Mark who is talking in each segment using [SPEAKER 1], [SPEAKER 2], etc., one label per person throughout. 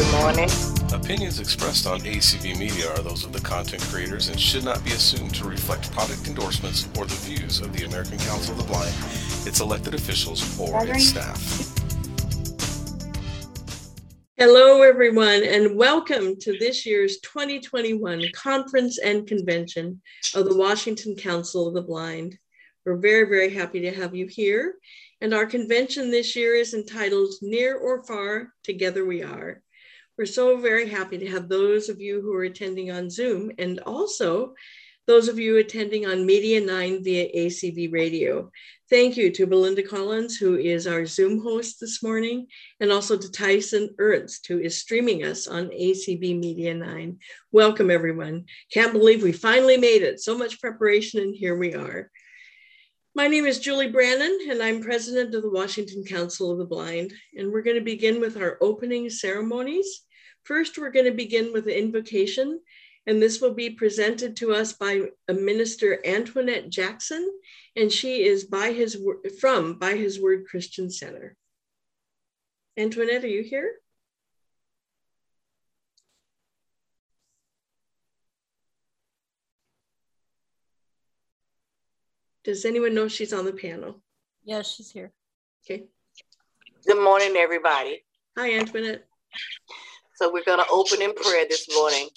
[SPEAKER 1] Good morning.
[SPEAKER 2] Opinions expressed on ACB Media are those of the content creators and should not be assumed to reflect product endorsements or the views of the American Council of the Blind, its elected officials, or its staff.
[SPEAKER 3] Hello, everyone, and welcome to this year's 2021 Conference and Convention of the Washington Council of the Blind. We're very, very happy to have you here. And our convention this year is entitled Near or Far, Together We Are. We're so very happy to have those of you who are attending on Zoom and also those of you attending on Media 9 via ACB Radio. Thank you to Belinda Collins, who is our Zoom host this morning, and also to Tyson Ernst, who is streaming us on ACB Media 9. Welcome, everyone. Can't believe we finally made it. So much preparation, and here we are. My name is Julie Brannon, and I'm president of the Washington Council of the Blind. And we're going to begin with our opening ceremonies. First, we're going to begin with the invocation, and this will be presented to us by a minister Antoinette Jackson, and she is by his from by his word Christian Center. Antoinette, are you here? Does anyone know she's on the panel?
[SPEAKER 4] Yes, she's here.
[SPEAKER 3] Okay.
[SPEAKER 1] Good morning, everybody.
[SPEAKER 3] Hi, Antoinette.
[SPEAKER 1] So we're going to open in prayer this morning.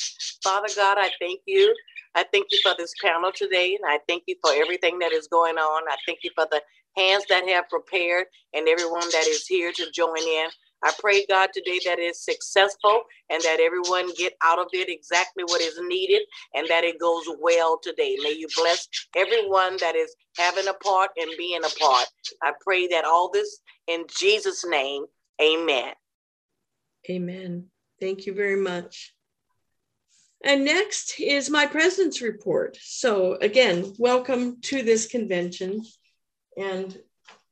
[SPEAKER 1] Father God, I thank you I thank you for this panel today, and I thank you for everything that is going on. I thank you for the hands that have prepared and everyone that is here to join in. I pray, God, today that it's successful and that everyone get out of it exactly what is needed and that it goes well today. May you bless everyone that is having a part and being a part. I pray that all this in Jesus' name, amen.
[SPEAKER 3] Amen. Thank you very much. And next is my president's report. So again, welcome to this convention. And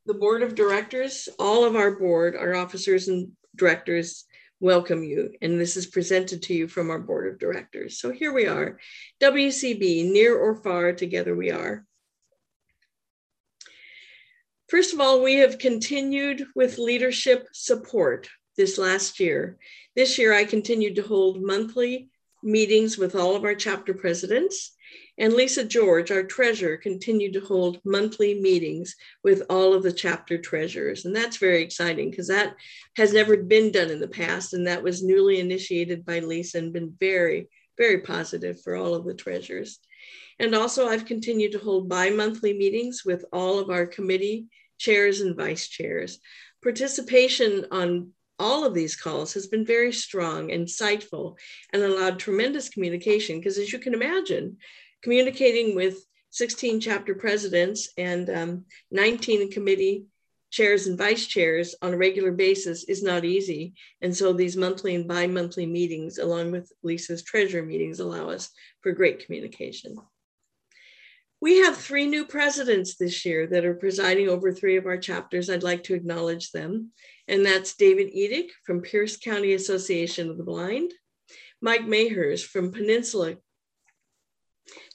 [SPEAKER 3] the board of directors, all of our board, our officers and directors welcome you. And this is presented to you from our board of directors. So here we are, WCB, near or far, together we are. First of all, we have continued with leadership support this last year. This year, I continued to hold monthly meetings with all of our chapter presidents. And Lisa George, our treasurer, continued to hold monthly meetings with all of the chapter treasurers. And that's very exciting because that has never been done in the past. And that was newly initiated by Lisa and been very, very positive for all of the treasurers. And also, I've continued to hold bi monthly meetings with all of our committee chairs and vice chairs. Participation on all of these calls has been very strong, insightful, and allowed tremendous communication. Because as you can imagine, communicating with 16 chapter presidents and um, 19 committee chairs and vice chairs on a regular basis is not easy. And so these monthly and bi monthly meetings, along with Lisa's treasurer meetings, allow us for great communication. We have three new presidents this year that are presiding over three of our chapters. I'd like to acknowledge them and that's David Edick from Pierce County Association of the Blind, Mike Mahers from Peninsula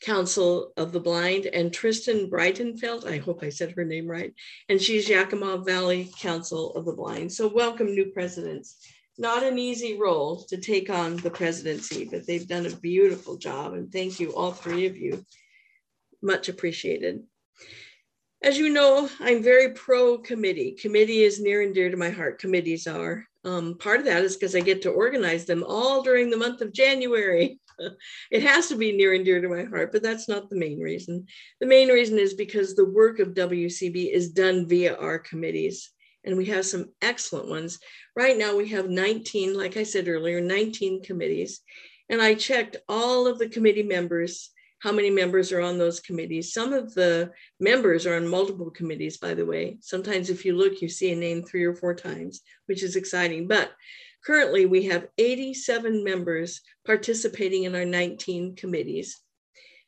[SPEAKER 3] Council of the Blind, and Tristan Breitenfeld, I hope I said her name right, and she's Yakima Valley Council of the Blind. So welcome new presidents. Not an easy role to take on the presidency, but they've done a beautiful job and thank you, all three of you. Much appreciated. As you know, I'm very pro committee. Committee is near and dear to my heart. Committees are. Um, part of that is because I get to organize them all during the month of January. it has to be near and dear to my heart, but that's not the main reason. The main reason is because the work of WCB is done via our committees, and we have some excellent ones. Right now, we have 19, like I said earlier, 19 committees. And I checked all of the committee members how many members are on those committees. Some of the members are on multiple committees, by the way. Sometimes if you look, you see a name three or four times, which is exciting. But currently we have 87 members participating in our 19 committees.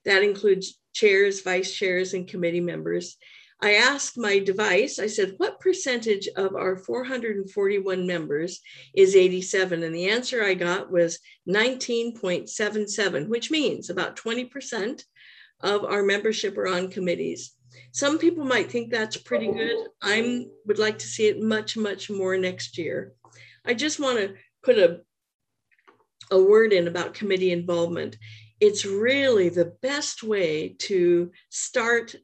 [SPEAKER 3] That includes chairs, vice chairs, and committee members. I asked my device, I said, what percentage of our 441 members is 87? And the answer I got was 19.77, which means about 20% of our membership are on committees. Some people might think that's pretty good. I would like to see it much, much more next year. I just want to put a a word in about committee involvement. It's really the best way to start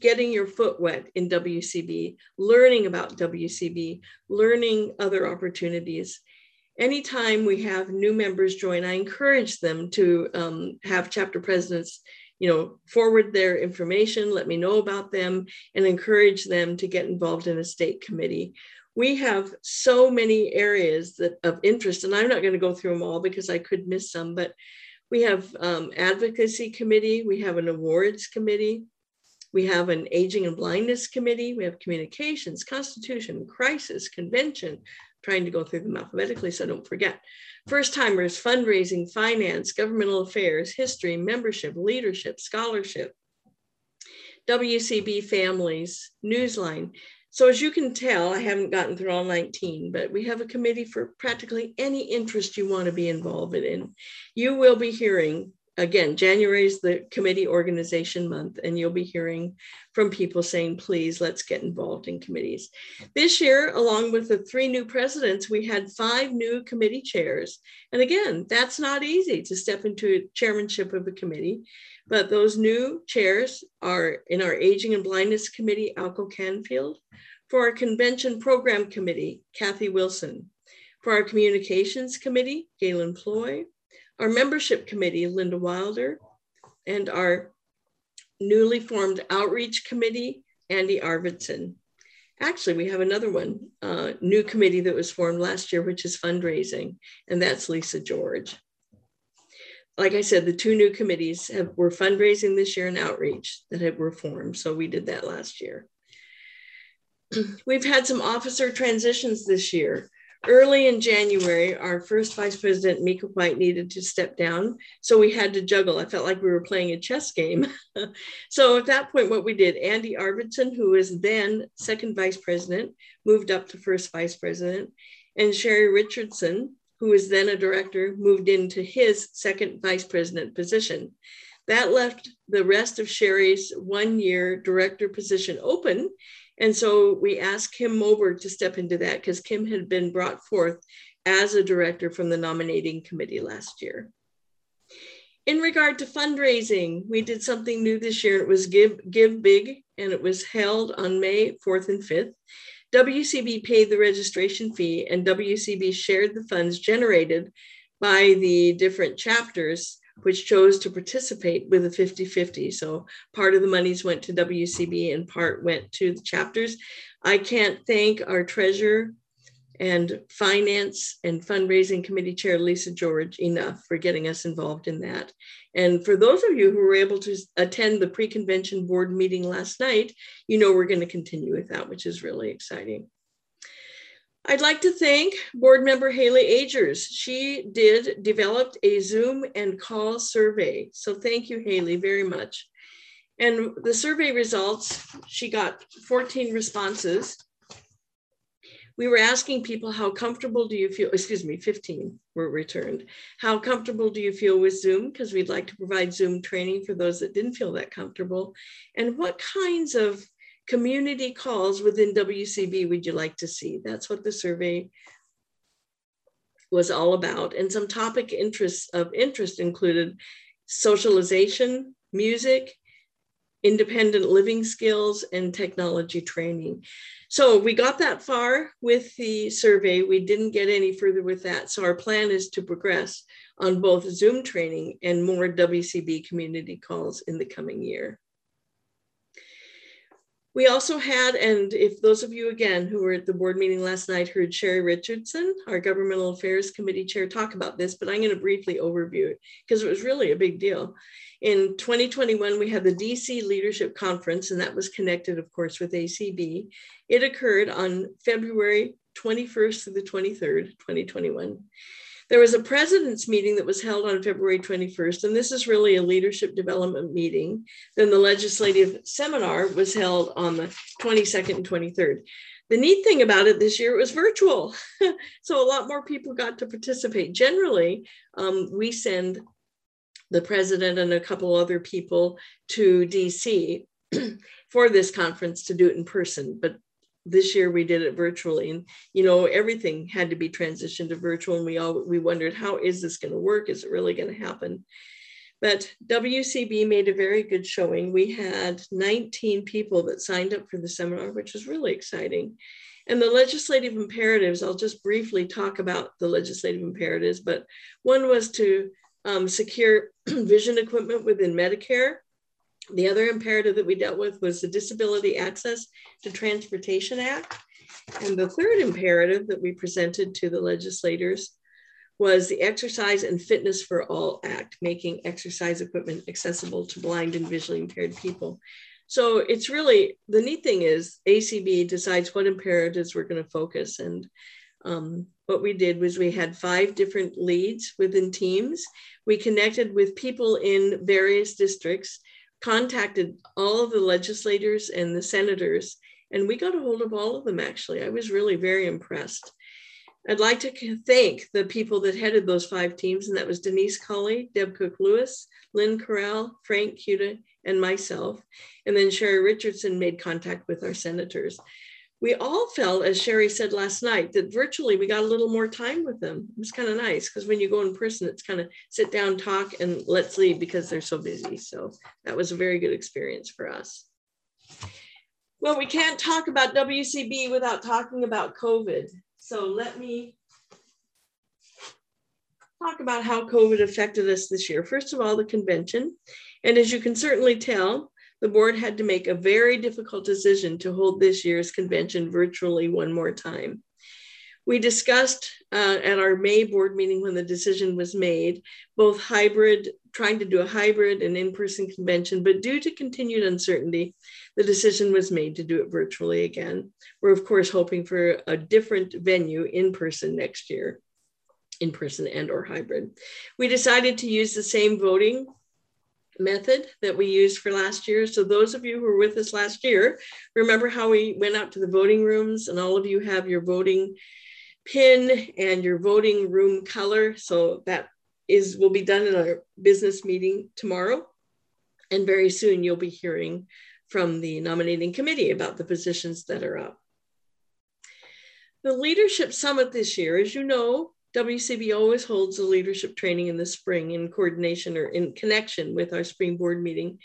[SPEAKER 3] getting your foot wet in WCB, learning about WCB, learning other opportunities. Anytime we have new members join, I encourage them to um, have chapter presidents, you know, forward their information, let me know about them, and encourage them to get involved in a state committee. We have so many areas that of interest, and I'm not going to go through them all because I could miss some, but we have um, advocacy committee, we have an awards committee, we have an aging and blindness committee. We have communications, constitution, crisis, convention, trying to go through them alphabetically so I don't forget. First timers, fundraising, finance, governmental affairs, history, membership, leadership, scholarship, WCB families, Newsline. So as you can tell, I haven't gotten through all 19, but we have a committee for practically any interest you want to be involved in. You will be hearing again, January is the committee organization month, and you'll be hearing from people saying, please, let's get involved in committees. This year, along with the three new presidents, we had five new committee chairs. And again, that's not easy to step into chairmanship of a committee, but those new chairs are in our Aging and Blindness Committee, Alco Canfield, for our Convention Program Committee, Kathy Wilson, for our Communications Committee, Galen Ploy, our membership committee, Linda Wilder, and our newly formed outreach committee, Andy Arvidson. Actually, we have another one, uh, new committee that was formed last year, which is fundraising, and that's Lisa George. Like I said, the two new committees have, were fundraising this year and outreach that have, were formed. So we did that last year. We've had some officer transitions this year. Early in January, our first vice president, Mika White, needed to step down. So we had to juggle. I felt like we were playing a chess game. so at that point, what we did, Andy Arvidson, who was then second vice president, moved up to first vice president. And Sherry Richardson, who was then a director, moved into his second vice president position. That left the rest of Sherry's one year director position open. And so we asked Kim Moberg to step into that because Kim had been brought forth as a director from the nominating committee last year. In regard to fundraising, we did something new this year. It was Give, Give Big, and it was held on May 4th and 5th. WCB paid the registration fee, and WCB shared the funds generated by the different chapters which chose to participate with a 50 50. So part of the monies went to WCB and part went to the chapters. I can't thank our treasurer and finance and fundraising committee chair, Lisa George, enough for getting us involved in that. And for those of you who were able to attend the pre convention board meeting last night, you know we're going to continue with that, which is really exciting. I'd like to thank board member Haley Agers. She did developed a Zoom and call survey. So thank you, Haley, very much. And the survey results, she got 14 responses. We were asking people how comfortable do you feel, excuse me, 15 were returned. How comfortable do you feel with Zoom? Because we'd like to provide Zoom training for those that didn't feel that comfortable. And what kinds of community calls within WCB would you like to see? That's what the survey was all about. And some topic interests of interest included socialization, music, independent living skills, and technology training. So we got that far with the survey. We didn't get any further with that. So our plan is to progress on both Zoom training and more WCB community calls in the coming year. We also had, and if those of you again who were at the board meeting last night heard Sherry Richardson, our Governmental Affairs Committee Chair, talk about this, but I'm going to briefly overview it because it was really a big deal. In 2021, we had the DC Leadership Conference, and that was connected, of course, with ACB. It occurred on February 21st to the 23rd, 2021. There was a president's meeting that was held on February 21st, and this is really a leadership development meeting. Then the legislative seminar was held on the 22nd and 23rd. The neat thing about it this year, it was virtual. so a lot more people got to participate. Generally, um, we send the president and a couple other people to DC for this conference to do it in person, but this year we did it virtually and you know everything had to be transitioned to virtual and we all we wondered how is this going to work is it really going to happen but WCB made a very good showing. We had 19 people that signed up for the seminar, which was really exciting. And the legislative imperatives, I'll just briefly talk about the legislative imperatives, but one was to um, secure vision equipment within Medicare. The other imperative that we dealt with was the Disability Access to Transportation Act. And the third imperative that we presented to the legislators was the Exercise and Fitness for All Act, making exercise equipment accessible to blind and visually impaired people. So it's really the neat thing is ACB decides what imperatives we're going to focus. And um, what we did was we had five different leads within teams. We connected with people in various districts, contacted all of the legislators and the senators, and we got a hold of all of them actually. I was really very impressed. I'd like to thank the people that headed those five teams, and that was Denise Colley, Deb Cook Lewis, Lynn Corral, Frank Cuda, and myself. And then Sherry Richardson made contact with our senators. We all felt, as Sherry said last night, that virtually we got a little more time with them. It was kind of nice because when you go in person, it's kind of sit down, talk, and let's leave because they're so busy. So that was a very good experience for us. Well, we can't talk about WCB without talking about COVID. So let me talk about how COVID affected us this year. First of all, the convention. And as you can certainly tell, the board had to make a very difficult decision to hold this year's convention virtually one more time. We discussed uh, at our May board meeting when the decision was made, both hybrid, trying to do a hybrid and in person convention, but due to continued uncertainty, the decision was made to do it virtually again. We're, of course, hoping for a different venue in person next year, in person and or hybrid. We decided to use the same voting method that we used for last year. So those of you who were with us last year, remember how we went out to the voting rooms and all of you have your voting pin and your voting room color. So that is will be done in our business meeting tomorrow. And very soon you'll be hearing from the nominating committee about the positions that are up. The Leadership Summit this year, as you know, WCB always holds a leadership training in the spring in coordination or in connection with our spring board meeting.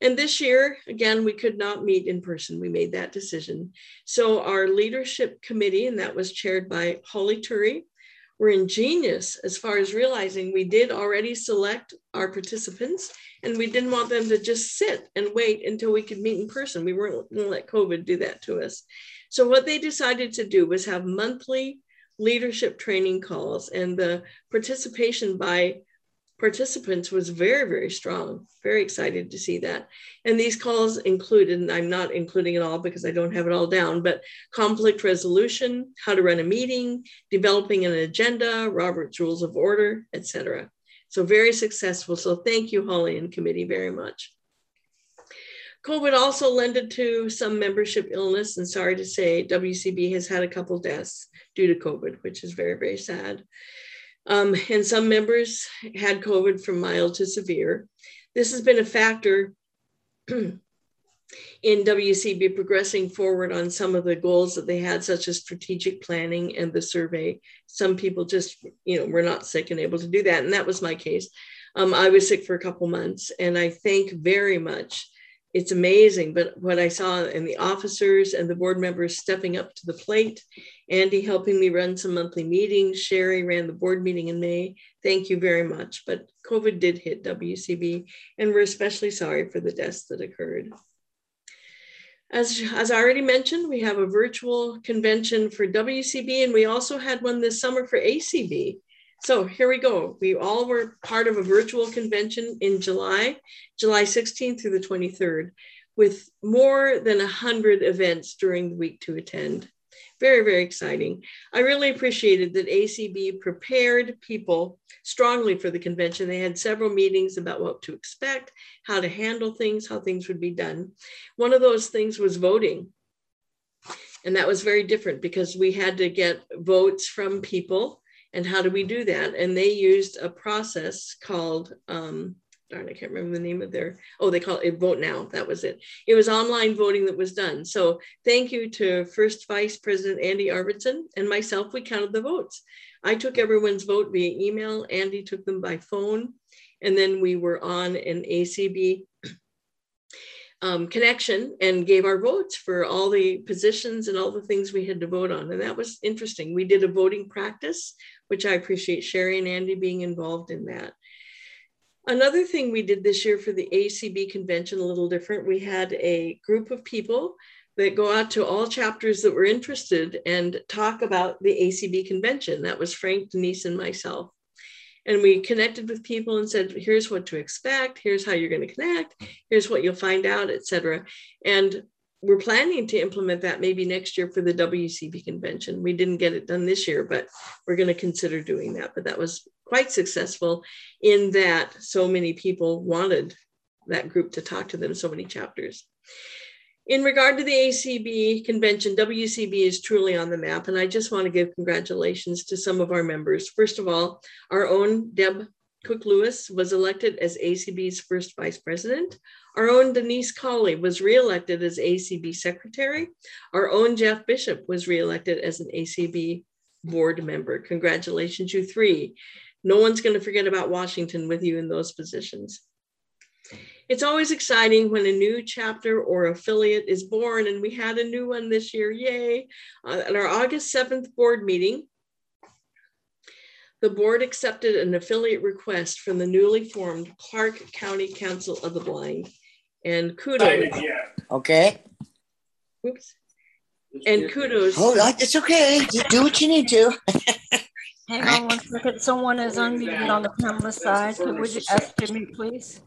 [SPEAKER 3] And this year, again, we could not meet in person. We made that decision. So our leadership committee, and that was chaired by Holly Turi, were ingenious as far as realizing we did already select our participants and we didn't want them to just sit and wait until we could meet in person. We weren't going to let COVID do that to us. So, what they decided to do was have monthly leadership training calls, and the participation by participants was very, very strong. Very excited to see that. And these calls included, and I'm not including it all because I don't have it all down, but conflict resolution, how to run a meeting, developing an agenda, Robert's Rules of Order, etc. So very successful. So thank you, Holly and committee, very much. COVID also lended to some membership illness, and sorry to say, WCB has had a couple deaths due to COVID, which is very, very sad. Um, and some members had COVID from mild to severe. This has been a factor in WCB progressing forward on some of the goals that they had, such as strategic planning and the survey. Some people just, you know, were not sick and able to do that. And that was my case. Um, I was sick for a couple months, and I thank very much it's amazing. But what I saw in the officers and the board members stepping up to the plate, Andy helping me run some monthly meetings, Sherry ran the board meeting in May. Thank you very much. But COVID did hit WCB, and we're especially sorry for the deaths that occurred. As, as I already mentioned, we have a virtual convention for WCB, and we also had one this summer for ACB. So here we go. We all were part of a virtual convention in July, July 16th through the 23rd, with more than 100 events during the week to attend. Very, very exciting. I really appreciated that ACB prepared people strongly for the convention. They had several meetings about what to expect, how to handle things, how things would be done. One of those things was voting. And that was very different because we had to get votes from people and how do we do that? And they used a process called um, darn, I can't remember the name of their, oh, they call it Vote Now. That was it. It was online voting that was done. So thank you to First Vice President Andy Arvidsson and myself. We counted the votes. I took everyone's vote via email. Andy took them by phone. And then we were on an ACB um, connection and gave our votes for all the positions and all the things we had to vote on. And that was interesting. We did a voting practice, which I appreciate Sherry and Andy being involved in that. Another thing we did this year for the ACB convention, a little different, we had a group of people that go out to all chapters that were interested and talk about the ACB convention. That was Frank, Denise, and myself. And we connected with people and said, here's what to expect, here's how you're going to connect, here's what you'll find out, etc. And we're planning to implement that maybe next year for the WCB convention. We didn't get it done this year, but we're going to consider doing that. But that was quite successful in that so many people wanted that group to talk to them, so many chapters. In regard to the ACB convention, WCB is truly on the map, and I just want to give congratulations to some of our members. First of all, our own Deb Cook Lewis was elected as ACB's first vice president. Our own Denise Colley was reelected as ACB secretary. Our own Jeff Bishop was reelected as an ACB board member. Congratulations, you three. No one's going to forget about Washington with you in those positions. It's always exciting when a new chapter or affiliate is born, and we had a new one this year. Yay! Uh, at our August 7th board meeting, the board accepted an affiliate request from the newly formed Clark County Council of the Blind. And kudos.
[SPEAKER 4] Okay.
[SPEAKER 3] Oops. And kudos.
[SPEAKER 4] Hold on, it's okay. You do what you need to.
[SPEAKER 5] Hang on one second. Someone is unmuted on the panelist side. Could we ask to mute, please?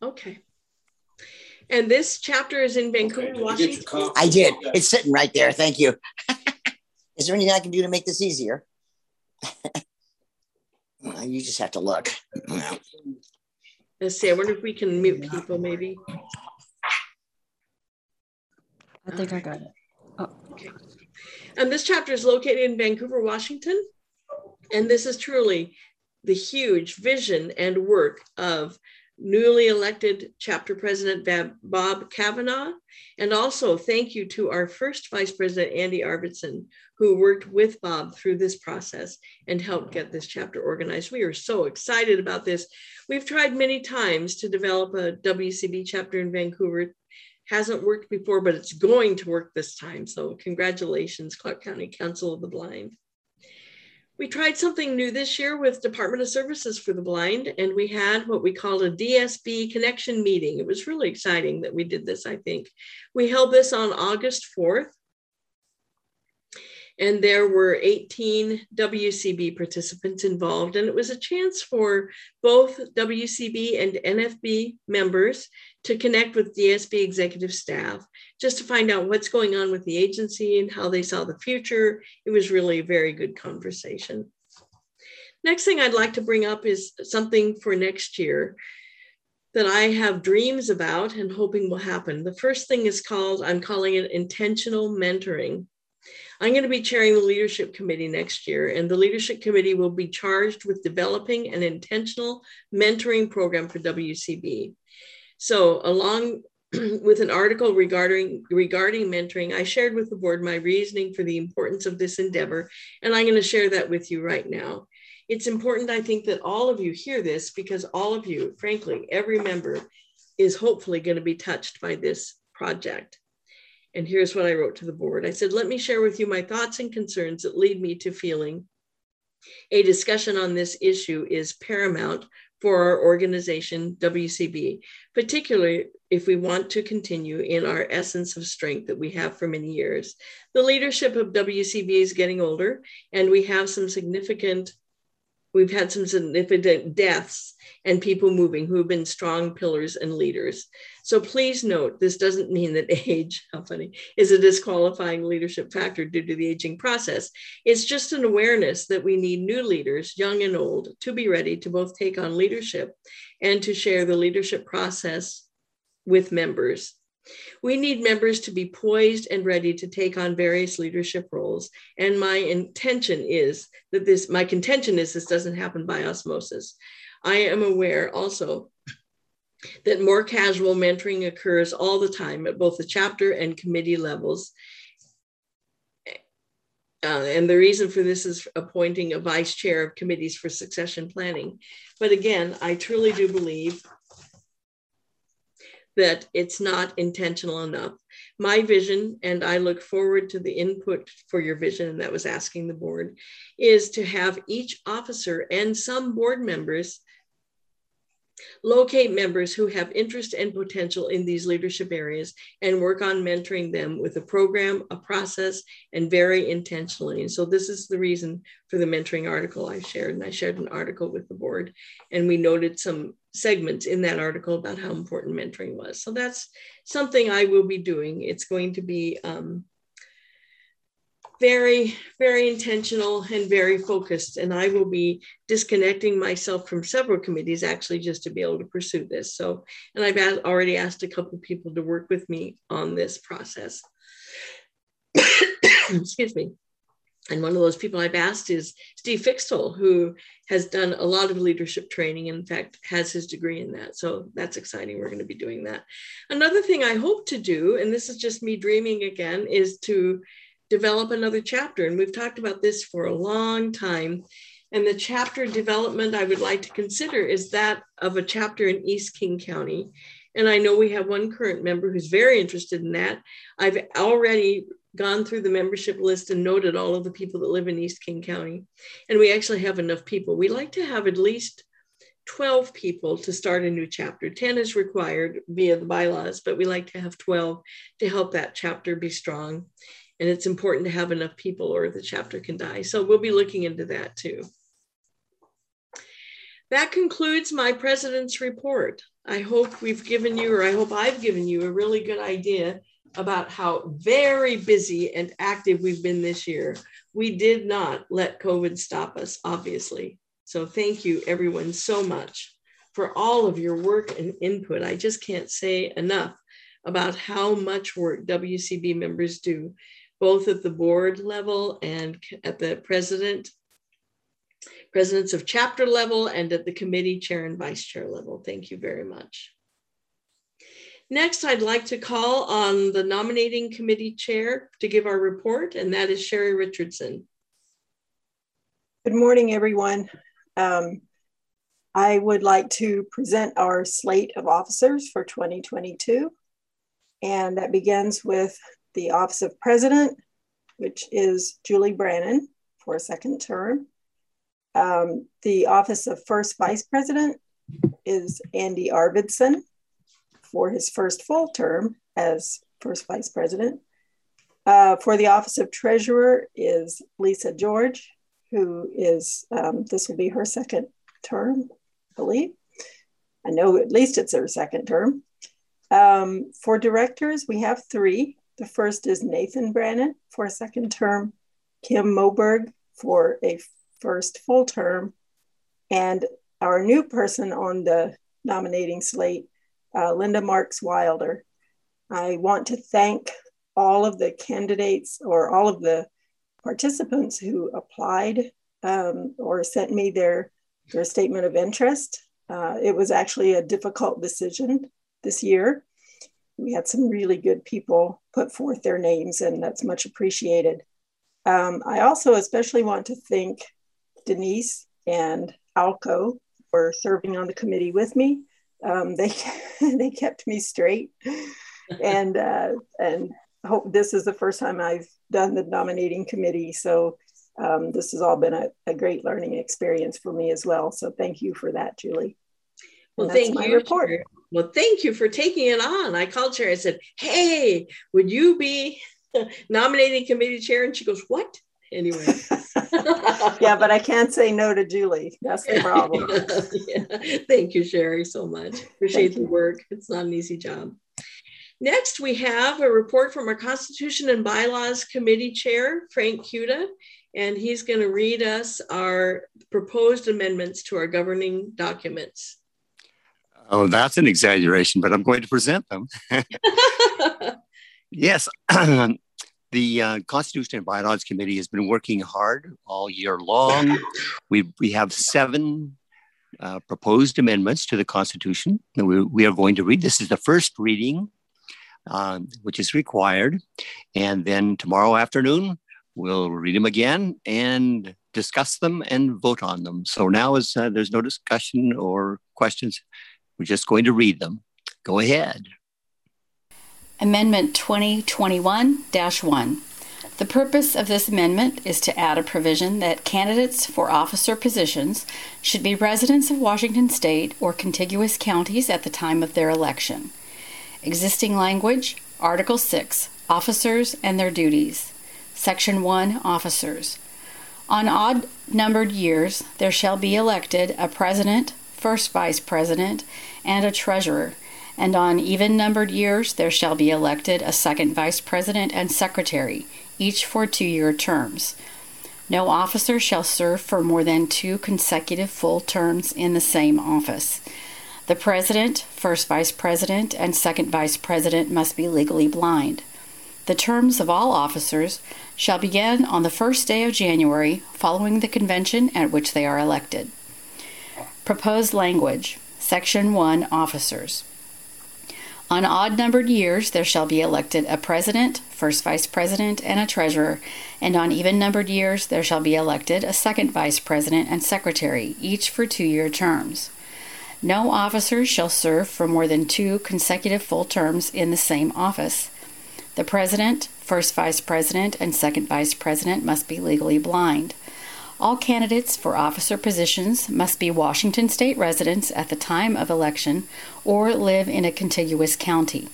[SPEAKER 3] Okay. And this chapter is in Vancouver, Washington.
[SPEAKER 4] I did. It's sitting right there. Thank you. is there anything I can do to make this easier? well, you just have to look.
[SPEAKER 3] Let's see. I wonder if we can mute people, maybe.
[SPEAKER 5] I think I got it.
[SPEAKER 3] Oh. Okay. And this chapter is located in Vancouver, Washington. And this is truly the huge vision and work of newly elected chapter president Bob Kavanaugh. And also thank you to our first vice president, Andy Arvidson, who worked with Bob through this process and helped get this chapter organized. We are so excited about this. We've tried many times to develop a WCB chapter in Vancouver. Hasn't worked before, but it's going to work this time. So congratulations, Clark County Council of the Blind. We tried something new this year with Department of Services for the Blind, and we had what we called a DSB connection meeting. It was really exciting that we did this, I think. We held this on August 4th, and there were 18 WCB participants involved, and it was a chance for both WCB and NFB members to connect with DSB executive staff just to find out what's going on with the agency and how they saw the future. It was really a very good conversation. Next thing I'd like to bring up is something for next year that I have dreams about and hoping will happen. The first thing is called, I'm calling it intentional mentoring. I'm going to be chairing the leadership committee next year, and the leadership committee will be charged with developing an intentional mentoring program for WCB. So, along with an article regarding regarding mentoring, I shared with the board my reasoning for the importance of this endeavor, and I'm going to share that with you right now. It's important, I think, that all of you hear this because all of you, frankly, every member is hopefully going to be touched by this project. And here's what I wrote to the board. I said, let me share with you my thoughts and concerns that lead me to feeling a discussion on this issue is paramount for our organization, WCB, particularly if we want to continue in our essence of strength that we have for many years. The leadership of WCB is getting older, and we have some significant we've had some significant deaths and people moving who have been strong pillars and leaders. So please note, this doesn't mean that age, how funny, is a disqualifying leadership factor due to the aging process. It's just an awareness that we need new leaders, young and old, to be ready to both take on leadership and to share the leadership process with members we need members to be poised and ready to take on various leadership roles. And my intention is that this, my contention is this doesn't happen by osmosis. I am aware also that more casual mentoring occurs all the time at both the chapter and committee levels. Uh, and the reason for this is appointing a vice chair of committees for succession planning. But again, I truly do believe that it's not intentional enough. My vision, and I look forward to the input for your vision, and that was asking the board, is to have each officer and some board members Locate members who have interest and potential in these leadership areas and work on mentoring them with a program, a process, and very intentionally. And so this is the reason for the mentoring article I shared. And I shared an article with the board and we noted some segments in that article about how important mentoring was. So that's something I will be doing. It's going to be um, very, very intentional and very focused. And I will be disconnecting myself from several committees actually just to be able to pursue this. So, and I've already asked a couple people to work with me on this process. Excuse me. And one of those people I've asked is Steve Fixtel, who has done a lot of leadership training, in fact, has his degree in that. So that's exciting. We're going to be doing that. Another thing I hope to do, and this is just me dreaming again, is to develop another chapter. And we've talked about this for a long time. And the chapter development I would like to consider is that of a chapter in East King County. And I know we have one current member who's very interested in that. I've already gone through the membership list and noted all of the people that live in East King County. And we actually have enough people. We like to have at least 12 people to start a new chapter. 10 is required via the bylaws, but we like to have 12 to help that chapter be strong and it's important to have enough people or the chapter can die. So we'll be looking into that too. That concludes my president's report. I hope we've given you, or I hope I've given you a really good idea about how very busy and active we've been this year. We did not let COVID stop us, obviously. So thank you everyone so much for all of your work and input. I just can't say enough about how much work WCB members do both at the board level and at the president, presidents of chapter level and at the committee chair and vice chair level. Thank you very much. Next, I'd like to call on the nominating committee chair to give our report, and that is Sherry Richardson.
[SPEAKER 6] Good morning, everyone. Um, I would like to present our slate of officers for 2022. And that begins with the Office of President, which is Julie Brannon for a second term. Um, the Office of First Vice President is Andy Arvidson for his first full term as First Vice President. Uh, for the Office of Treasurer is Lisa George, who is, um, this will be her second term, I believe. I know at least it's her second term. Um, for directors, we have three. The first is Nathan Brannon for a second term, Kim Moberg for a first full term, and our new person on the nominating slate, uh, Linda Marks Wilder. I want to thank all of the candidates or all of the participants who applied um, or sent me their, their statement of interest. Uh, it was actually a difficult decision this year we had some really good people put forth their names, and that's much appreciated. Um, I also especially want to thank Denise and Alco for serving on the committee with me. Um, they they kept me straight, and uh, and hope this is the first time I've done the nominating committee. So um, this has all been a, a, great learning experience for me as well. So thank you for that, Julie.
[SPEAKER 3] Well, thank you. Report. Well, thank you for taking it on. I called her. I said, "Hey, would you be nominating committee chair?" And she goes, "What?" Anyway.
[SPEAKER 6] yeah, but I can't say no to Julie. That's the problem.
[SPEAKER 3] yeah. Thank you, Sherry, so much. Appreciate the work. It's not an easy job. Next, we have a report from our Constitution and Bylaws Committee Chair, Frank Cuda, and he's going to read us our proposed amendments to our governing documents.
[SPEAKER 7] Oh, that's an exaggeration, but I'm going to present them. yes, the uh, Constitution and Bylaws Committee has been working hard all year long. We, we have seven uh, proposed amendments to the Constitution. that We, we, are going to read. This is the first reading, uh, which is required. And then tomorrow afternoon, we'll read them again and discuss them and vote on them. So now, is uh, there's no discussion or questions, we're just going to read them. Go ahead.
[SPEAKER 8] Amendment 2021 1. The purpose of this amendment is to add a provision that candidates for officer positions should be residents of Washington State or contiguous counties at the time of their election. Existing language Article 6 Officers and their duties. Section 1 Officers. On odd numbered years, there shall be elected a president, first vice president, and a treasurer and on even numbered years there shall be elected a second vice president and secretary, each for two year terms. No officer shall serve for more than two consecutive full terms in the same office. The president, first vice president, and second vice president must be legally blind. The terms of all officers shall begin on the first day of January following the convention at which they are elected. Proposed language Section 1 Officers. On odd numbered years, there shall be elected a president, first vice president, and a treasurer, and on even numbered years, there shall be elected a second vice president and secretary, each for two year terms. No officers shall serve for more than two consecutive full terms in the same office. The president, first vice president, and second vice president must be legally blind. All candidates for officer positions must be Washington state residents at the time of election or live in a contiguous county.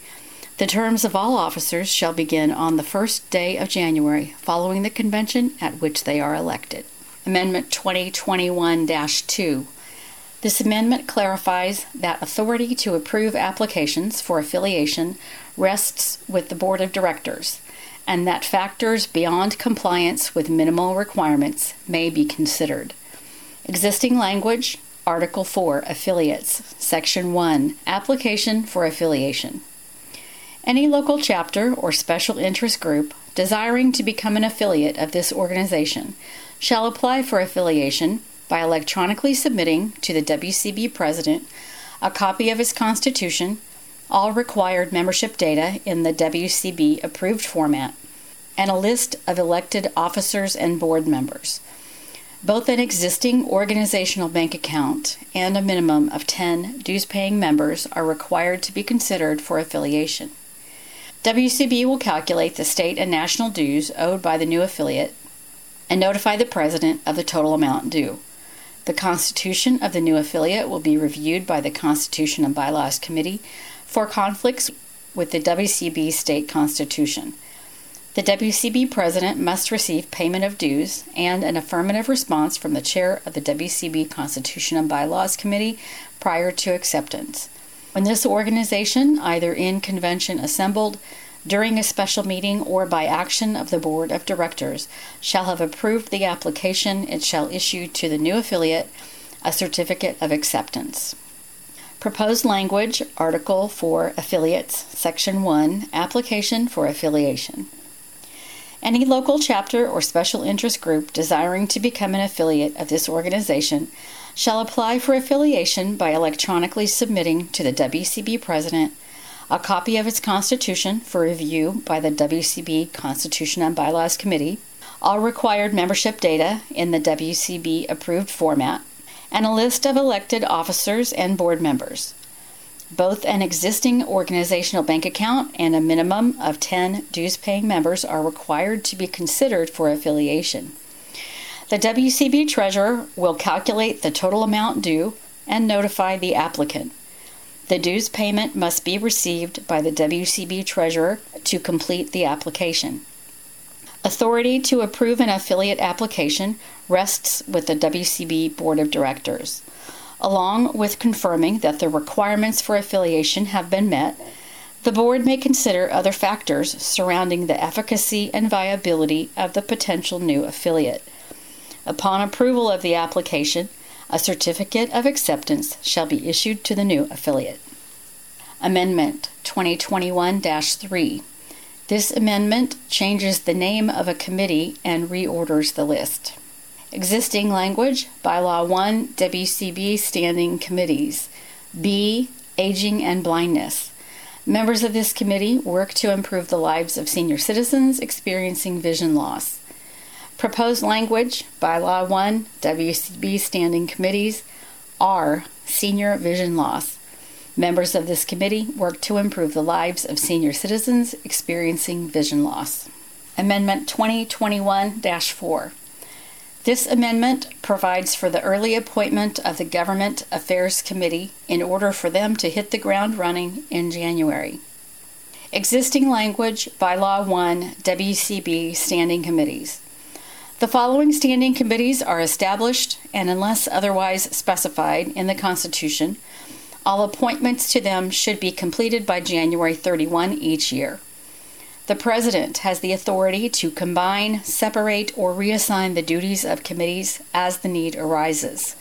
[SPEAKER 8] The terms of all officers shall begin on the first day of January following the convention at which they are elected. Amendment 2021 2. This amendment clarifies that authority to approve applications for affiliation rests with the Board of Directors and that factors beyond compliance with minimal requirements may be considered. Existing language, Article 4, Affiliates, Section 1, Application for Affiliation. Any local chapter or special interest group desiring to become an affiliate of this organization shall apply for affiliation by electronically submitting to the WCB President a copy of his Constitution all required membership data in the WCB approved format, and a list of elected officers and board members. Both an existing organizational bank account and a minimum of 10 dues paying members are required to be considered for affiliation. WCB will calculate the state and national dues owed by the new affiliate and notify the president of the total amount due. The constitution of the new affiliate will be reviewed by the Constitution and Bylaws Committee for conflicts with the WCB state constitution. The WCB president must receive payment of dues and an affirmative response from the chair of the WCB Constitution and Bylaws Committee prior to acceptance. When this organization, either in convention assembled, during a special meeting, or by action of the Board of Directors, shall have approved the application, it shall issue to the new affiliate a certificate of acceptance. Proposed language, Article for Affiliates, Section 1, Application for Affiliation. Any local chapter or special interest group desiring to become an affiliate of this organization shall apply for affiliation by electronically submitting to the WCB President a copy of its Constitution for review by the WCB Constitution and Bylaws Committee, all required membership data in the WCB approved format, and a list of elected officers and board members. Both an existing organizational bank account and a minimum of 10 dues paying members are required to be considered for affiliation. The WCB treasurer will calculate the total amount due and notify the applicant. The dues payment must be received by the WCB treasurer to complete the application. Authority to approve an affiliate application rests with the WCB Board of Directors. Along with confirming that the requirements for affiliation have been met, the board may consider other factors surrounding the efficacy and viability of the potential new affiliate. Upon approval of the application, a certificate of acceptance shall be issued to the new affiliate. Amendment 2021 3 this amendment changes the name of a committee and reorders the list. Existing language, Bylaw 1, WCB Standing Committees. B, Aging and Blindness. Members of this committee work to improve the lives of senior citizens experiencing vision loss. Proposed language, Bylaw 1, WCB Standing Committees. R, Senior Vision Loss. Members of this committee work to improve the lives of senior citizens experiencing vision loss. Amendment 2021 4. This amendment provides for the early appointment of the Government Affairs Committee in order for them to hit the ground running in January. Existing language, Bylaw 1, WCB Standing Committees. The following standing committees are established, and unless otherwise specified in the Constitution, all appointments to them should be completed by January 31 each year. The President has the authority to combine, separate, or reassign the duties of committees as the need arises.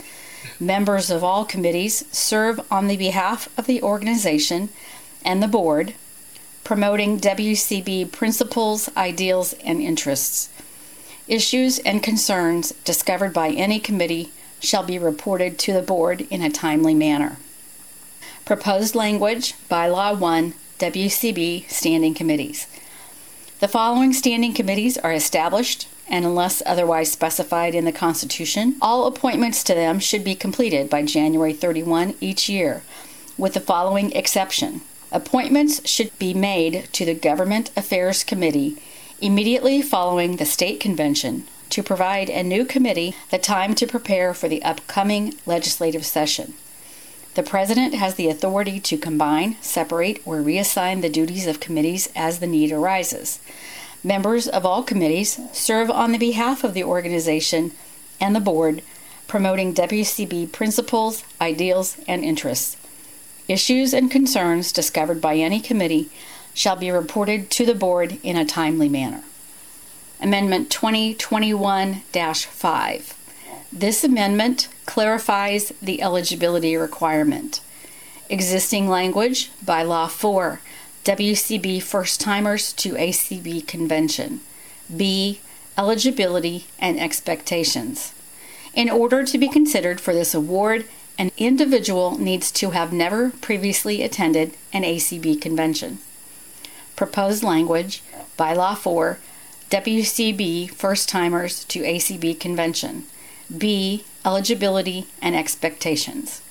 [SPEAKER 8] Members of all committees serve on the behalf of the organization and the board, promoting WCB principles, ideals, and interests. Issues and concerns discovered by any committee shall be reported to the board in a timely manner. Proposed language, Bylaw 1, WCB Standing Committees. The following standing committees are established, and unless otherwise specified in the Constitution, all appointments to them should be completed by January 31 each year, with the following exception. Appointments should be made to the Government Affairs Committee immediately following the state convention to provide a new committee the time to prepare for the upcoming legislative session. The President has the authority to combine, separate, or reassign the duties of committees as the need arises. Members of all committees serve on the behalf of the organization and the board, promoting WCB principles, ideals, and interests. Issues and concerns discovered by any committee shall be reported to the board in a timely manner. Amendment 2021 5. This amendment clarifies the eligibility requirement. Existing language, Bylaw 4, WCB first timers to ACB convention. B. Eligibility and expectations. In order to be considered for this award, an individual needs to have never previously attended an ACB convention. Proposed language, Bylaw 4, WCB first timers to ACB convention. B. Eligibility and expectations.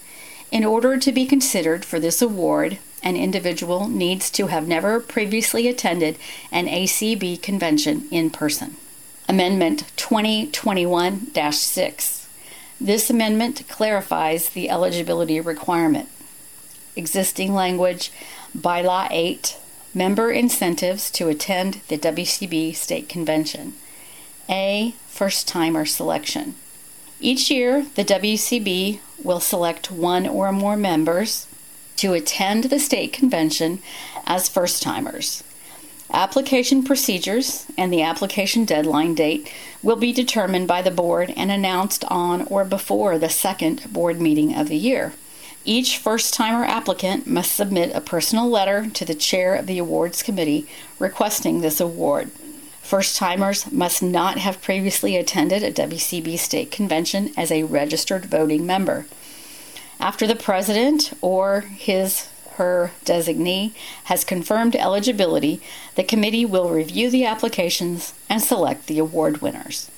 [SPEAKER 8] In order to be considered for this award, an individual needs to have never previously attended an ACB convention in person. Amendment 2021 6. This amendment clarifies the eligibility requirement. Existing language, Bylaw 8, member incentives to attend the WCB State Convention. A. First timer selection. Each year, the WCB will select one or more members to attend the state convention as first timers. Application procedures and the application deadline date will be determined by the board and announced on or before the second board meeting of the year. Each first timer applicant must submit a personal letter to the chair of the awards committee requesting this award. First timers must not have previously attended a WCB state convention as a registered voting member. After the president or his her designee has confirmed eligibility, the committee will review the applications and select the award winners.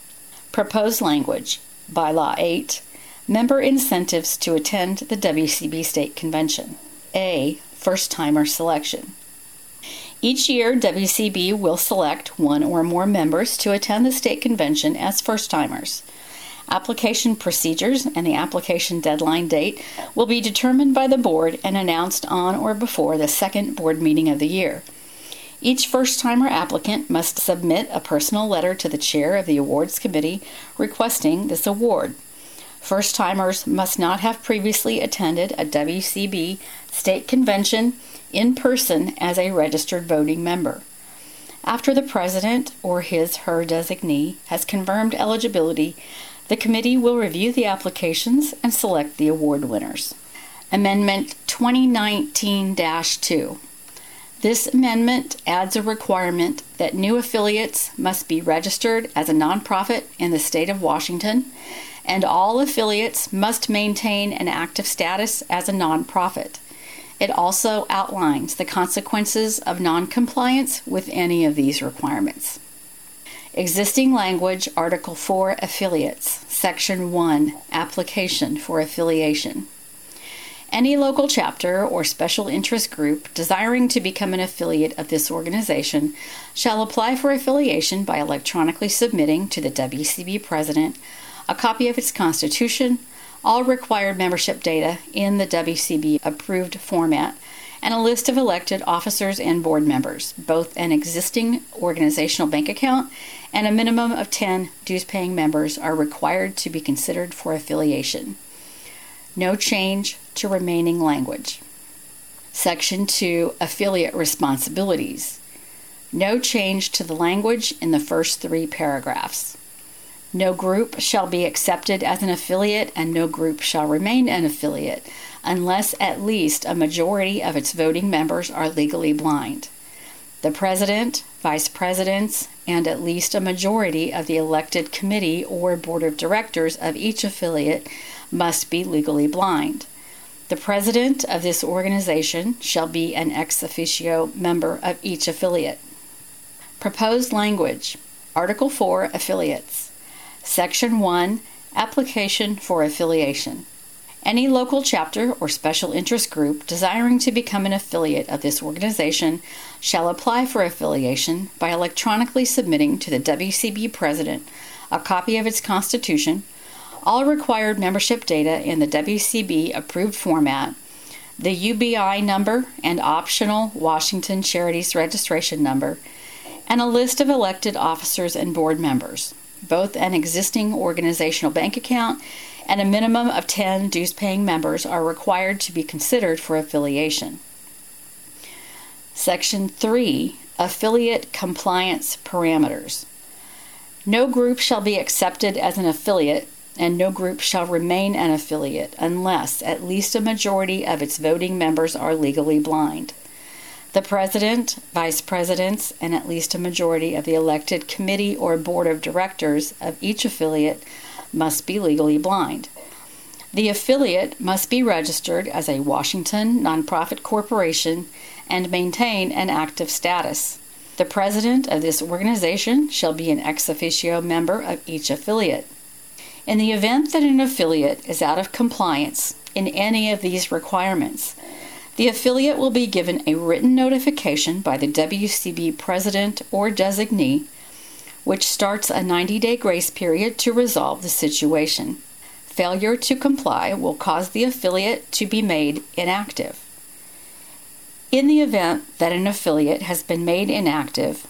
[SPEAKER 8] Proposed language Bylaw 8 Member incentives to attend the WCB State Convention. A. First timer selection. Each year, WCB will select one or more members to attend the state convention as first timers. Application procedures and the application deadline date will be determined by the board and announced on or before the second board meeting of the year. Each first timer applicant must submit a personal letter to the chair of the awards committee requesting this award. First timers must not have previously attended a WCB state convention in person as a registered voting member. After the president or his her designee has confirmed eligibility, the committee will review the applications and select the award winners. Amendment 2019 2. This amendment adds a requirement that new affiliates must be registered as a nonprofit in the state of Washington, and all affiliates must maintain an active status as a nonprofit. It also outlines the consequences of noncompliance with any of these requirements. Existing language, Article 4 Affiliates, Section 1 Application for Affiliation. Any local chapter or special interest group desiring to become an affiliate of this organization shall apply for affiliation by electronically submitting to the WCB President a copy of its Constitution, all required membership data in the WCB approved format, and a list of elected officers and board members, both an existing organizational bank account and a minimum of 10 dues paying members are required to be considered for affiliation. No change to remaining language. Section 2 Affiliate Responsibilities. No change to the language in the first three paragraphs. No group shall be accepted as an affiliate, and no group shall remain an affiliate unless at least a majority of its voting members are legally blind. The president, vice presidents, and at least a majority of the elected committee or board of directors of each affiliate must be legally blind. The president of this organization shall be an ex officio member of each affiliate. Proposed language Article 4 Affiliates. Section 1 Application for Affiliation. Any local chapter or special interest group desiring to become an affiliate of this organization shall apply for affiliation by electronically submitting to the WCB President a copy of its Constitution all required membership data in the WCB approved format, the UBI number and optional Washington Charities registration number, and a list of elected officers and board members, both an existing organizational bank account and a minimum of 10 dues paying members are required to be considered for affiliation. Section 3 Affiliate Compliance Parameters. No group shall be accepted as an affiliate and no group shall remain an affiliate unless at least a majority of its voting members are legally blind. The president, vice presidents, and at least a majority of the elected committee or board of directors of each affiliate must be legally blind. The affiliate must be registered as a Washington nonprofit corporation and maintain an active status. The president of this organization shall be an ex officio member of each affiliate. In the event that an affiliate is out of compliance in any of these requirements, the affiliate will be given a written notification by the WCB president or designee, which starts a 90 day grace period to resolve the situation. Failure to comply will cause the affiliate to be made inactive. In the event that an affiliate has been made inactive,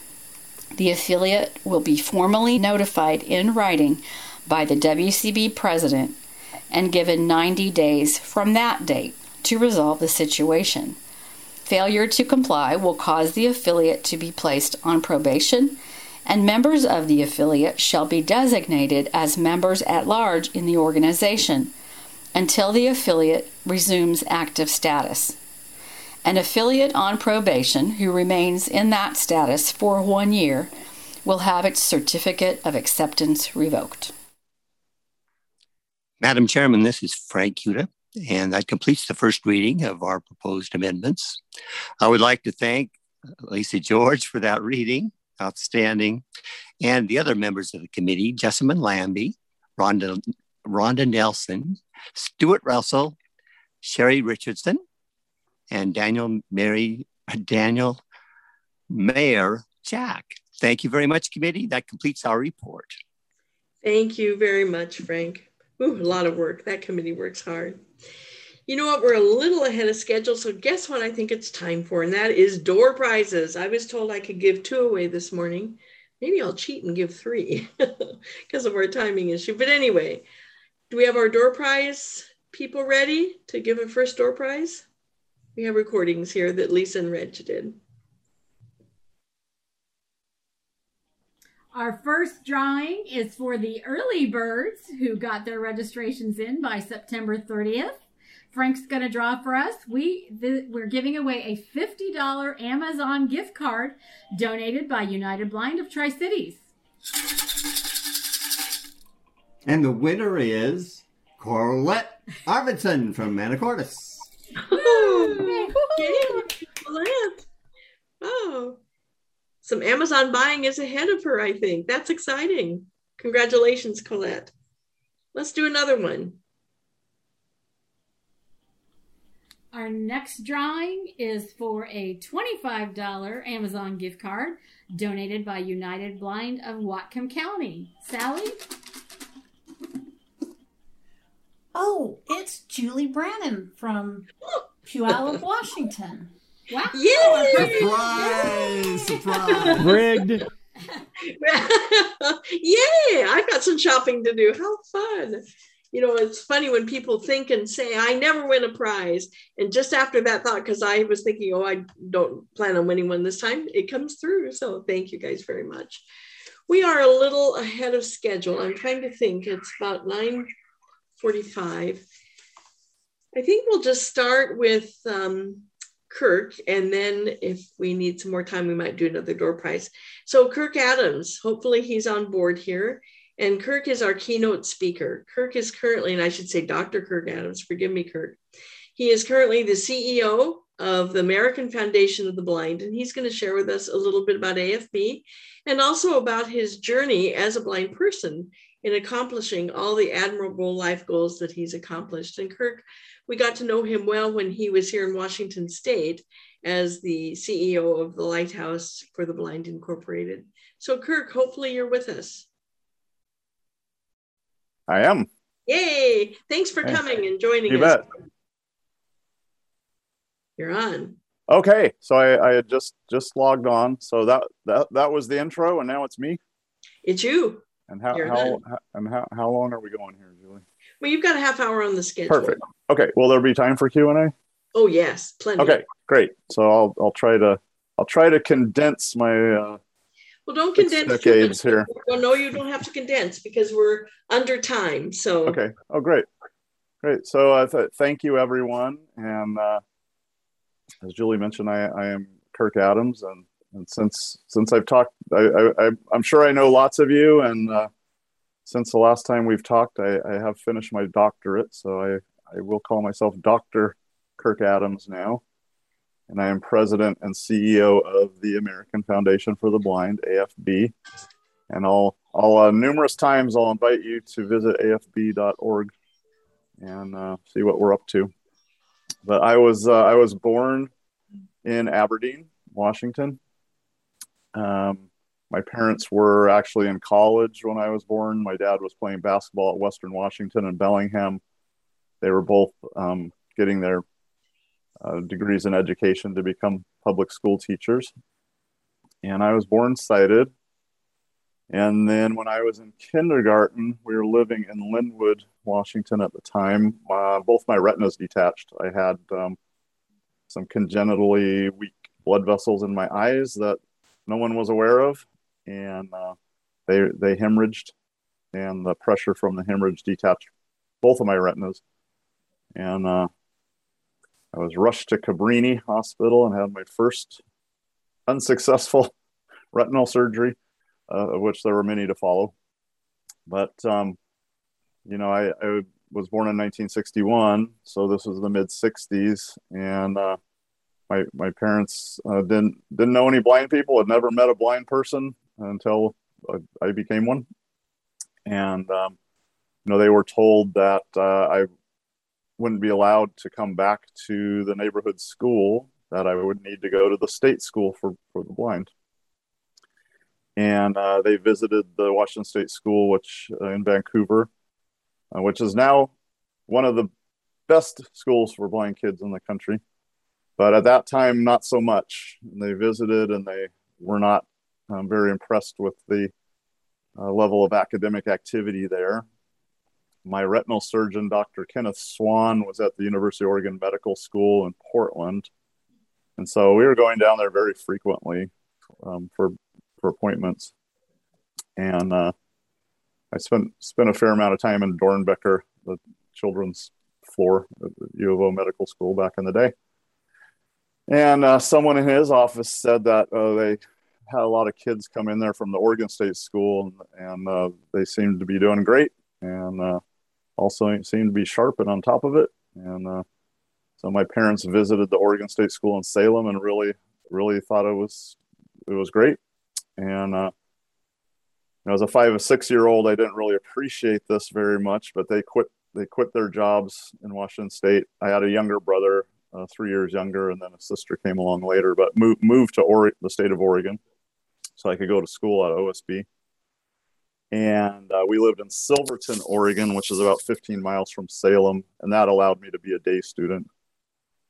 [SPEAKER 8] the affiliate will be formally notified in writing by the WCB president and given 90 days from that date to resolve the situation. Failure to comply will cause the affiliate to be placed on probation, and members of the affiliate shall be designated as members at large in the organization until the affiliate resumes active status. An affiliate on probation who remains in that status for one year will have its certificate of acceptance revoked.
[SPEAKER 7] Madam Chairman, this is Frank Cuta, and that completes the first reading of our proposed amendments. I would like to thank Lisa George for that reading, outstanding, and the other members of the committee, Jessamine Lambie, Rhonda, Rhonda Nelson, Stuart Russell, Sherry Richardson, and Daniel Mary Daniel Mayor Jack. Thank you very much, committee. That completes our report.
[SPEAKER 3] Thank you very much, Frank. Ooh, a lot of work. That committee works hard. You know what? We're a little ahead of schedule. So, guess what I think it's time for? And that is door prizes. I was told I could give two away this morning. Maybe I'll cheat and give three because of our timing issue. But anyway, do we have our door prize people ready to give a first door prize? We have recordings here that Lisa and Reg did.
[SPEAKER 9] Our first drawing is for the early birds who got their registrations in by September 30th. Frank's going to draw for us. We th- we're giving away a fifty dollar Amazon gift card donated by United Blind of Tri Cities.
[SPEAKER 10] And the winner is Corlette Arvidsson from Anacortes.
[SPEAKER 3] Oh, yay, Colette. Oh, some Amazon buying is ahead of her, I think. That's exciting. Congratulations, Colette. Let's do another one.
[SPEAKER 9] Our next drawing is for a $25 Amazon gift card donated by United Blind of Whatcom County. Sally?
[SPEAKER 11] Oh, it's Julie Brannon from Puyallup, Washington.
[SPEAKER 9] Wow.
[SPEAKER 3] Yay!
[SPEAKER 10] Oh, surprise! Surprise!
[SPEAKER 12] Rigged.
[SPEAKER 3] Yay! I've got some shopping to do. How fun. You know, it's funny when people think and say, I never win a prize. And just after that thought, because I was thinking, oh, I don't plan on winning one this time, it comes through. So thank you guys very much. We are a little ahead of schedule. I'm trying to think. It's about 9:45. I think we'll just start with um, Kirk, and then if we need some more time, we might do another door prize. So Kirk Adams, hopefully he's on board here. And Kirk is our keynote speaker. Kirk is currently, and I should say Dr. Kirk Adams, forgive me, Kirk. He is currently the CEO of the American Foundation of the Blind, and he's going to share with us a little bit about AFB and also about his journey as a blind person in accomplishing all the admirable life goals that he's accomplished. And Kirk, we got to know him well when he was here in Washington State as the CEO of the Lighthouse for the Blind Incorporated. So, Kirk, hopefully you're with us.
[SPEAKER 13] I am.
[SPEAKER 3] Yay! Thanks for
[SPEAKER 13] Thanks.
[SPEAKER 3] coming and joining
[SPEAKER 13] You
[SPEAKER 3] us.
[SPEAKER 13] bet.
[SPEAKER 3] You're on.
[SPEAKER 13] Okay, so I, I had just just logged on. So that that that was the intro, and now it's me.
[SPEAKER 3] It's you.
[SPEAKER 13] And how
[SPEAKER 3] You're
[SPEAKER 13] how, and how how long are we going here, Julie?
[SPEAKER 3] Well, you've got a half hour on the schedule.
[SPEAKER 13] Perfect. Okay. Will there be time for Q and A?
[SPEAKER 3] Oh yes, plenty.
[SPEAKER 13] Okay, great. So I'll I'll try to I'll try to condense my uh,
[SPEAKER 3] Well, don't
[SPEAKER 13] six
[SPEAKER 3] condense
[SPEAKER 13] decades here.
[SPEAKER 3] Well, no, you don't have to condense because we're under time. So
[SPEAKER 13] Okay. Oh, great, great. So uh, th- thank you, everyone. And uh, as Julie mentioned, I, I am Kirk Adams, and, and since since I've talked, I, I, I- I'm sure I know lots of you. And uh, since the last time we've talked, I, I have finished my doctorate, so I I will call myself Doctor Kirk Adams now. And I am president and CEO of the American Foundation for the Blind, AFB. And I'll, I'll uh, numerous times I'll invite you to visit afb.org and uh, see what we're up to. But I was uh, I was born in Aberdeen, Washington. Um, my parents were actually in college when I was born. My dad was playing basketball at Western Washington and Bellingham. They were both um, getting their uh, degrees in education to become public school teachers. And I was born sighted. And then when I was in kindergarten, we were living in Lynnwood, Washington at the time. Uh, both my retinas detached. I had um, some congenitally weak blood vessels in my eyes that no one was aware of, and uh, they they hemorrhaged, and the pressure from the hemorrhage detached both of my retinas, and uh, I was rushed to Cabrini Hospital and had my first unsuccessful retinal surgery, uh, of which there were many to follow. But um, you know, I, I was born in 1961, so this was the mid 60s, and uh, my my parents uh, didn't didn't know any blind people. Had never met a blind person until I, I became one, and um, you know, they were told that uh, I wouldn't be allowed to come back to the neighborhood school. That I would need to go to the state school for for the blind and uh, they visited the Washington State School, which uh, in Vancouver, uh, which is now one of the best schools for blind kids in the country. But at that time, not so much. And they visited, and they were not um, very impressed with the uh, level of academic activity there. My retinal surgeon, Dr. Kenneth Swan, was at the University of Oregon Medical School in Portland, and so we were going down there very frequently um, for for appointments. And uh, I spent spent a fair amount of time in Doernbecher, the children's floor at U of O Medical School back in the day. And uh, someone in his office said that uh, they had a lot of kids come in there from the Oregon State School, and, and uh, they seemed to be doing great, and uh, also seemed to be sharp and on top of it. And uh, so my parents visited the Oregon State School in Salem, and really, really thought it was it was great. And uh, you know, as a five or six year old, I didn't really appreciate this very much, but they quit they quit their jobs in Washington State. I had a younger brother, uh, three years younger, and then a sister came along later, but moved moved to or- the state of Oregon so I could go to school at OSB. And uh, we lived in Silverton, Oregon, which is about 15 miles from Salem, and that allowed me to be a day student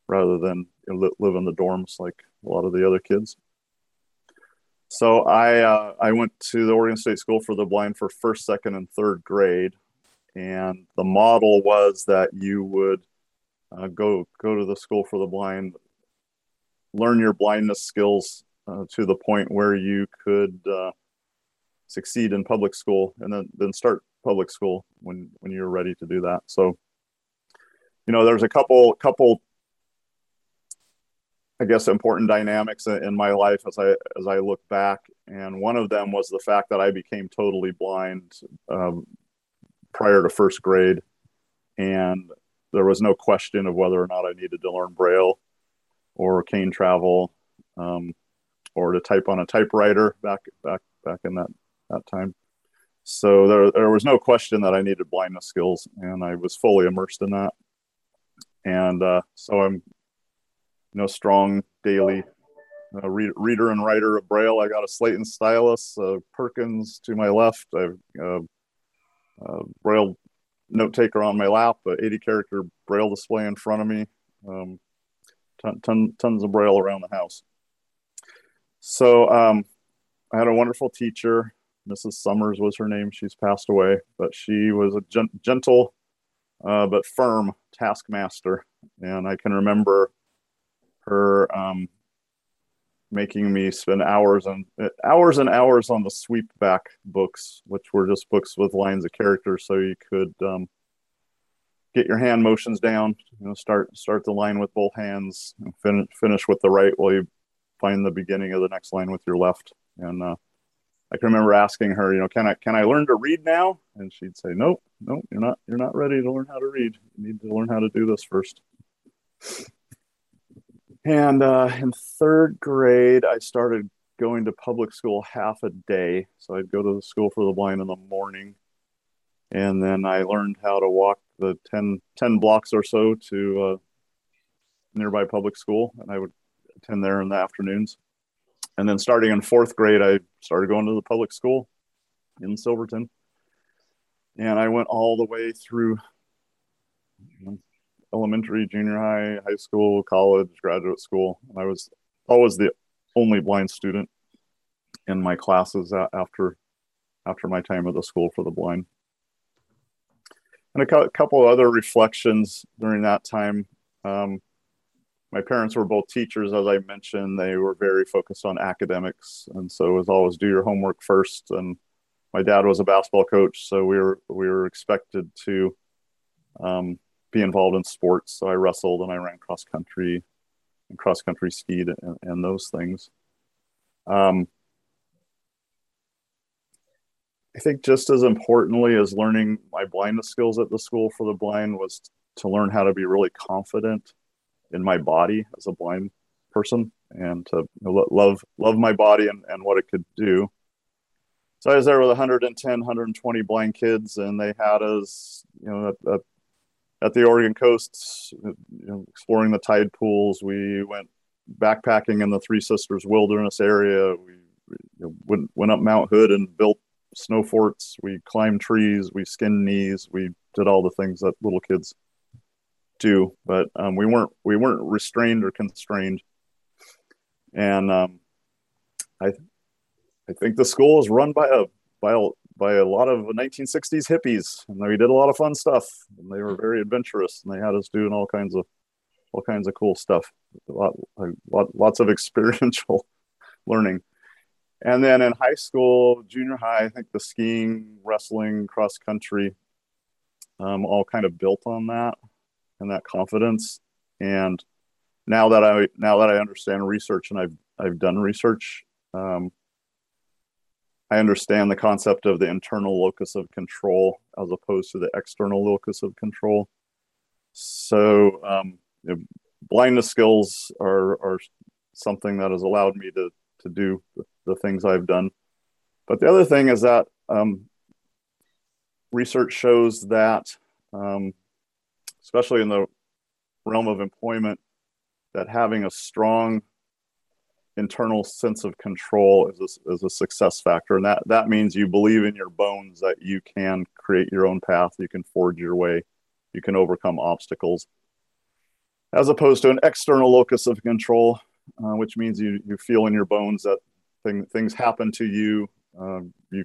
[SPEAKER 13] rather than live in the dorms like a lot of the other kids. So I uh, I went to the Oregon State School for the Blind for first, second, and third grade, and the model was that you would uh, go go to the School for the Blind, learn your blindness skills uh, to the point where you could uh, succeed in public school and then then start public school when when you're ready to do that. So you know there's a couple couple i guess important dynamics in my life as i as i look back. And one of them was the fact that i became totally blind um, prior to first grade. And there was no question of whether or not i needed to learn braille or cane travel um, or to type on a typewriter back back back in that that time. So there there was no question that I needed blindness skills, and I was fully immersed in that. And uh, so I'm, you know, strong daily uh, read, reader and writer of Braille. I got a slate and stylus, uh, Perkins to my left. I've uh, uh, Braille note taker on my lap, a 80 character Braille display in front of me. Um, ton, ton, tons of Braille around the house. So um, I had a wonderful teacher. Mrs. Summers was her name. She's passed away, but she was a gen- gentle uh, but firm taskmaster. And I can remember her um, making me spend hours and hours and hours on the sweep back books, which were just books with lines of characters, so you could um, get your hand motions down. You know, start start the line with both hands, and fin- finish with the right while you find the beginning of the next line with your left. And uh, I can remember asking her, you know, can I can I learn to read now? And she'd say, nope, nope, you're not you're not ready to learn how to read. You need to learn how to do this first. And uh, in third grade, I started going to public school half a day. So I'd go to the school for the blind in the morning. And then I learned how to walk the 10, 10 blocks or so to uh, nearby public school. And I would attend there in the afternoons. And then starting in fourth grade, I started going to the public school in Silverton. And I went all the way through elementary, junior high, high school, college, graduate school. I was always the only blind student in my classes after after my time at the school for the blind. And a couple of other reflections during that time. Um, my parents were both teachers, as I mentioned. They were very focused on academics, and so it was always do your homework first. And my dad was a basketball coach, so we were we were expected to um, be involved in sports. So I wrestled and I ran cross country and cross country skied and, and those things. Um, I think just as importantly as learning my blindness skills at the school for the blind was to learn how to be really confident in my body as a blind person and to love love my body and, and what it could do. So i was there with 110 120 blind kids and they had us you know at, at, at the oregon coast you know, exploring the tide pools. We went backpacking in the three sisters wilderness area. We, you know, went, went up mount hood and built snow forts. We climbed trees. We skinned knees. We did all the things that little kids do, but um, we weren't we weren't restrained or constrained. And um, I I think the school is run by a by a by a lot of 1960s hippies, and we did a lot of fun stuff. And they were very adventurous, and they had us doing all kinds of all kinds of cool stuff. A lot, a lot lots of experiential learning. And then in high school, junior high, I think the skiing, wrestling, cross country, um, all kind of built on that and that confidence. And now that I now that I understand research and I've I've done research, um, I understand the concept of the internal locus of control as opposed to the external locus of control. So um, blindness skills are are something that has allowed me to to do the, the things I've done. But the other thing is that um, research shows that, um, especially in the realm of employment, that having a strong internal sense of control is a, is a success factor. And that, that means you believe in your bones that you can create your own path, you can forge your way, you can overcome obstacles, as opposed to an external locus of control, uh, which means you, you feel in your bones that thing, things happen to you. Um, you,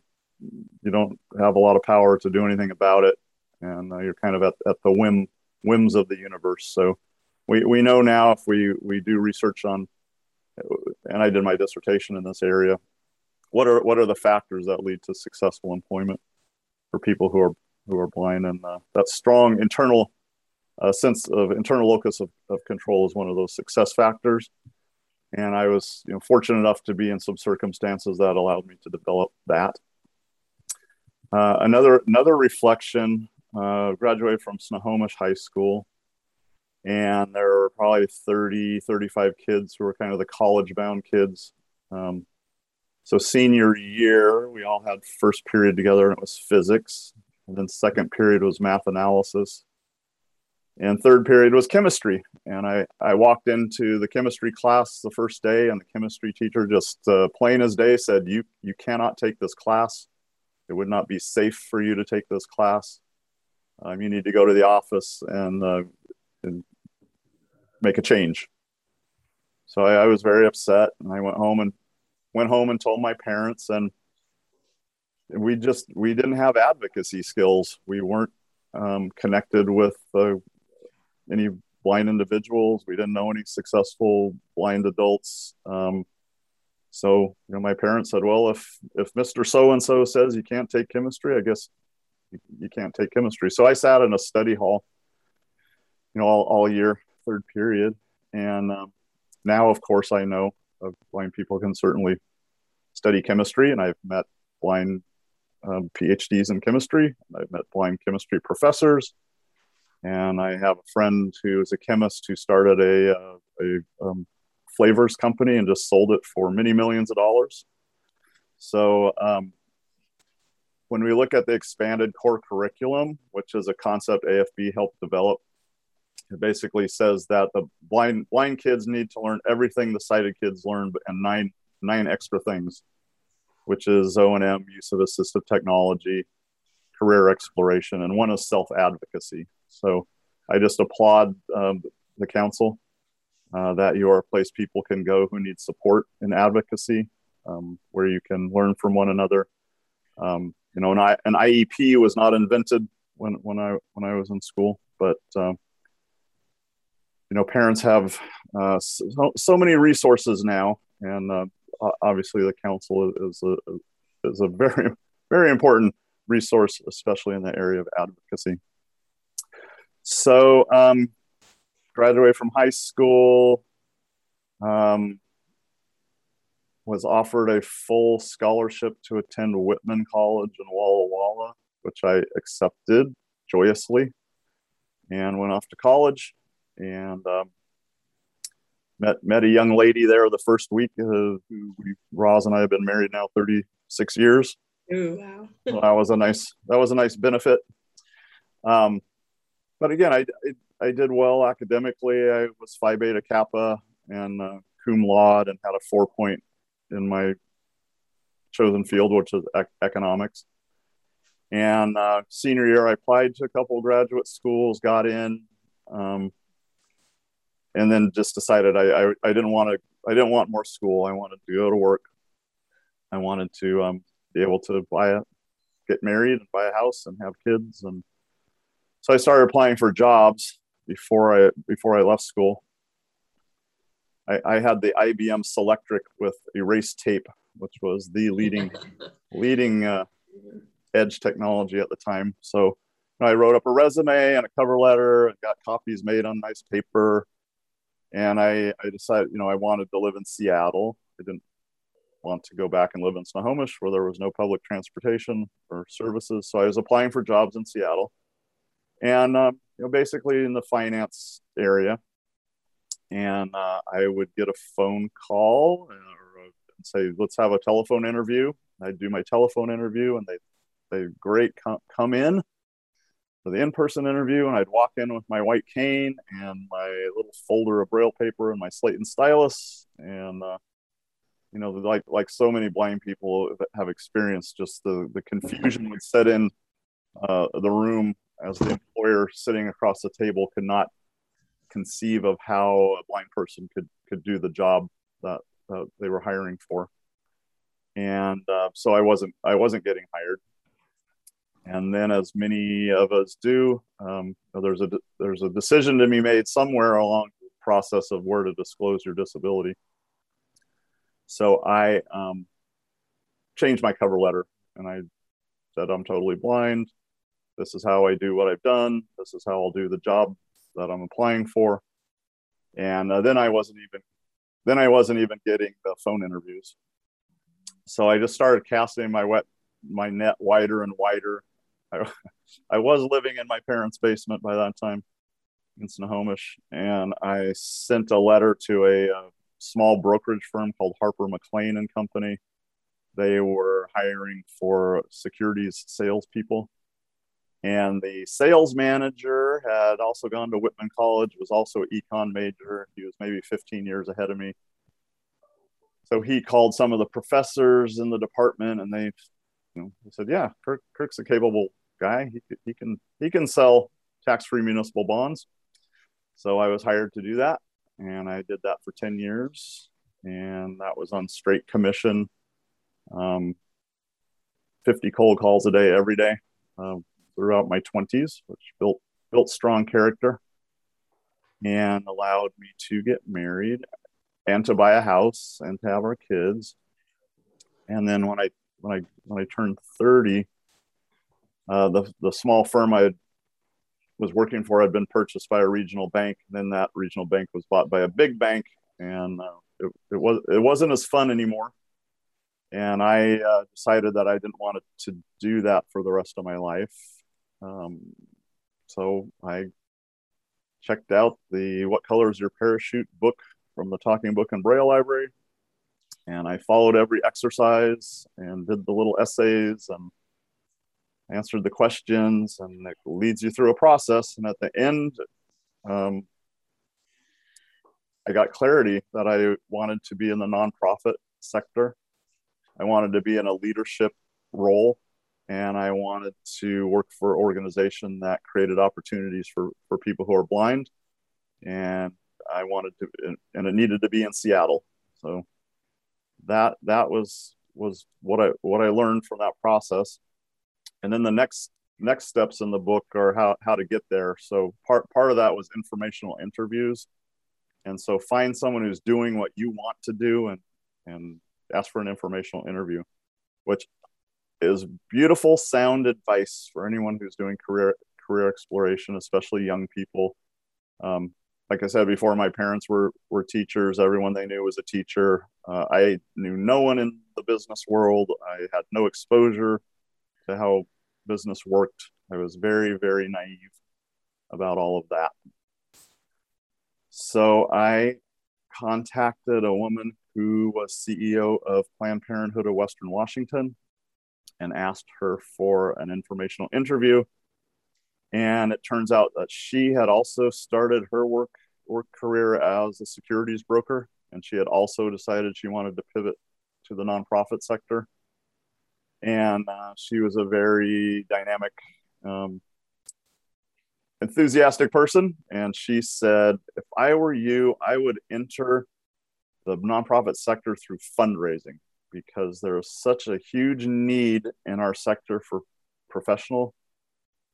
[SPEAKER 13] you don't have a lot of power to do anything about it. And uh, you're kind of at, at the whim, whims of the universe. So we, we know now if we, we do research on and I did my dissertation in this area. What are what are the factors that lead to successful employment for people who are who are blind? And uh, that strong internal uh, sense of internal locus of, of control is one of those success factors. And I was you know fortunate enough to be in some circumstances that allowed me to develop that. Uh, another another reflection. Uh, graduated from Snohomish High School. And there were probably 30 35 kids who were kind of the college bound kids. Um, so senior year we all had first period together and it was physics. And then second period was math analysis. And third period was chemistry. And i i walked into the chemistry class the first day and the chemistry teacher just uh, plain as day said you you cannot take this class. It would not be safe for you to take this class um, you need to go to the office and uh, and make a change. So I, I, was very upset, and I went home and went home and told my parents, and we just we didn't have advocacy skills. We weren't um, connected with uh, any blind individuals. We didn't know any successful blind adults. Um, so you know, my parents said, "Well, if if Mister So and So says you can't take chemistry, I guess you, can't take chemistry." So I sat in a study hall, you know, all, all year third period. And um, now, of course, I know blind people can certainly study chemistry, and I've met blind um, PhDs in chemistry. I've met blind chemistry professors, and I have a friend who is a chemist who started a, uh, a um, flavors company and just sold it for many millions of dollars. So um, when we look at the expanded core curriculum, which is a concept AFB helped develop it basically says that the blind blind kids need to learn everything the sighted kids learn and nine nine extra things which is o&m use of assistive technology career exploration and one is self-advocacy. So i just applaud um, the council uh, that you are a place people can go who need support in advocacy um, where you can learn from one another. Um, you know an, I, an iep was not invented when, when i when i was in school but um, you know parents have uh, so, so, many resources now and uh, obviously the council is a is a very very important resource especially in the area of advocacy. So um, graduated from high school um, was offered a full scholarship to attend whitman college in walla walla which i accepted joyously and went off to college and um, met met a young lady there the first week. Uh, who we, Roz and I have been married now 36 years.
[SPEAKER 3] Ooh, wow.
[SPEAKER 13] that was a nice that was a nice benefit. Um, but again, I, I, I did well academically. I was Phi Beta Kappa and uh, cum laude, and had a four point in my chosen field, which is ec- economics. And uh, senior year, I applied to a couple of graduate schools, got in. Um, and then just decided I, I, I didn't want to I didn't want more school. I wanted to go to work. I wanted to um, be able to buy a get married and buy a house and have kids and so I started applying for jobs before I before I left school. I, I had the IBM Selectric with erase tape, which was the leading leading uh, edge technology at the time. So I wrote up a resume and a cover letter and got copies made on nice paper. And I, I decided, you know, I wanted to live in Seattle. I didn't want to go back and live in Snohomish where there was no public transportation or services. So I was applying for jobs in Seattle and, um, you know, basically in the finance area. And uh, I would get a phone call or say, let's have a telephone interview. I'd do my telephone interview and they, they great, come, come in for the in-person interview and I'd walk in with my white cane and my little folder of braille paper and my slate and stylus and uh, you know like like so many blind people have experienced just the the confusion would set in uh, the room as the employer sitting across the table could not conceive of how a blind person could could do the job that uh, they were hiring for. And uh, so i wasn't i wasn't getting hired. And then as many of us do um, there's a there's a decision to be made somewhere along the process of where to disclose your disability. So i um, changed my cover letter and i said i'm totally blind. This is how i do what i've done. This is how i'll do the job that i'm applying for and uh, then i wasn't even then i wasn't even getting the phone interviews so i just started casting my wet my net wider and wider I, I was living in my parents' basement by that time in Snohomish, and I sent a letter to a, a small brokerage firm called Harper McLean and Company. They were hiring for securities salespeople. And the sales manager had also gone to Whitman College, was also an econ major. He was maybe 15 years ahead of me. So he called some of the professors in the department and they, you know, said, yeah, Kirk, Kirk's a capable guy. He, he can he can sell tax-free municipal bonds. So I was hired to do that, and I did that for ten years, and that was on straight commission, um, fifty cold calls a day every day uh, throughout my twenties, which built built strong character, and allowed me to get married and to buy a house and to have our kids. And then when I when I when I turned thirty uh, the the small firm I was working for had been purchased by a regional bank. Then that regional bank was bought by a big bank, and uh, it, it was it wasn't as fun anymore. And I uh, decided that I didn't want to do that for the rest of my life. Um, so I checked out the "What Color Is Your Parachute" book from the Talking Book and Braille Library, and I followed every exercise and did the little essays and answered the questions and it leads you through a process. And at the end, um, I got clarity that I wanted to be in the nonprofit sector. I wanted to be in a leadership role and I wanted to work for an organization that created opportunities for, for people who are blind. And I wanted to, and it needed to be in Seattle. So that, that was, was what I, what I learned from that process and then the next next steps in the book are how how to get there so part part of that was informational interviews and so find someone who's doing what you want to do and and ask for an informational interview which is beautiful sound advice for anyone who's doing career career exploration especially young people. Um, like i said before my parents were were teachers. Everyone they knew was a teacher. Uh, i knew no one in the business world. I had no exposure to how business worked. I was very, very naive about all of that. So I contacted a woman who was CEO of Planned Parenthood of Western Washington and asked her for an informational interview. And it turns out that she had also started her work work career as a securities broker, and she had also decided she wanted to pivot to the nonprofit sector. And uh, she was a very dynamic um, enthusiastic person. And she said if i were you i would enter the nonprofit sector through fundraising because there is such a huge need in our sector for professional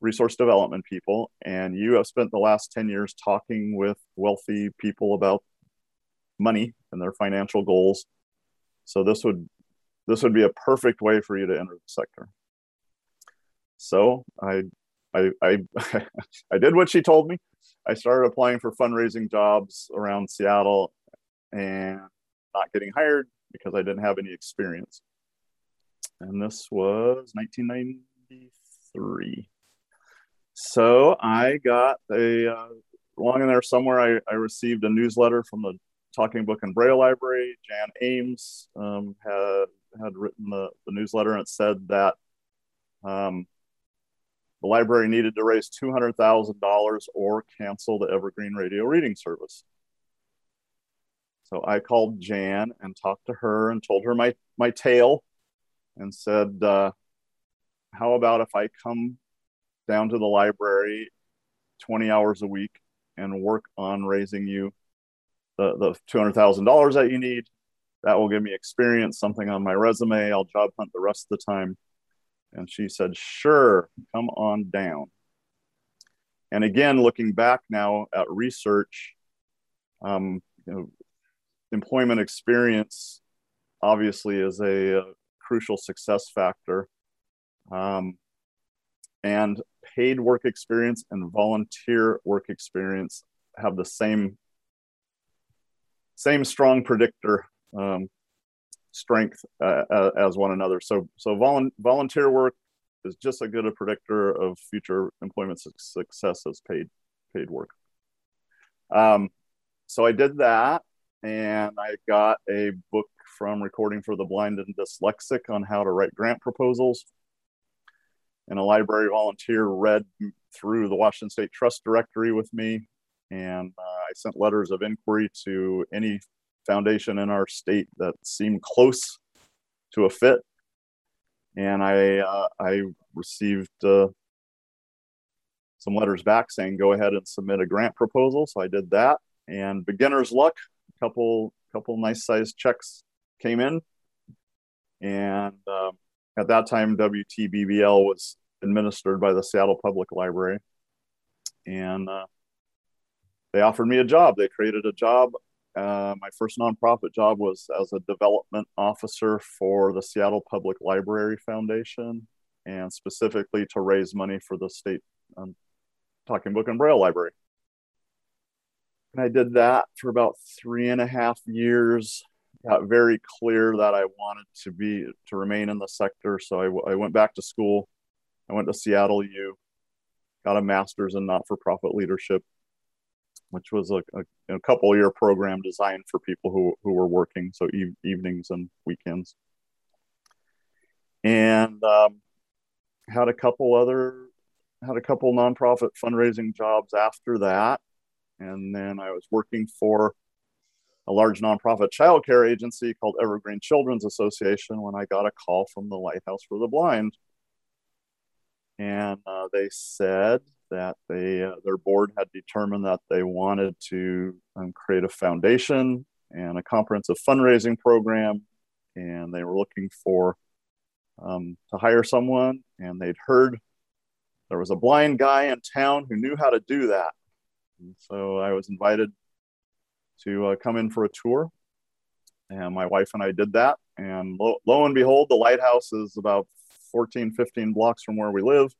[SPEAKER 13] resource development people and you have spent the last 10 years talking with wealthy people about money and their financial goals so this would this would be a perfect way for you to enter the sector. So I I, I, I did what she told me. I started applying for fundraising jobs around Seattle and not getting hired because I didn't have any experience. And this was 1993. So I got a, uh, along in there somewhere, I, I received a newsletter from the Talking Book and Braille Library. Jan Ames um, had, had written the, the newsletter and it said that um, the library needed to raise $200,000 or cancel the Evergreen Radio reading service. So I called Jan and talked to her and told her my, my tale and said, uh, How about if I come down to the library 20 hours a week and work on raising you the, the $200,000 that you need? That will give me experience, something on my resume. I'll job hunt the rest of the time. And she said, Sure, come on down. And again, looking back now at research, um, you know, employment experience obviously is a, a crucial success factor. Um, and paid work experience and volunteer work experience have the same same strong predictor um, strength uh, uh, as one another. So, so volu- volunteer work is just as good a predictor of future employment su- success as paid paid work. Um, so I did that, and I got a book from Recording for the Blind and Dyslexic on how to write grant proposals. And a library volunteer read through the Washington State Trust Directory with me, and uh, I sent letters of inquiry to any foundation in our state that seemed close to a fit. And I, uh, I received uh, some letters back saying, go ahead and submit a grant proposal. So I did that and beginner's luck, couple, couple nice sized checks came in. And uh, at that time, WTBBL was administered by the Seattle Public Library. And uh, they offered me a job. They created a job uh, my first nonprofit job was as a development officer for the Seattle Public Library Foundation, and specifically to raise money for the state um, Talking Book and Braille Library. And I did that for about three and a half years. Got very clear that I wanted to be to remain in the sector, so I, I went back to school. I went to Seattle U, got a master's in not-for-profit leadership which was a, a, a couple year program designed for people who, who were working, so e- evenings and weekends. And um, had a couple other, had a couple nonprofit fundraising jobs after that. And then I was working for a large nonprofit childcare agency called Evergreen Children's Association when I got a call from the Lighthouse for the Blind. And uh, they said, that they uh, their board had determined that they wanted to um, create a foundation and a comprehensive fundraising program, and they were looking for um, to hire someone, and they'd heard there was a blind guy in town who knew how to do that. And so I was invited to uh, come in for a tour, and my wife and I did that. And lo, lo and behold, the lighthouse is about 14, 15 blocks from where we live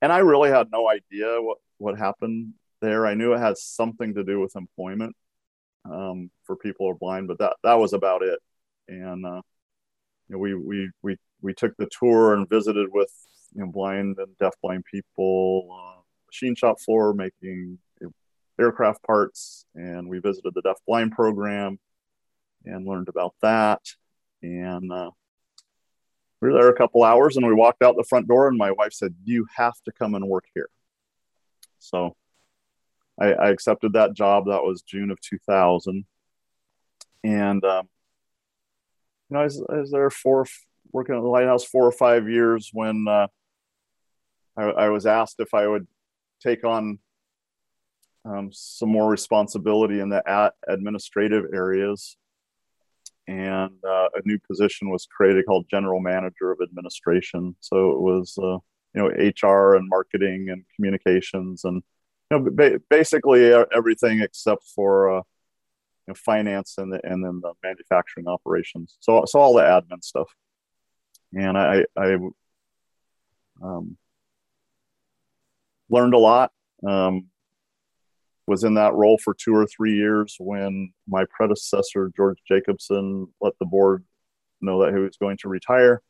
[SPEAKER 13] and I really had no idea what what happened there. I knew it had something to do with employment um, for people who are blind, but that that was about it. And uh, you know, we we we we took the tour and visited with you know blind and deafblind people, uh, machine shop floor making aircraft parts, and we visited the deaf blind program and learned about that. And uh, we were there a couple hours and we walked out the front door and my wife said you have to come and work here. So i, I accepted that job. That was june of 2000 and um, you know I was, I was, there for working at the lighthouse four or five years when uh, I, I, was asked if i would take on um, some more responsibility in the administrative areas and uh, a new position was created called general manager of administration. So it was, uh, you know, HR and marketing and communications and you know, ba- basically everything except for uh, you know, finance and the, and then the manufacturing operations. So so all the admin stuff. And I I um, learned a lot. Um, was in that role for two or three years when my predecessor George Jacobson let the board know that he was going to retire,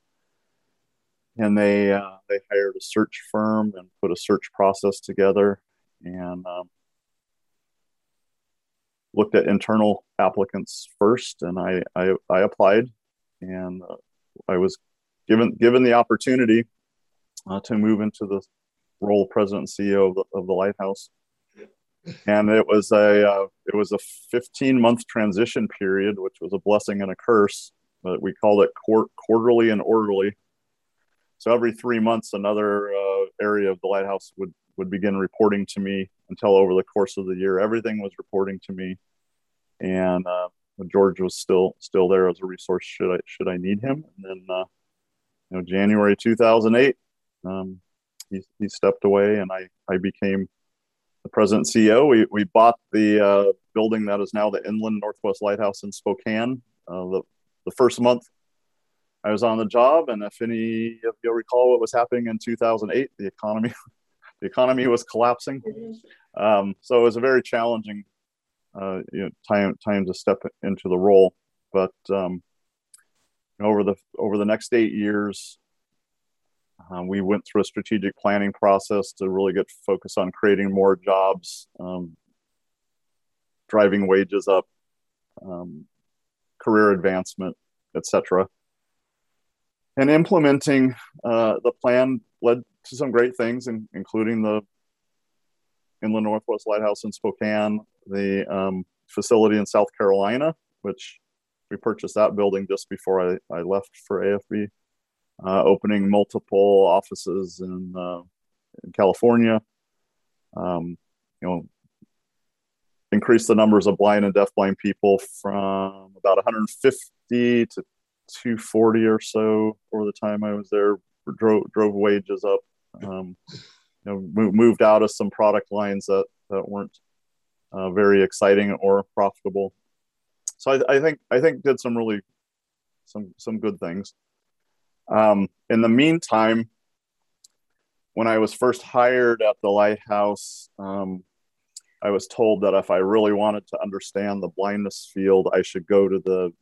[SPEAKER 13] and they uh, they hired a search firm and put a search process together and um, looked at internal applicants first, and I I, I applied, and uh, I was given given the opportunity uh, to move into the role of president and CEO of the, of the Lighthouse and it was a uh, it was a 15 month transition period which was a blessing and a curse but we called it quart- quarterly and orderly. So every three months another uh, area of the lighthouse would would begin reporting to me until over the course of the year everything was reporting to me. And uh, george was still still there as a resource should i should i need him. And then uh, you know january 2008 um, he, he stepped away and i i became the president CEO. We, we bought the uh, building that is now the Inland Northwest Lighthouse in Spokane. Uh, the, the first month I was on the job, and if any of you recall what was happening in 2008, the economy the economy was collapsing. Um, so it was a very challenging uh, you know, time time to step into the role. But um, over the over the next eight years, um, we went through a strategic planning process to really get focused on creating more jobs, um, driving wages up, um, career advancement, etc. And implementing uh, the plan led to some great things, in, including the Inland Northwest Lighthouse in Spokane, the um, facility in South Carolina, which we purchased that building just before I, I left for AFB uh, opening multiple offices in, uh, in California. Um, you know, increase the numbers of blind and deafblind people from about 150 to 240 or so over the time I was there. Drove drove wages up. Um, you know, moved out of some product lines that that weren't uh, very exciting or profitable. So I, I think I think did some really some some good things. Um, in the meantime, when I was first hired at the lighthouse, um, I was told that if I really wanted to understand the blindness field, I should go to the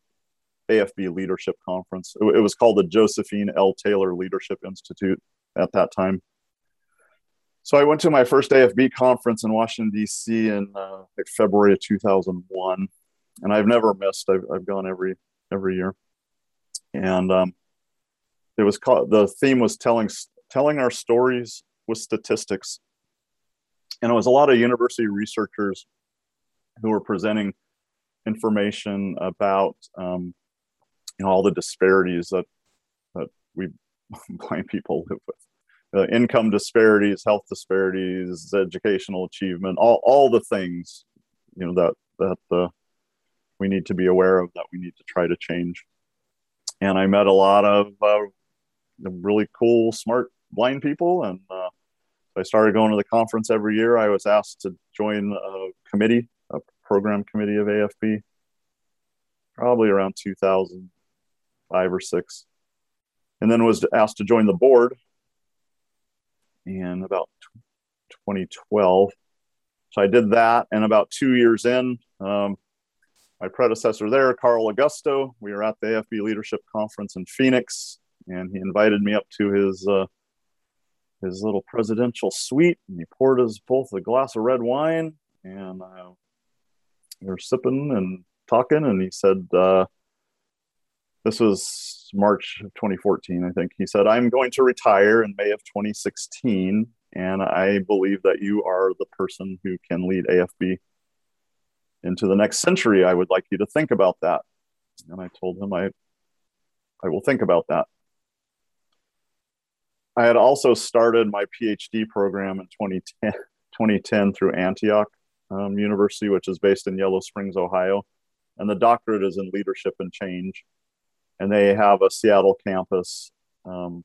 [SPEAKER 13] AFB Leadership Conference. It, was called the Josephine L. Taylor Leadership Institute at that time. So I went to my first AFB conference in Washington D.C. in uh, like February of 2001, and I've never missed. I've, I've gone every every year, and um, it was called the theme was telling telling our stories with statistics. And it was a lot of university researchers who were presenting information about um, you know all the disparities that that we blind people live with. Uh, income disparities health disparities educational achievement all, all the things you know that that uh, we need to be aware of that we need to try to change. And i met a lot of uh, really cool, smart blind people. And uh, I started going to the conference every year. I was asked to join a committee, a program committee of AFB, probably around 2005 or six. And then was asked to join the board in about 2012. So I did that. And about two years in, um, my predecessor there, Carl Augusto, we were at the AFB Leadership Conference in Phoenix and he invited me up to his uh, his little presidential suite, and he poured us both a glass of red wine, and uh, we were sipping and talking, and he said, uh, "This was March of 2014, I think." He said, "I'm going to retire in May of 2016, and I believe that you are the person who can lead AFB." Into the next century, I would like you to think about that. And I told him I I will think about that. I had also started my PhD program in 2010, 2010 through Antioch um, University, which is based in Yellow Springs, Ohio. And the doctorate is in leadership and change. And they have a Seattle campus. Um,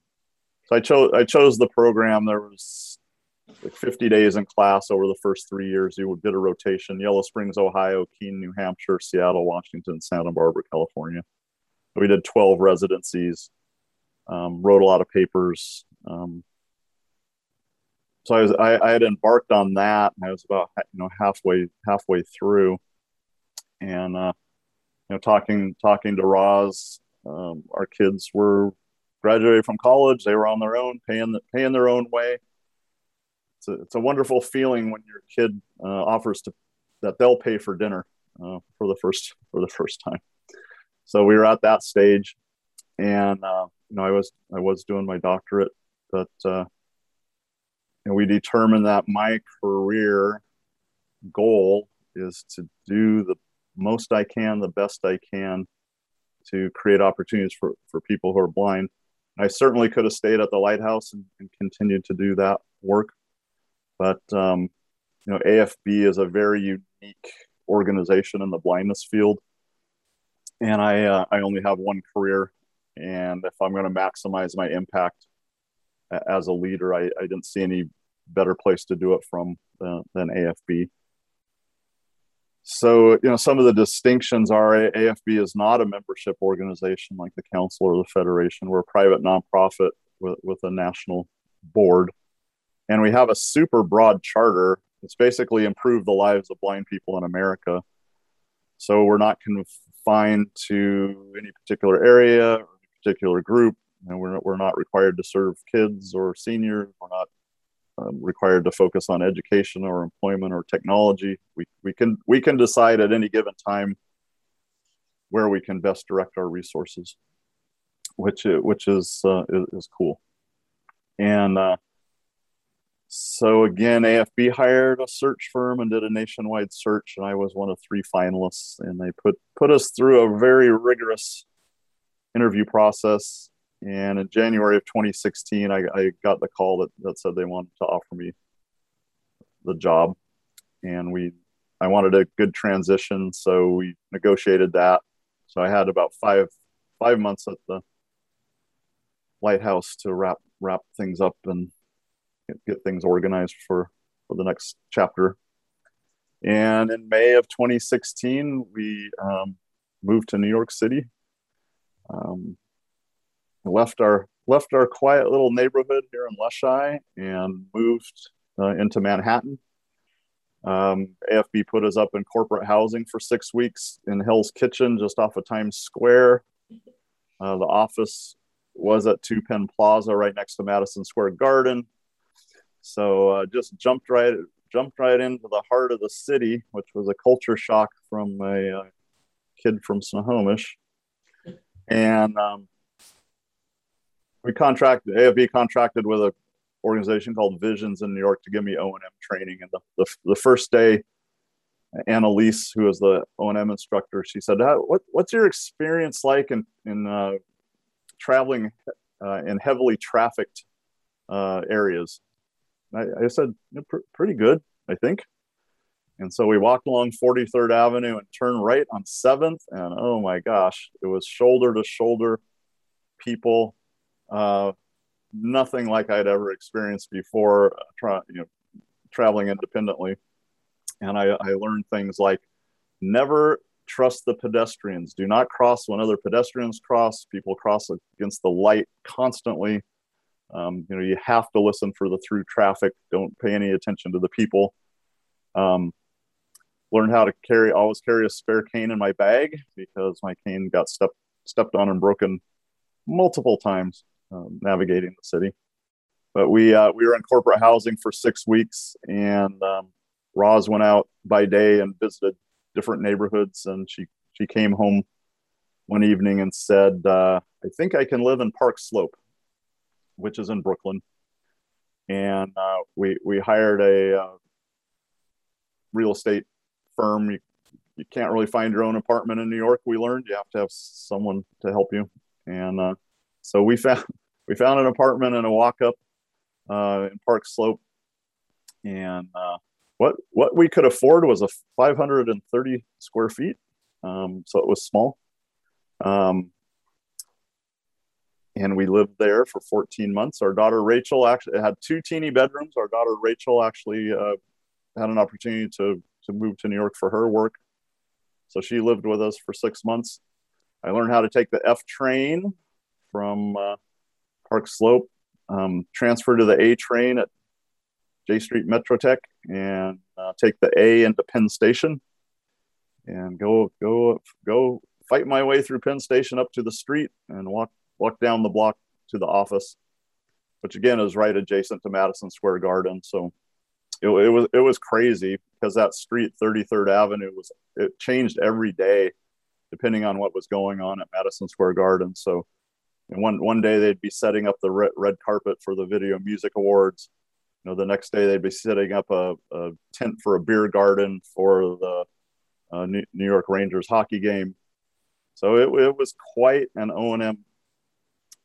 [SPEAKER 13] so I chose I chose the program. There was like 50 days in class over the first three years. You did a rotation: Yellow Springs, Ohio, Keene, New Hampshire, Seattle, Washington, Santa Barbara, California. We did 12 residencies. Um, wrote a lot of papers, um, so I was I, I had embarked on that, and I was about you know halfway halfway through, and uh, you know talking talking to Roz, um, our kids were graduated from college. They were on their own, paying paying their own way. It's a, it's a wonderful feeling when your kid uh, offers to that they'll pay for dinner uh, for the first for the first time. So we were at that stage, and uh, you know I was I was doing my doctorate, but uh, and we determined that my career goal is to do the most I can, the best I can to create opportunities for, for people who are blind. I certainly could have stayed at the lighthouse and, and continued to do that work. But, um, you know, AFB is a very unique organization in the blindness field. And I, uh, I only have one career. And if I'm going to maximize my impact as a leader, I, I didn't see any better place to do it from uh, than AFB. So, you know, some of the distinctions are AFB is not a membership organization like the council or the federation. We're a private nonprofit with, with a national board. And we have a super broad charter. It's basically improve the lives of blind people in America. So we're not confined to any particular area or particular group. And we're, we're not required to serve kids or seniors. We're not um, required to focus on education or employment or technology. We, we can we can decide at any given time where we can best direct our resources, which which is uh, is, is, cool. And uh, so again, AFB hired a search firm and did a nationwide search, and I was one of three finalists. And they put put us through a very rigorous interview process and in January of 2016, I, I got the call that, that said they wanted to offer me the job. And we, I wanted a good transition. So we negotiated that. So I had about five, five months at the lighthouse to wrap, wrap things up and get, get things organized for, for the next chapter. And in May of 2016, we um, moved to New York City. Um, left our left our quiet little neighborhood here in Leschi and moved uh, into Manhattan. Um, AFB put us up in corporate housing for six weeks in Hell's Kitchen, just off of Times Square. Uh, the office was at Two Penn Plaza, right next to Madison Square Garden. So uh, just jumped right jumped right into the heart of the city, which was a culture shock from a uh, kid from Snohomish. And um, we contracted AFB contracted with a organization called Visions in New York to give me O and M training. And the, the, the first day, Annalise, who was the O and M instructor, she said, "What what's your experience like in in uh, traveling uh, in heavily trafficked uh, areas?" I, I, said, pr- "Pretty good, I think." And so we walked along 43rd Avenue and turned right on 7th. And oh my gosh, it was shoulder to shoulder people uh, nothing like I'd ever experienced before, uh, tra- you know, traveling independently. And I, I learned things like never trust the pedestrians. Do not cross when other pedestrians cross. People cross against the light constantly. Um, you know, you have to listen for the through traffic. Don't pay any attention to the people. Um, learn how to carry, always carry a spare cane in my bag because my cane got stepped stepped on and broken multiple times um, navigating the city. But we uh, we were in corporate housing for six weeks, and um, Roz went out by day and visited different neighborhoods, and she she came home one evening and said, uh, "I think I can live in Park Slope, which is in Brooklyn." And uh, we we hired a uh, real estate firm. You, you can't really find your own apartment in New York. We learned you have to have someone to help you, and uh, so we found we found an apartment and a walk up uh, in Park Slope, and uh, what what we could afford was a 530 square feet, um, so it was small. Um, and we lived there for 14 months. Our daughter Rachel actually had two teeny bedrooms. Our daughter Rachel actually uh, had an opportunity to to move to New York for her work, so she lived with us for six months. I learned how to take the F train from uh, Park Slope, um, transferred to the A train at Jay Street Metrotech and uh, take the A into Penn Station and go go go fight my way through Penn Station up to the street and walk walk down the block to the office, which again is right adjacent to Madison Square Garden. So it, it was it was crazy because that street 33rd Avenue was it changed every day depending on what was going on at Madison Square Garden. So and one one day they'd be setting up the red, red carpet for the Video Music Awards. You know, the next day they'd be setting up a, a tent for a beer garden for the uh, New, York Rangers hockey game. So it, it was quite an O and M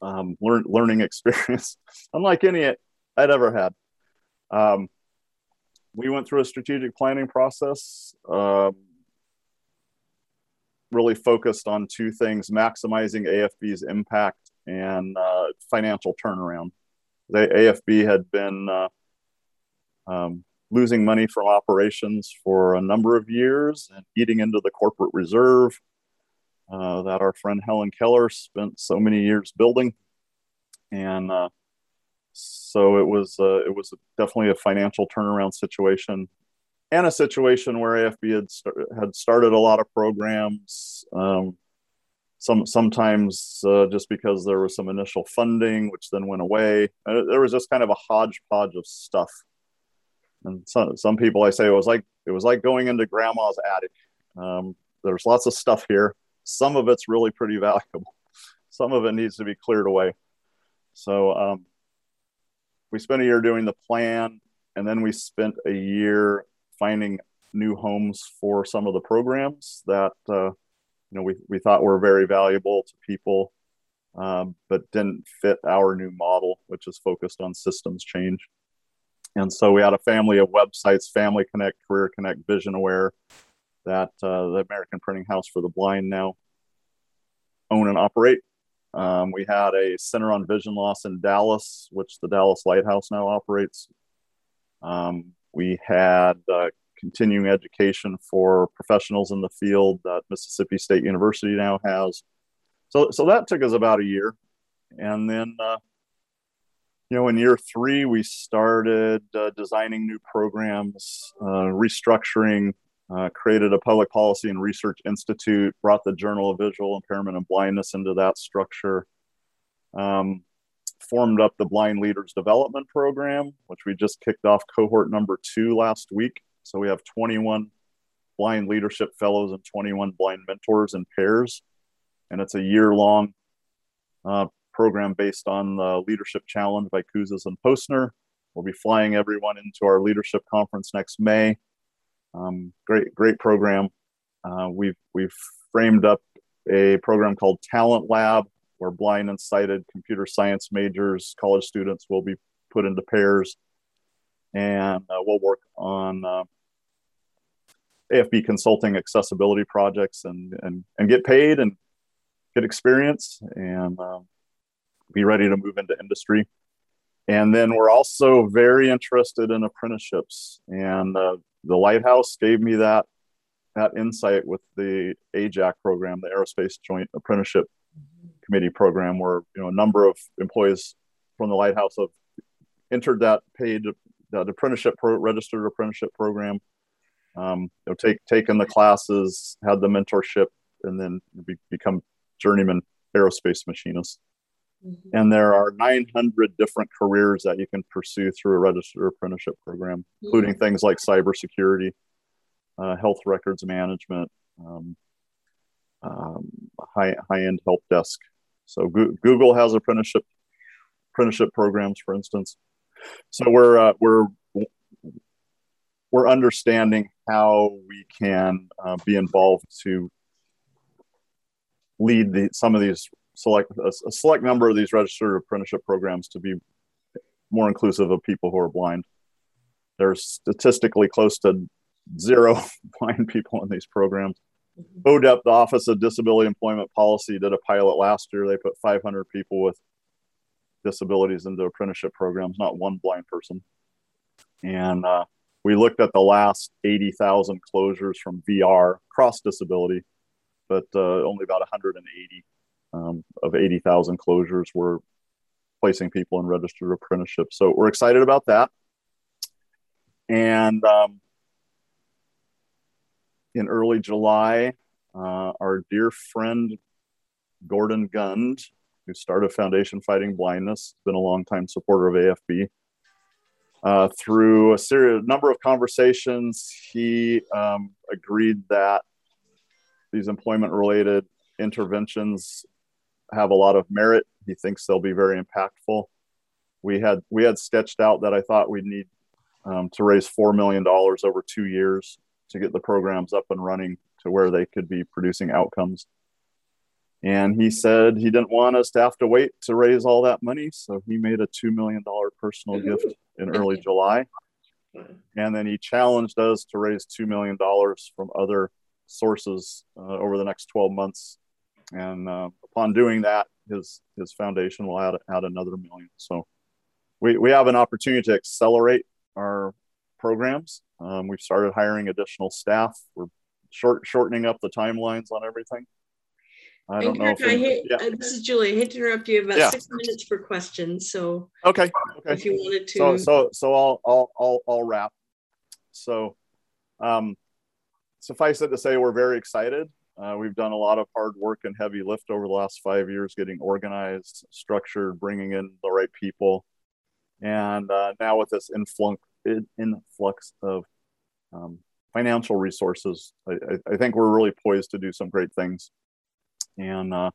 [SPEAKER 13] um, learn, learning experience, unlike any I'd ever had. Um, we went through a strategic planning process, uh, really focused on two things: maximizing AFB's impact and uh, financial turnaround. The AFB had been uh, um, losing money from operations for a number of years and eating into the corporate reserve uh, that our friend Helen Keller spent so many years building, and uh, so it was uh, it was definitely a financial turnaround situation, and a situation where AFB had start, had started a lot of programs. Um, some sometimes uh, just because there was some initial funding, which then went away. Uh, there was just kind of a hodgepodge of stuff. And some some people I say it was like it was like going into grandma's attic. Um, there's lots of stuff here some of it's really pretty valuable. Some of it needs to be cleared away. So um, we spent a year doing the plan, and then we spent a year finding new homes for some of the programs that uh, you know we, we thought were very valuable to people, um, but didn't fit our new model, which is focused on systems change. And so we had a family of websites: Family Connect, Career Connect, Vision Aware, that uh, the American Printing House for the Blind now own and operate. Um, we had a Center on Vision Loss in Dallas, which the Dallas Lighthouse now operates. Um, we had uh, continuing education for professionals in the field that Mississippi State University now has. So, so that took us about a year. And then, uh, you know, in year three, we started uh, designing new programs, uh, restructuring uh, created a public policy and research institute, brought the Journal of Visual Impairment and Blindness into that structure, um, formed up the Blind Leaders Development Program, which we just kicked off cohort number two last week. So we have 21 blind leadership fellows and 21 blind mentors and pairs. And it's a year long uh, program based on the Leadership Challenge by Kouzes and Posner. We'll be flying everyone into our leadership conference next May um, great, great program. Uh, we've we've framed up a program called Talent Lab, where blind and sighted computer science majors, college students will be put into pairs, and uh, we'll work on uh, AFB consulting accessibility projects and and and get paid and get experience and um, be ready to move into industry. And then we're also very interested in apprenticeships. And uh, the Lighthouse gave me that that insight with the AJAC program, the Aerospace Joint Apprenticeship Committee program, where you know a number of employees from the Lighthouse have entered that paid that apprenticeship pro, registered apprenticeship program. Um, you know, take taken the classes, had the mentorship, and then be, become journeyman aerospace machinists. Mm-hmm. And there are 900 different careers that you can pursue through a registered apprenticeship program, mm-hmm. including things like cybersecurity, uh, health records management, um, um, high high end help desk. So Go- Google has apprenticeship apprenticeship programs, for instance. So we're uh, we're we're understanding how we can uh, be involved to lead the, some of these select a, a select number of these registered apprenticeship programs to be more inclusive of people who are blind. There's statistically close to zero blind people in these programs. Mm-hmm. ODEP, the Office of Disability Employment Policy, did a pilot last year. They put 500 people with disabilities into apprenticeship programs, not one blind person. And uh, we looked at the last 80,000 closures from VR cross disability, but uh, only about 180 um, of 80,000 closures. We're placing people in registered apprenticeship. So we're excited about that. And um, in early July, uh, our dear friend Gordon Gund, who started Foundation Fighting Blindness, been a longtime supporter of AFB. Uh, through a series, number of conversations, he um, agreed that these employment-related interventions have a lot of merit. He thinks they'll be very impactful. We had we had sketched out that I thought we'd need um, to raise four million dollars over two years to get the programs up and running to where they could be producing outcomes. And he said he didn't want us to have to wait to raise all that money, so he made a two million dollar personal gift in early July. And then he challenged us to raise two million dollars from other sources uh, over the next 12 months. And uh, upon doing that, his his foundation will add add another million. So we we have an opportunity to accelerate our programs. Um, we've started hiring additional staff. We're short shortening up the timelines on everything. I don't know.
[SPEAKER 3] I hate,
[SPEAKER 13] yeah.
[SPEAKER 3] uh, this is Julie. I hate to interrupt you. About
[SPEAKER 13] Yeah.
[SPEAKER 3] six minutes for questions. So
[SPEAKER 13] Okay. Okay.
[SPEAKER 3] if you wanted to.
[SPEAKER 13] So so so I'll I'll I'll, I'll wrap. So, um, suffice it to say, we're very excited. Uh, we've done a lot of hard work and heavy lift over the last five years, getting organized, structured, bringing in the right people, and uh, now with this influx influx of um, financial resources, I, I think we're really poised to do some great things. And uh,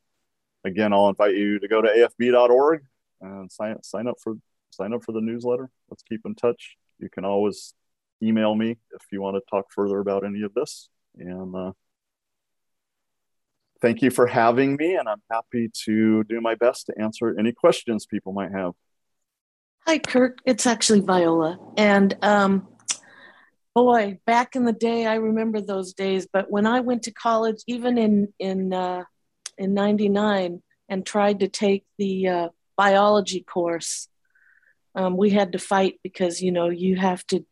[SPEAKER 13] again, I'll invite you to go to afb.org and sign sign up for sign up for the newsletter. Let's keep in touch. You can always email me if you want to talk further about any of this. And uh, thank you for having me. And I'm happy to do my best to answer any questions people might have.
[SPEAKER 12] Hi, Kirk. It's actually Viola. And um, boy, back in the day, I remember those days. But when I went to college, even in in uh, in '99, and tried to take the uh, biology course, um, we had to fight because you know you have to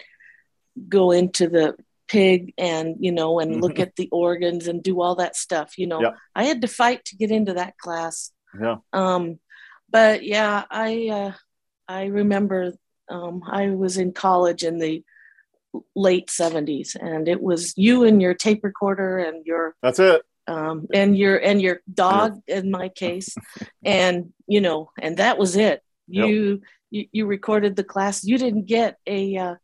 [SPEAKER 12] go into the pig and you know and look
[SPEAKER 13] Mhm.
[SPEAKER 12] at the organs and do all that stuff. You know,
[SPEAKER 13] Yeah.
[SPEAKER 12] I had to fight to get into that class.
[SPEAKER 13] Yeah.
[SPEAKER 12] Um, but yeah, I uh, I remember um, I was in college in the late 70s and it was you and your tape recorder and your
[SPEAKER 13] That's it.
[SPEAKER 12] Um, and your and your dog in my case. And you know and that was it.
[SPEAKER 13] Yep.
[SPEAKER 12] you you, you recorded the class. You didn't get a uh,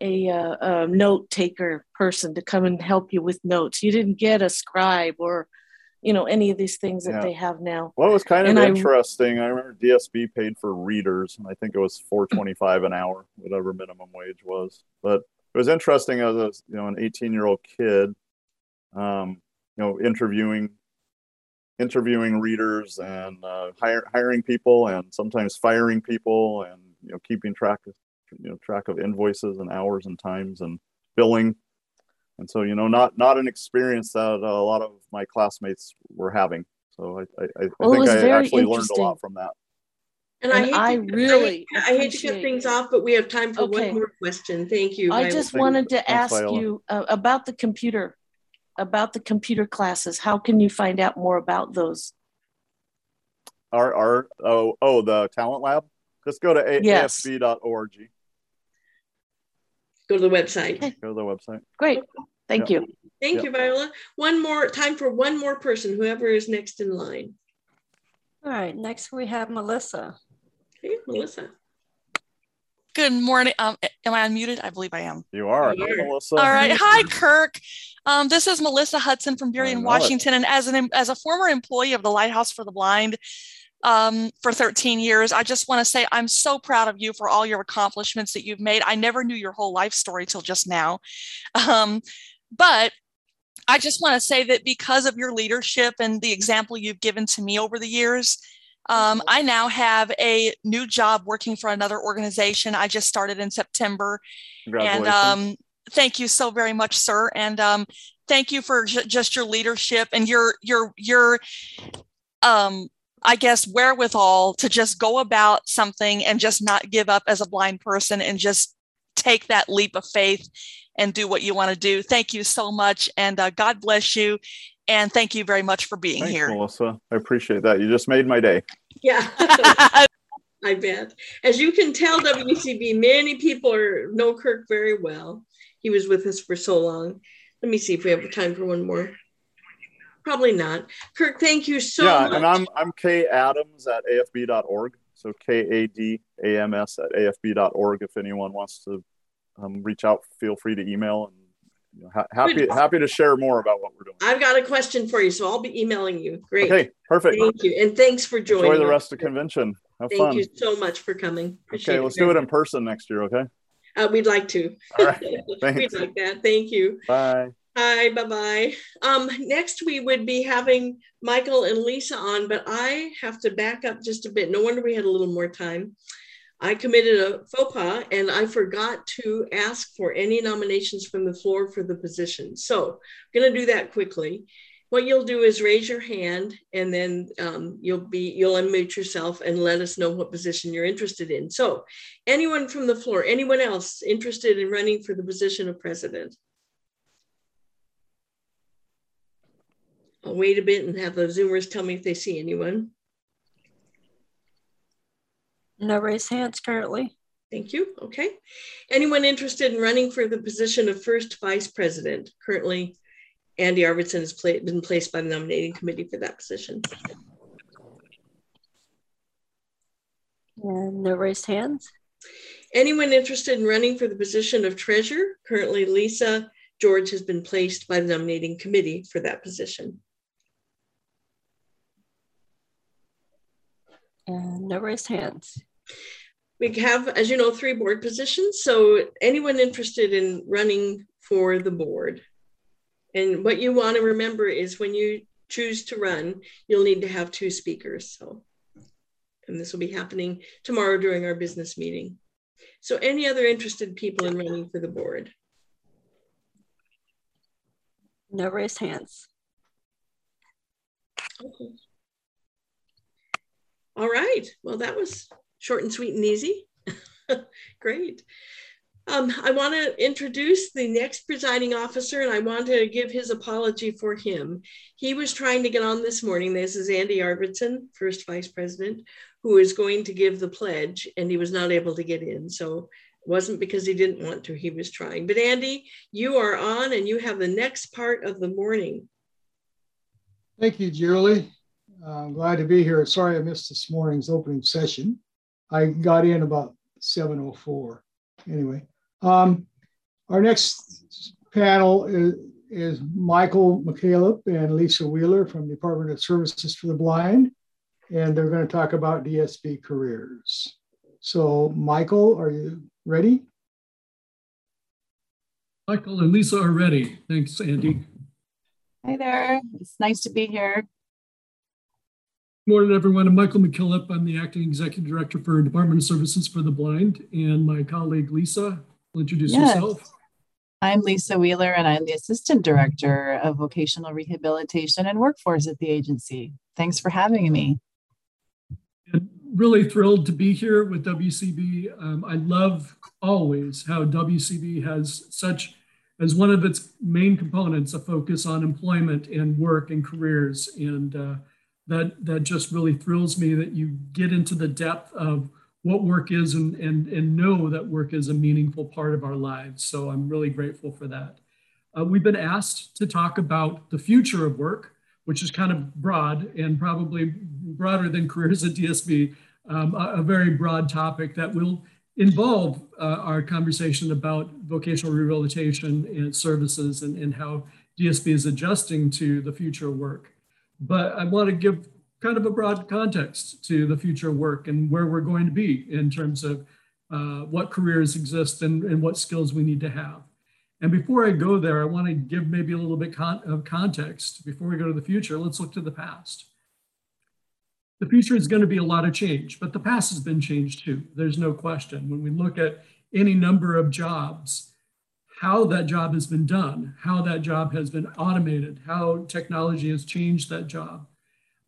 [SPEAKER 12] a, uh, a note taker person to come and help you with notes. You didn't get a scribe or you know any of these things that
[SPEAKER 13] Yeah.
[SPEAKER 12] they have now.
[SPEAKER 13] Well it was kind of
[SPEAKER 12] And I-
[SPEAKER 13] interesting, I remember DSB paid for readers, and I think it was four twenty-five an hour, whatever minimum wage was. But it was interesting as a you know an eighteen-year-old kid, um, you know, interviewing interviewing readers and uh, hire, hiring people, and sometimes firing people, and you know, keeping track of you know track of invoices and hours and times and billing. And so, you know, not not an experience that a lot of my classmates were having. So I, I, I
[SPEAKER 12] Well,
[SPEAKER 13] think I actually learned a lot from that.
[SPEAKER 3] And,
[SPEAKER 12] And
[SPEAKER 3] I, hate
[SPEAKER 12] I
[SPEAKER 3] to,
[SPEAKER 12] really
[SPEAKER 3] I, hate- I hate to cut things off, but we have time for
[SPEAKER 12] Okay.
[SPEAKER 3] one more question. Thank you.
[SPEAKER 12] I just
[SPEAKER 13] Thank-
[SPEAKER 12] wanted to ask
[SPEAKER 13] Viola.
[SPEAKER 12] you uh, about the computer, about the computer classes. How can you find out more about those?
[SPEAKER 13] Our, our oh oh the talent lab. Just go to a-
[SPEAKER 12] Yes.
[SPEAKER 13] afb.org.
[SPEAKER 3] Go to the website.
[SPEAKER 13] Go to the website.
[SPEAKER 12] Great. Thank
[SPEAKER 13] Yeah.
[SPEAKER 12] you.
[SPEAKER 3] Thank
[SPEAKER 13] Yeah.
[SPEAKER 3] you, Viola. One more time for one more person, whoever is next in line.
[SPEAKER 5] All right, next we have Melissa.
[SPEAKER 3] Okay, Melissa.
[SPEAKER 14] Good morning. Um, am I unmuted? I believe I am.
[SPEAKER 13] You are.
[SPEAKER 3] You are.
[SPEAKER 13] Melissa.
[SPEAKER 14] All right. Hi, Kirk. Um, this is Melissa Hudson from Burien,
[SPEAKER 13] it.
[SPEAKER 14] Washington, and as an as a former employee of the Lighthouse for the Blind um, for 13 years, I just want to say I'm so proud of you for all your accomplishments that you've made. I never knew your whole life story till just now, um, but I just want to say that because of your leadership and the example you've given to me over the years, um, I now have a new job working for another organization. I just started in September. And um, thank you so very much, sir. And um, thank you for ju- just your leadership and your your your um, I guess wherewithal to just go about something and just not give up as a blind person and just take that leap of faith and do what you want to do. Thank you so much, and uh, God bless you. And thank you very much for being
[SPEAKER 13] Thanks,
[SPEAKER 14] here.
[SPEAKER 13] Melissa. I appreciate that. You just made my day.
[SPEAKER 3] Yeah. I bet. As you can tell, WCB, many people are know Kirk very well. He was with us for so long. Let me see if we have time for one more. Probably not. Kirk, thank you so
[SPEAKER 13] yeah,
[SPEAKER 3] much.
[SPEAKER 13] and I'm I'm K Adams at afb.org. So K A D A M S at afb.org. If anyone wants to um, reach out, feel free to email and you know, ha- happy happy to share more about what we're doing.
[SPEAKER 3] I've got a question for you, so I'll be emailing you. Great.
[SPEAKER 13] Okay, perfect.
[SPEAKER 3] Thank you. And thanks for joining.
[SPEAKER 13] Enjoy the
[SPEAKER 3] us.
[SPEAKER 13] rest of the convention. Have
[SPEAKER 3] Thank
[SPEAKER 13] fun.
[SPEAKER 3] you so much for coming. Appreciate
[SPEAKER 13] Okay, let's do it in person next year. Okay.
[SPEAKER 3] Uh, we'd like to.
[SPEAKER 13] All right.
[SPEAKER 3] We'd like that. Thank you.
[SPEAKER 13] Bye.
[SPEAKER 3] Hi, bye bye. Um, next, we would be having Michael and Lisa on, but I have to back up just a bit. No wonder we had a little more time. I committed a faux pas and I forgot to ask for any nominations from the floor for the position. So I'm going to do that quickly. What you'll do is raise your hand and then um, you'll be you'll unmute yourself and let us know what position you're interested in. So anyone from the floor, anyone else interested in running for the position of president? I'll wait a bit and have the Zoomers tell me if they see anyone.
[SPEAKER 5] No raised hands currently.
[SPEAKER 3] Thank you. Okay. Anyone interested in running for the position of first vice president? Currently, Andy Arvidsson has pla- been placed by the nominating committee for that position.
[SPEAKER 5] And no raised hands.
[SPEAKER 3] Anyone interested in running for the position of treasurer? Currently, Lisa George has been placed by the nominating committee for that position.
[SPEAKER 5] And no raised hands.
[SPEAKER 3] We have, as you know, three board positions. So anyone interested in running for the board? And what you want to remember is when you choose to run, you'll need to have two speakers. So, and this will be happening tomorrow during our business meeting. So any other interested people in running for the board?
[SPEAKER 5] No raised hands.
[SPEAKER 3] Okay. All right. Well, that was short and sweet and easy. Great. Um, I want to introduce the next presiding officer, and I want to give his apology for him. He was trying to get on this morning. This is Andy Arvidsson, first vice president, who is going to give the pledge, and he was not able to get in. So it wasn't because he didn't want to, he was trying. But Andy, you are on, and you have the next part of the morning.
[SPEAKER 15] Thank you, Julie. Uh, I'm glad to be here. Sorry I missed this morning's opening session. I got in about 7.04. Anyway, um, our next panel is, is Michael McCaleb and Lisa Wheeler from Department of Services for the Blind, and they're going to talk about DSB careers. So, Michael, are you ready?
[SPEAKER 16] Michael and Lisa are ready. Thanks, Andy.
[SPEAKER 17] Hi there. It's nice to be here.
[SPEAKER 16] Good morning, everyone. I'm Michael McKillop. I'm the Acting Executive Director for Department of Services for the Blind. And my colleague Lisa will introduce
[SPEAKER 17] Yes.
[SPEAKER 16] herself.
[SPEAKER 17] I'm Lisa Wheeler, and I'm the Assistant Director of Vocational Rehabilitation and Workforce at the agency. Thanks for having me.
[SPEAKER 16] Really thrilled to be here with WCB. Um, I love always how WCB has such, as one of its main components, a focus on employment and work and careers. And uh, that, that just really thrills me that you get into the depth of what work is and, and, and know that work is a meaningful part of our lives. So I'm really grateful for that. Uh, we've been asked to talk about the future of work, which is kind of broad and probably broader than careers at DSB, um, a, a, very broad topic that will involve uh, our conversation about vocational rehabilitation and services and, and how DSB is adjusting to the future of work. But I want to give kind of a broad context to the future work and where we're going to be in terms of uh, what careers exist and, and what skills we need to have. And before I go there, I want to give maybe a little bit con of context. Before we go to the future, let's look to the past. The future is going to be a lot of change, but the past has been changed too. There's no question. When we look at any number of jobs, how that job has been done, how that job has been automated, how technology has changed that job,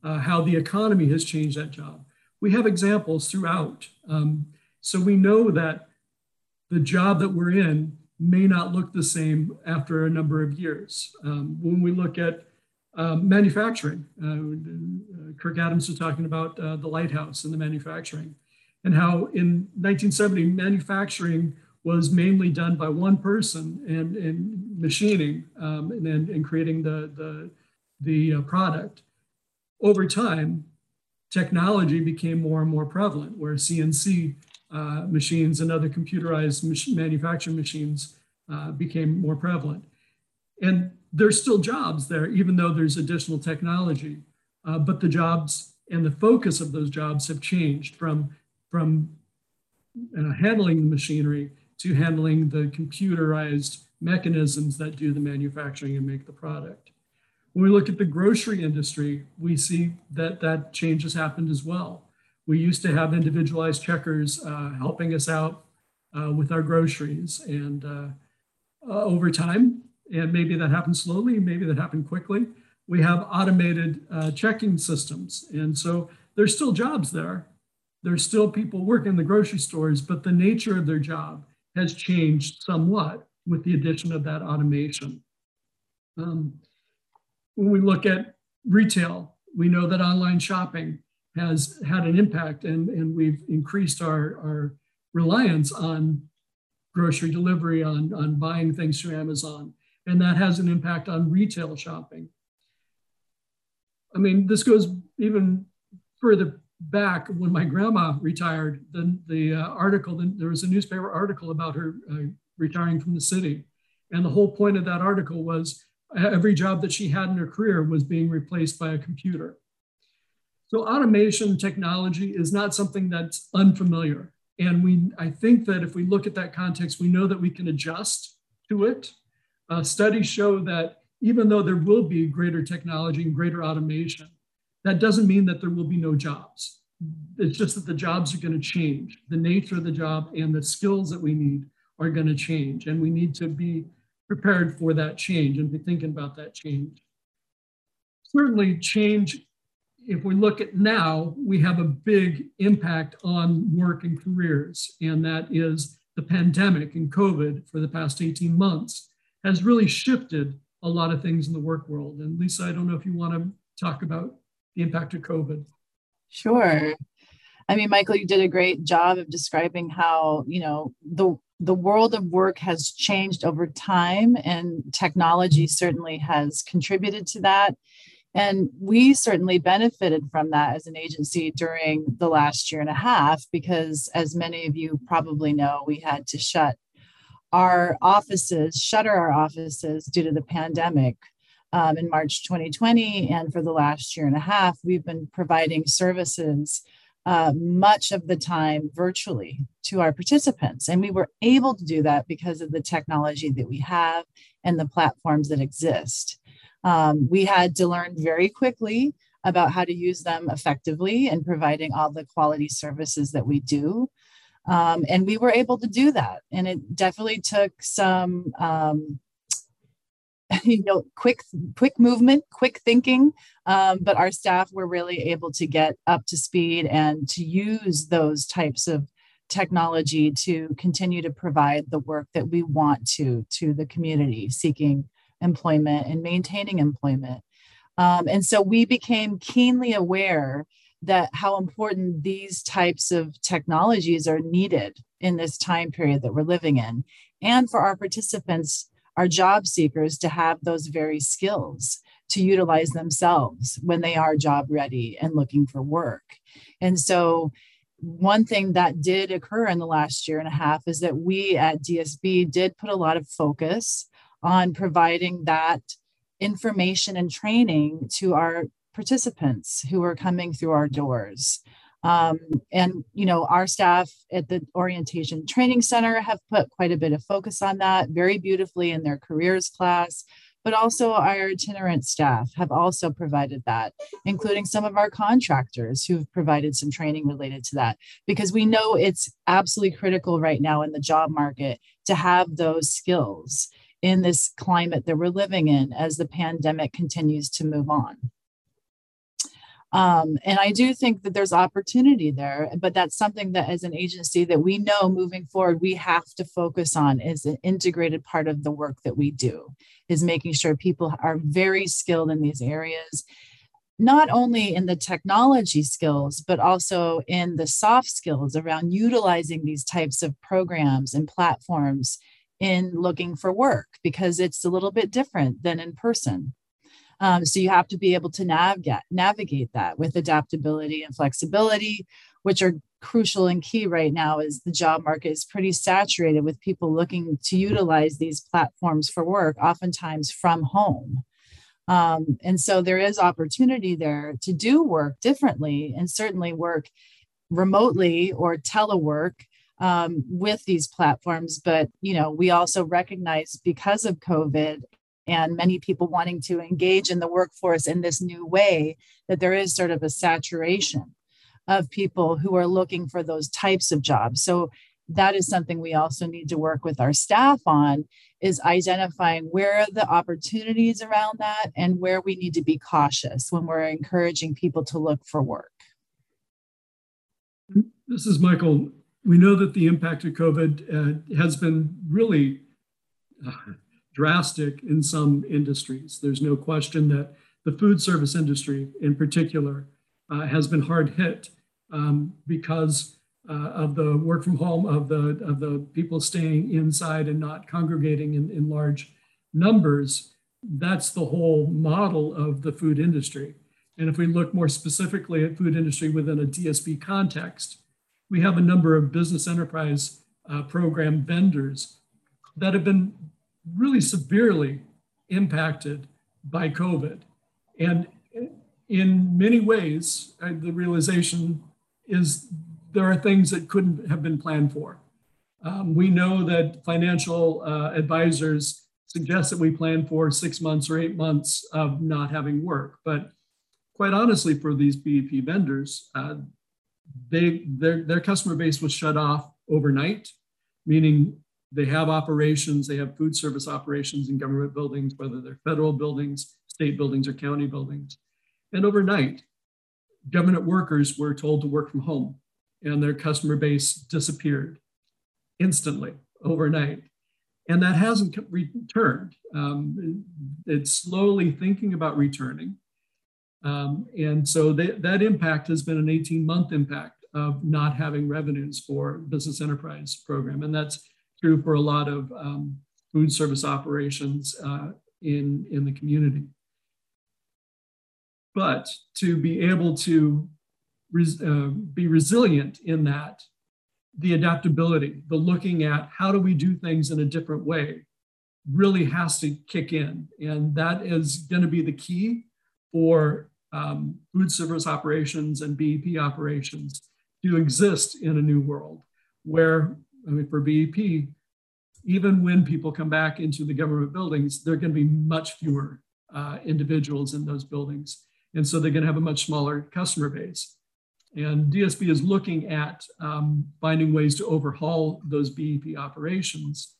[SPEAKER 16] uh, how the economy has changed that job. We have examples throughout. Um, so we know that the job that we're in may not look the same after a number of years. Um, when we look at um, manufacturing, uh, Kirk Adams was talking about uh, the lighthouse and the manufacturing. and how in 1970 manufacturing was mainly done by one person and, and machining um, and, and creating the, the, the uh, product. Over time, technology became more and more prevalent, where CNC uh, machines and other computerized mach- manufacturing machines uh, became more prevalent. And there's still jobs there, even though there's additional technology. Uh, but the jobs and the focus of those jobs have changed from, from uh, handling the machinery to handling the computerized mechanisms that do the manufacturing and make the product. When we look at the grocery industry, we see that that change has happened as well. We used to have individualized checkers uh, helping us out uh, with our groceries. And uh, uh over time, and maybe that happened slowly, maybe that happened quickly, we have automated uh, checking systems. And so there's still jobs there. There's still people working in the grocery stores, but the nature of their job has changed somewhat with the addition of that automation. Um, when we look at retail, we know that online shopping has had an impact and, and we've increased our, our reliance on grocery delivery, on, on buying things through Amazon. And that has an impact on retail shopping. I mean, this goes even further back when my grandma retired, the, the uh, article, the, there was a newspaper article about her uh, retiring from the city. And the whole point of that article was every job that she had in her career was being replaced by a computer. So automation technology is not something that's unfamiliar. And we, I think that if we look at that context, we know that we can adjust to it. Uh, studies show that even though there will be greater technology and greater automation, that doesn't mean that there will be no jobs. It's just that the jobs are going to change. The nature of the job and the skills that we need are going to change. And we need to be prepared for that change and be thinking about that change. Certainly, change, if we look at now, we have a big impact on work and careers, and that is the pandemic and COVID for the past 18 months has really shifted a lot of things in the work world. And Lisa, I don't know if you want to talk about the impact of COVID?
[SPEAKER 17] Sure. I mean, Michael, you did a great job of describing how, you know, the the world of work has changed over time and technology certainly has contributed to that. And we certainly benefited from that as an agency during the last year and a half, because as many of you probably know, we had to shut our offices, shutter our offices due to the pandemic um, in March 2020. And for the last year and a half, we've been providing services uh, much of the time virtually to our participants. And we were able to do that because of the technology that we have and the platforms that exist. Um, we had to learn very quickly about how to use them effectively in providing all the quality services that we do. Um, and we were able to do that. And it definitely took some um, you know quick quick movement quick thinking. Um, but our staff were really able to get up to speed and to use those types of technology to continue to provide the work that we want to to the community seeking employment and maintaining employment. Um, and so we became keenly aware that how important these types of technologies are needed in this time period that we're living in. And for our participants our job seekers to have those very skills to utilize themselves when they are job ready and looking for work. And so, one thing that did occur in the last year and a half is that we at DSB did put a lot of focus on providing that information and training to our participants who are coming through our doors. Um, and you know, our staff at the Orientation Training Center have put quite a bit of focus on that very beautifully in their careers class. But also, our itinerant staff have also provided that, including some of our contractors who've provided some training related to that, because we know it's absolutely critical right now in the job market to have those skills in this climate that we're living in as the pandemic continues to move on. Um, and I do think that there's opportunity there, but that's something that as an agency that we know moving forward, we have to focus on is an integrated part of the work that we do is making sure people are very skilled in these areas. not only in the technology skills, but also in the soft skills around utilizing these types of programs and platforms in looking for work because it's a little bit different than in person. Um, so you have to be able to navigate navigate that with adaptability and flexibility, which are crucial and key right now as the job market is pretty saturated with people looking to utilize these platforms for work, oftentimes from home. Um, and so there is opportunity there to do work differently and certainly work remotely or telework um, with these platforms. But, you know, we also recognize because of COVID and many people wanting to engage in the workforce in this new way that there is sort of a saturation of people who are looking for those types of jobs. So that is something we also need to work with our staff on is identifying where the opportunities around that and where we need to be cautious when we're encouraging people to look for work.
[SPEAKER 16] This is Michael. We know that the impact of COVID uh, has been really uh, drastic in some industries. There's no question that the food service industry in particular uh, has been hard hit um, because uh, of the work from home, of the, of the people staying inside and not congregating in, in large numbers, that's the whole model of the food industry. And if we look more specifically at food industry within a DSB context, we have a number of business enterprise uh, program vendors that have been really severely impacted by COVID. And in many ways, uh, the realization is there are things that couldn't have been planned for. Um, we know that financial uh, advisors suggest that we plan for six months or eight months of not having work. But quite honestly, for these BEP vendors, uh, they, their, their customer base was shut off overnight, meaning they have operations, they have food service operations in government buildings, whether they're federal buildings, state buildings, or county buildings. And overnight, government workers were told to work from home and their customer base disappeared instantly overnight. And that hasn't returned. Um, it's slowly thinking about returning. Um, and so that impact has been an 18 month impact of not having revenues for business enterprise program. And that's true for a lot of um, food service operations uh, in, in the community. But to be able to res, uh, be resilient in that the adaptability, the looking at how do we do things in a different way really has to kick in. And that is going to be the key for um, food service operations and BEP operations to exist in a new world where, I mean, for BEP, even when people come back into the government buildings, there are going to be much fewer uh, individuals in those buildings. And so they're going to have a much smaller customer base. And DSB is looking at um, finding ways to overhaul those BEP operations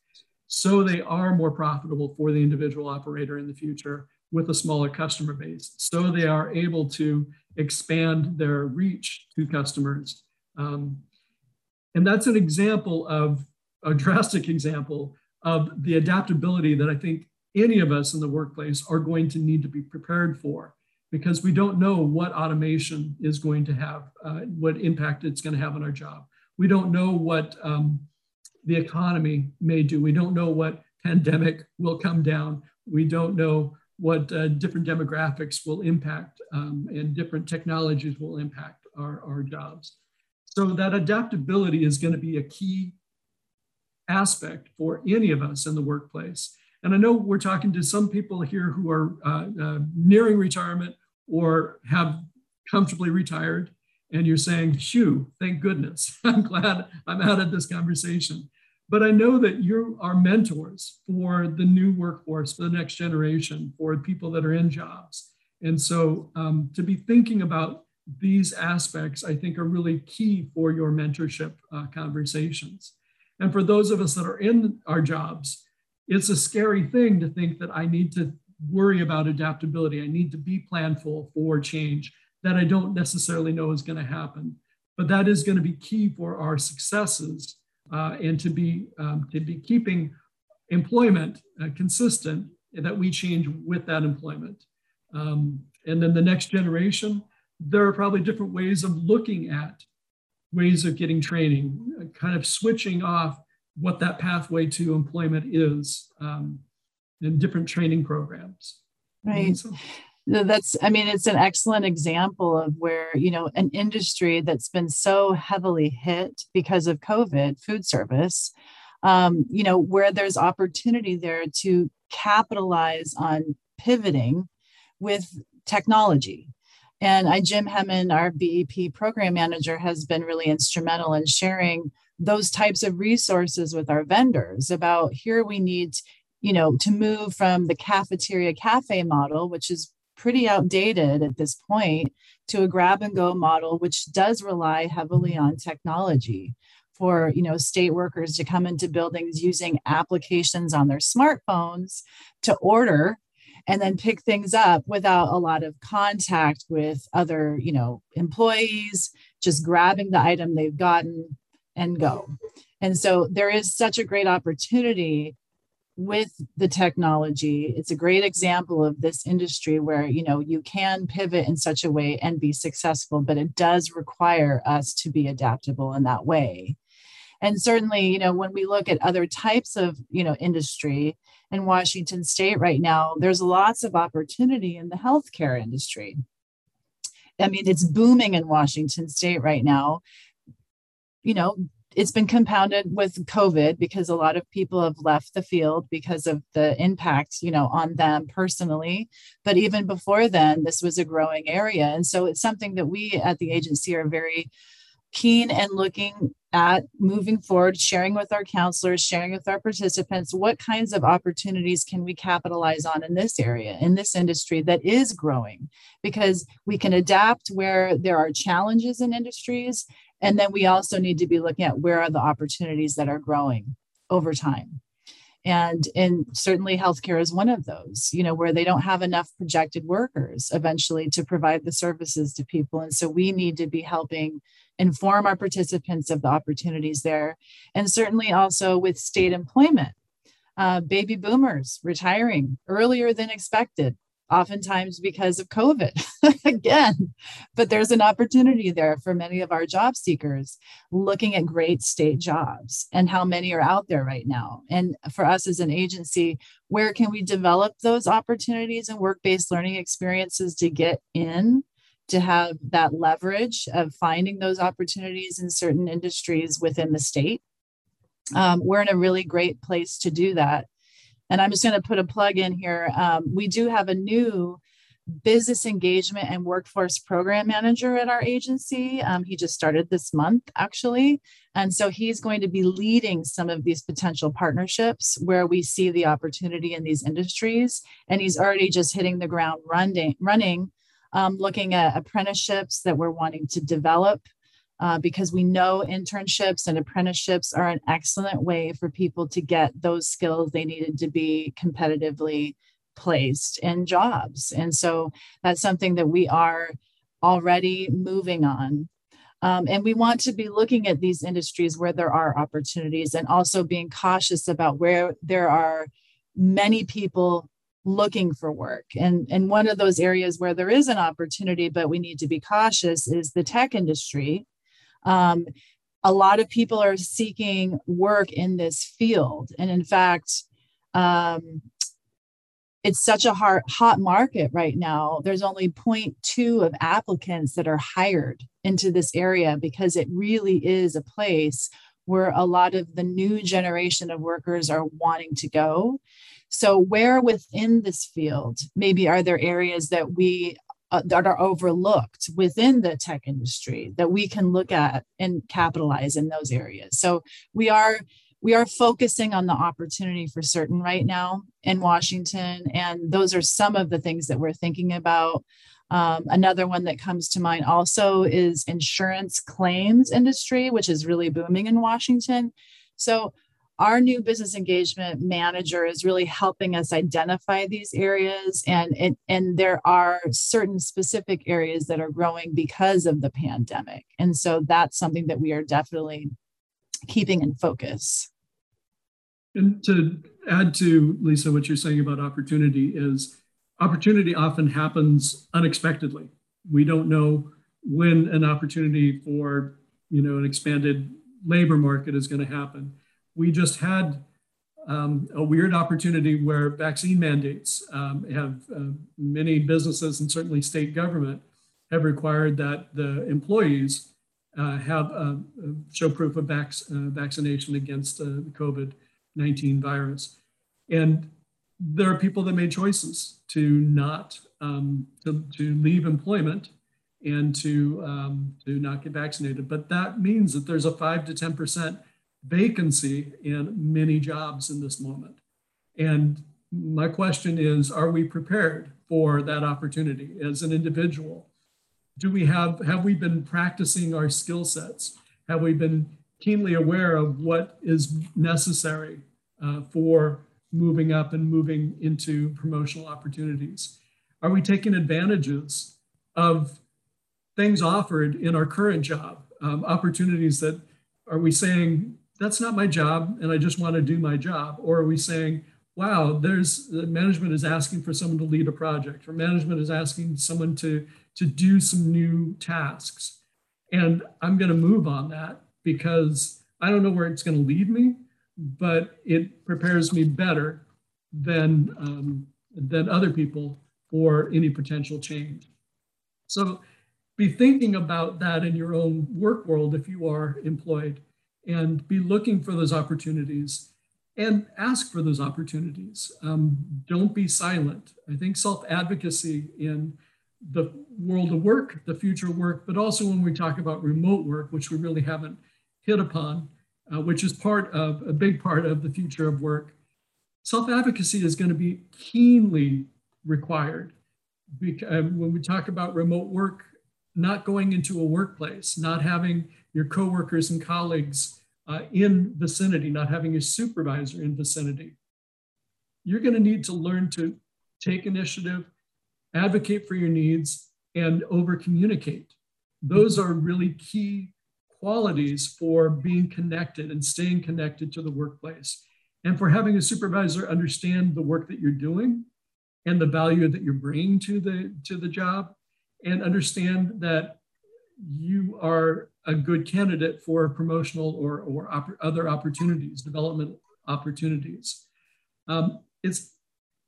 [SPEAKER 16] so they are more profitable for the individual operator in the future with a smaller customer base. So they are able to expand their reach to customers. Um, and that's an example of a drastic example of the adaptability that I think any of us in the workplace are going to need to be prepared for because we don't know what automation is going to have, uh, what impact it's going to have on our job. We don't know what um, the economy may do. We don't know what pandemic will come down. We don't know what uh, different demographics will impact um, and different technologies will impact our, our jobs. So that adaptability is going to be a key aspect for any of us in the workplace. And I know we're talking to some people here who are uh, uh, nearing retirement or have comfortably retired, and you're saying, "Shoo, thank goodness! I'm glad I'm out of this conversation." But I know that you are mentors for the new workforce, for the next generation, for people that are in jobs. And so um, to be thinking about these aspects, I think, are really key for your mentorship uh, conversations. And for those of us that are in our jobs, it's a scary thing to think that I need to worry about adaptability. I need to be planful for change that I don't necessarily know is going to happen. But that is going to be key for our successes uh, and to be, um, to be keeping employment uh, consistent that we change with that employment. Um, And then the next generation, there are probably different ways of looking at ways of getting training, kind of switching off what that pathway to employment is um, in different training programs.
[SPEAKER 17] Right. So, that's i mean it's an excellent example of where you know an industry that's been so heavily hit because of covid food service um, you know where there's opportunity there to capitalize on pivoting with technology and I, Jim Hemmen, our BEP program manager, has been really instrumental in sharing those types of resources with our vendors about here we need, you know, to move from the cafeteria cafe model, which is pretty outdated at this point, to a grab and go model, which does rely heavily on technology for you know state workers to come into buildings using applications on their smartphones to order and then pick things up without a lot of contact with other you know employees just grabbing the item they've gotten and go. And so there is such a great opportunity with the technology. It's a great example of this industry where you know you can pivot in such a way and be successful but it does require us to be adaptable in that way and certainly you know when we look at other types of you know industry in Washington state right now, there's lots of opportunity in the healthcare industry. I mean, it's booming in Washington state right now. You know, it's been compounded with COVID because a lot of people have left the field because of the impact, you know, on them personally. But even before then, this was a growing area. And so it's something that we at the agency are very keen and looking at moving forward, sharing with our counselors, sharing with our participants, what kinds of opportunities can we capitalize on in this area, in this industry that is growing? Because we can adapt where there are challenges in industries. And then we also need to be looking at where are the opportunities that are growing over time. And, and certainly healthcare is one of those, you know, where they don't have enough projected workers eventually to provide the services to people. And so we need to be helping inform our participants of the opportunities there. And certainly also with state employment, uh, baby boomers retiring earlier than expected, oftentimes because of COVID again. But there's an opportunity there for many of our job seekers looking at great state jobs and how many are out there right now. And for us as an agency, where can we develop those opportunities and work based learning experiences to get in? To have that leverage of finding those opportunities in certain industries within the state. Um, we're in a really great place to do that. And I'm just going to put a plug in here. Um, we do have a new business engagement and workforce program manager at our agency. Um, he just started this month, actually. And so he's going to be leading some of these potential partnerships where we see the opportunity in these industries. And he's already just hitting the ground running, running um, looking at apprenticeships that we're wanting to develop uh, because we know internships and apprenticeships are an excellent way for people to get those skills they needed to be competitively placed in jobs. And so that's something that we are already moving on. Um, and we want to be looking at these industries where there are opportunities and also being cautious about where there are many people looking for work. And, and one of those areas where there is an opportunity, but we need to be cautious, is the tech industry. Um, a lot of people are seeking work in this field. And in fact, um, it's such a hard, hot market right now. There's only 0.2 of applicants that are hired into this area because it really is a place where a lot of the new generation of workers are wanting to go. So, where within this field, maybe are there areas that we uh, that are overlooked within the tech industry that we can look at and capitalize in those areas? So, we are we are focusing on the opportunity for certain right now in Washington, and those are some of the things that we're thinking about. Um, another one that comes to mind also is insurance claims industry, which is really booming in Washington. So our new business engagement manager is really helping us identify these areas and, and and there are certain specific areas that are growing because of the pandemic and so that's something that we are definitely keeping in focus
[SPEAKER 16] and to add to lisa what you're saying about opportunity is opportunity often happens unexpectedly. We don't know when an opportunity for you know an expanded labor market is going to happen. We just had um, a weird opportunity where vaccine mandates um, have uh, many businesses and certainly state government have required that the employees uh, have uh, show proof of vac- uh, vaccination against uh, the COVID 19 virus. And there are people that made choices to not um, to, to leave employment and to um, to not get vaccinated. But that means that there's a five to ten percent vacancy in many jobs in this moment. And my question is, are we prepared for that opportunity as an individual? Do we have have we been practicing our skill sets? Have we been keenly aware of what is necessary uh, for moving up and moving into promotional opportunities? Are we taking advantages of things offered in our current job, um, opportunities that are we saying, that's not my job and I just want to do my job? Or are we saying, wow, there's management is asking for someone to lead a project or management is asking someone to, to do some new tasks. And I'm going to move on that because I don't know where it's going to lead me, but it prepares me better than, um, than other people for any potential change. So be thinking about that in your own work world if you are employed and be looking for those opportunities and ask for those opportunities. Um, don't be silent. I think self advocacy in the world of work, the future work, but also when we talk about remote work, which we really haven't hit upon, uh, which is part of a big part of the future of work. Self advocacy is going to be keenly required. Because, um, when we talk about remote work, not going into a workplace, not having your coworkers and colleagues uh, in vicinity, not having a supervisor in vicinity. You're going to need to learn to take initiative, advocate for your needs, and over communicate. Those are really key qualities for being connected and staying connected to the workplace. And for having a supervisor understand the work that you're doing and the value that you're bringing to the, to the job and understand that you are a good candidate for promotional or, or op- other opportunities, development opportunities. Um, it's,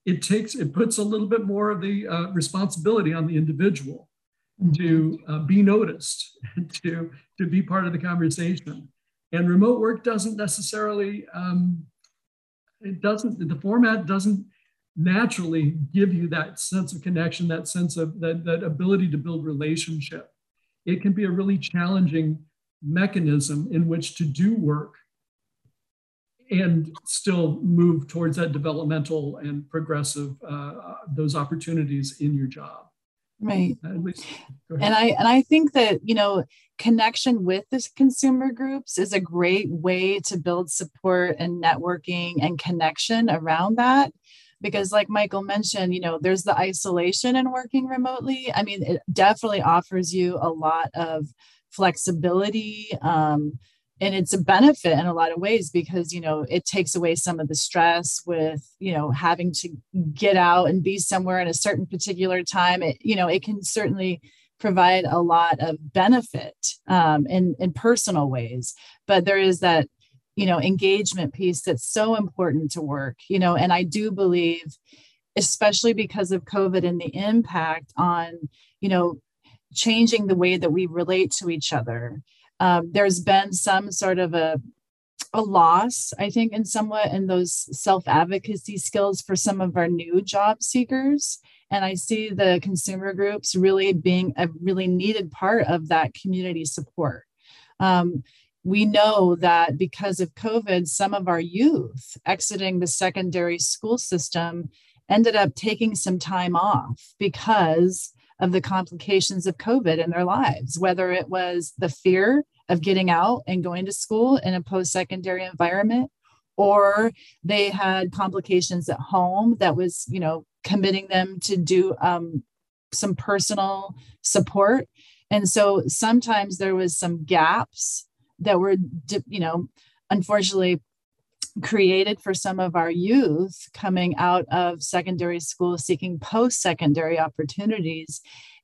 [SPEAKER 16] it takes, it puts a little bit more of the uh, responsibility on the individual to uh, be noticed, to, to be part of the conversation. And remote work doesn't necessarily, um, it doesn't, the format doesn't naturally give you that sense of connection, that sense of that, that ability to build relationship. It can be a really challenging mechanism in which to do work and still move towards that developmental and progressive uh, those opportunities in your job.
[SPEAKER 17] Right. And i and i think that you know connection with the consumer groups is a great way to build support and networking and connection around that because like michael mentioned you know there's the isolation and working remotely. I mean it definitely offers you a lot of flexibility um, and it's a benefit in a lot of ways because you know it takes away some of the stress with you know having to get out and be somewhere at a certain particular time. It you know it can certainly provide a lot of benefit um, in in personal ways. But there is that you know engagement piece that's so important to work you know and i do believe especially because of covid and the impact on you know changing the way that we relate to each other. Um, there's been some sort of a a loss i think in somewhat in those self advocacy skills for some of our new job seekers. And i see the consumer groups really being a really needed part of that community support. Um, we know that because of COVID, some of our youth exiting the secondary school system ended up taking some time off because of the complications of COVID in their lives, whether it was the fear of getting out and going to school in a post secondary environment, or they had complications at home that was, you know, committing them to do um, some personal support. And so sometimes there was some gaps that were, you know, unfortunately created for some of our youth coming out of secondary school seeking post-secondary opportunities.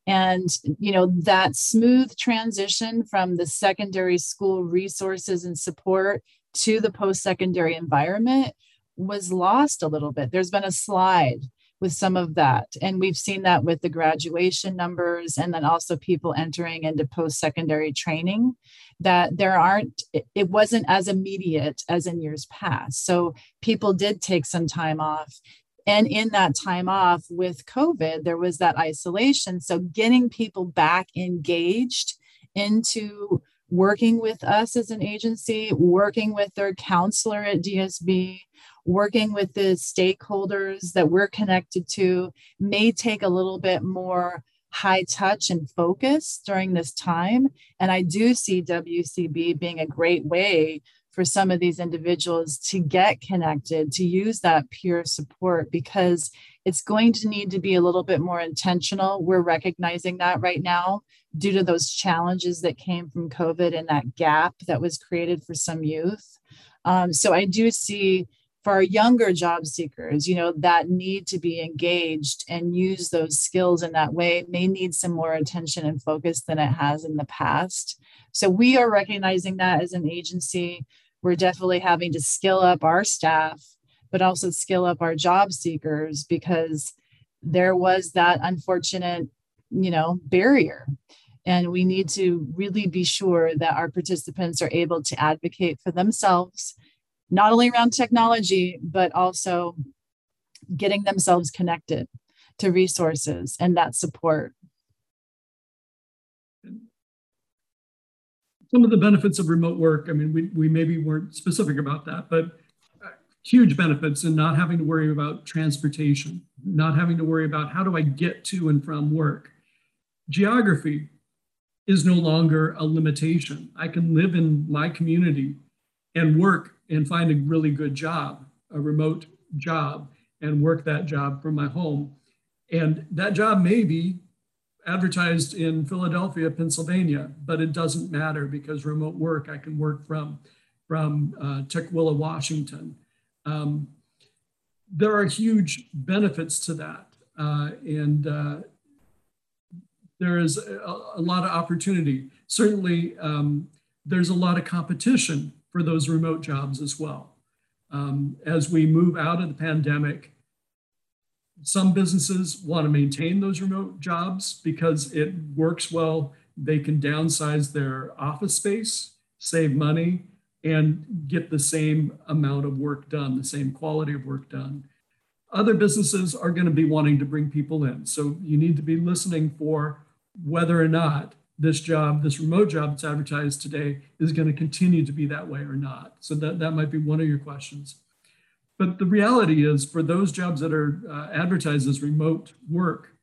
[SPEAKER 17] And you know that smooth transition from the secondary school resources and support to the post-secondary environment was lost a little bit. There's been a slide with some of that. And we've seen that with the graduation numbers and then also people entering into post-secondary training that there aren't it wasn't as immediate as in years past. So people did take some time off. And in that time off with COVID, there was that isolation. So getting people back engaged into working with us as an agency, working with their counselor at DSB, working with the stakeholders that we're connected to may take a little bit more high touch and focus during this time. And I do see WCB being a great way for some of these individuals to get connected, to use that peer support, because it's going to need to be a little bit more intentional. We're recognizing that right now due to those challenges that came from COVID and that gap that was created for some youth. Um, so I do see for our younger job seekers, you know, that need to be engaged and use those skills in that way may need some more attention and focus than it has in the past. So we are recognizing that as an agency we're definitely having to skill up our staff, but also skill up our job seekers because there was that unfortunate, you know, barrier. And we need to really be sure that our participants are able to advocate for themselves, not only around technology, but also getting themselves connected to resources and that support.
[SPEAKER 16] some of the benefits of remote work, I mean, we, we maybe weren't specific about that, but uh, huge benefits in not having to worry about transportation, not having to worry about how do I get to and from work. Geography is no longer a limitation. I can live in my community and work and find a really good job, a remote job, and work that job from my home. And that job may be advertised in Philadelphia, Pennsylvania, but it doesn't matter because remote work, I can work from, from uh, Tukwila, Washington. Um, there are huge benefits to that. Uh, and uh, there is a, a, lot of opportunity. Certainly, um, there's a lot of competition for those remote jobs as well. Um, as we move out of the pandemic, some businesses want to maintain those remote jobs because it works well. They can downsize their office space, save money, and get the same amount of work done, the same quality of work done. Other businesses are going to be wanting to bring people in. So you need to be listening for whether or not this job, this remote job that's advertised today, is going to continue to be that way or not. So that, that might be one of your questions. But the reality is, for those jobs that are uh, advertised as remote work,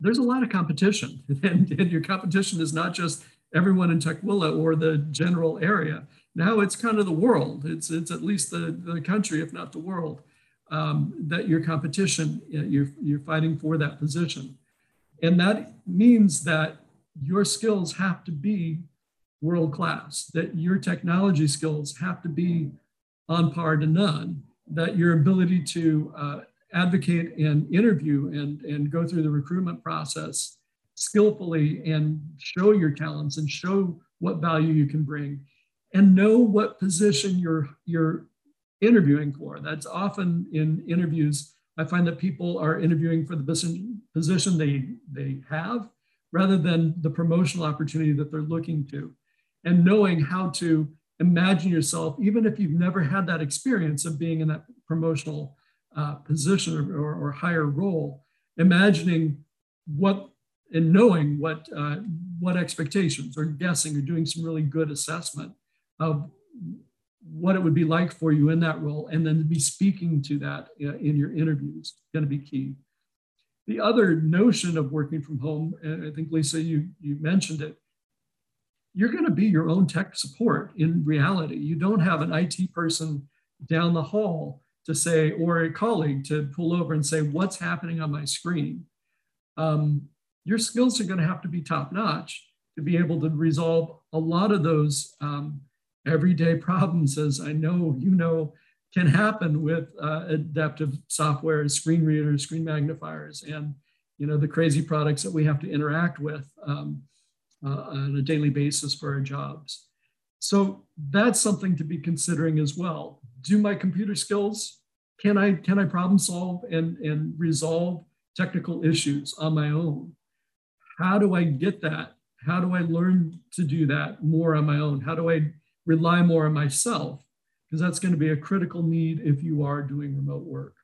[SPEAKER 16] there's a lot of competition. And, and, your competition is not just everyone in Tukwila or the general area. Now it's kind of the world. It's, it's at least the, the country, if not the world, um, that your competition, you're, you're fighting for that position. And that means that your skills have to be world class, that your technology skills have to be on par to none that your ability to uh, advocate and interview and, and go through the recruitment process skillfully and show your talents and show what value you can bring and know what position you're you're interviewing for. That's often in interviews i find that people are interviewing for the position they they have rather than the promotional opportunity that they're looking to. And knowing how to imagine yourself, even if you've never had that experience of being in that promotional uh, position or, or, or, higher role, imagining what and knowing what uh, what expectations or guessing or doing some really good assessment of what it would be like for you in that role and then to be speaking to that uh, in your interviews going to be key the other notion of working from home and i think lisa you you mentioned it you're going to be your own tech support in reality. You don't have an IT person down the hall to say, or a colleague to pull over and say, what's happening on my screen? Um, your skills are going to have to be top notch to be able to resolve a lot of those um, everyday problems, as I know you know can happen with uh, adaptive software, screen readers, screen magnifiers, and you know the crazy products that we have to interact with um, uh, on a daily basis for our jobs. So that's something to be considering as well. Do my computer skills can I can I problem solve and and resolve technical issues on my own? How do I get that? How do I learn to do that more on my own? How do I rely more on myself? Because that's going to be a critical need if you are doing remote work.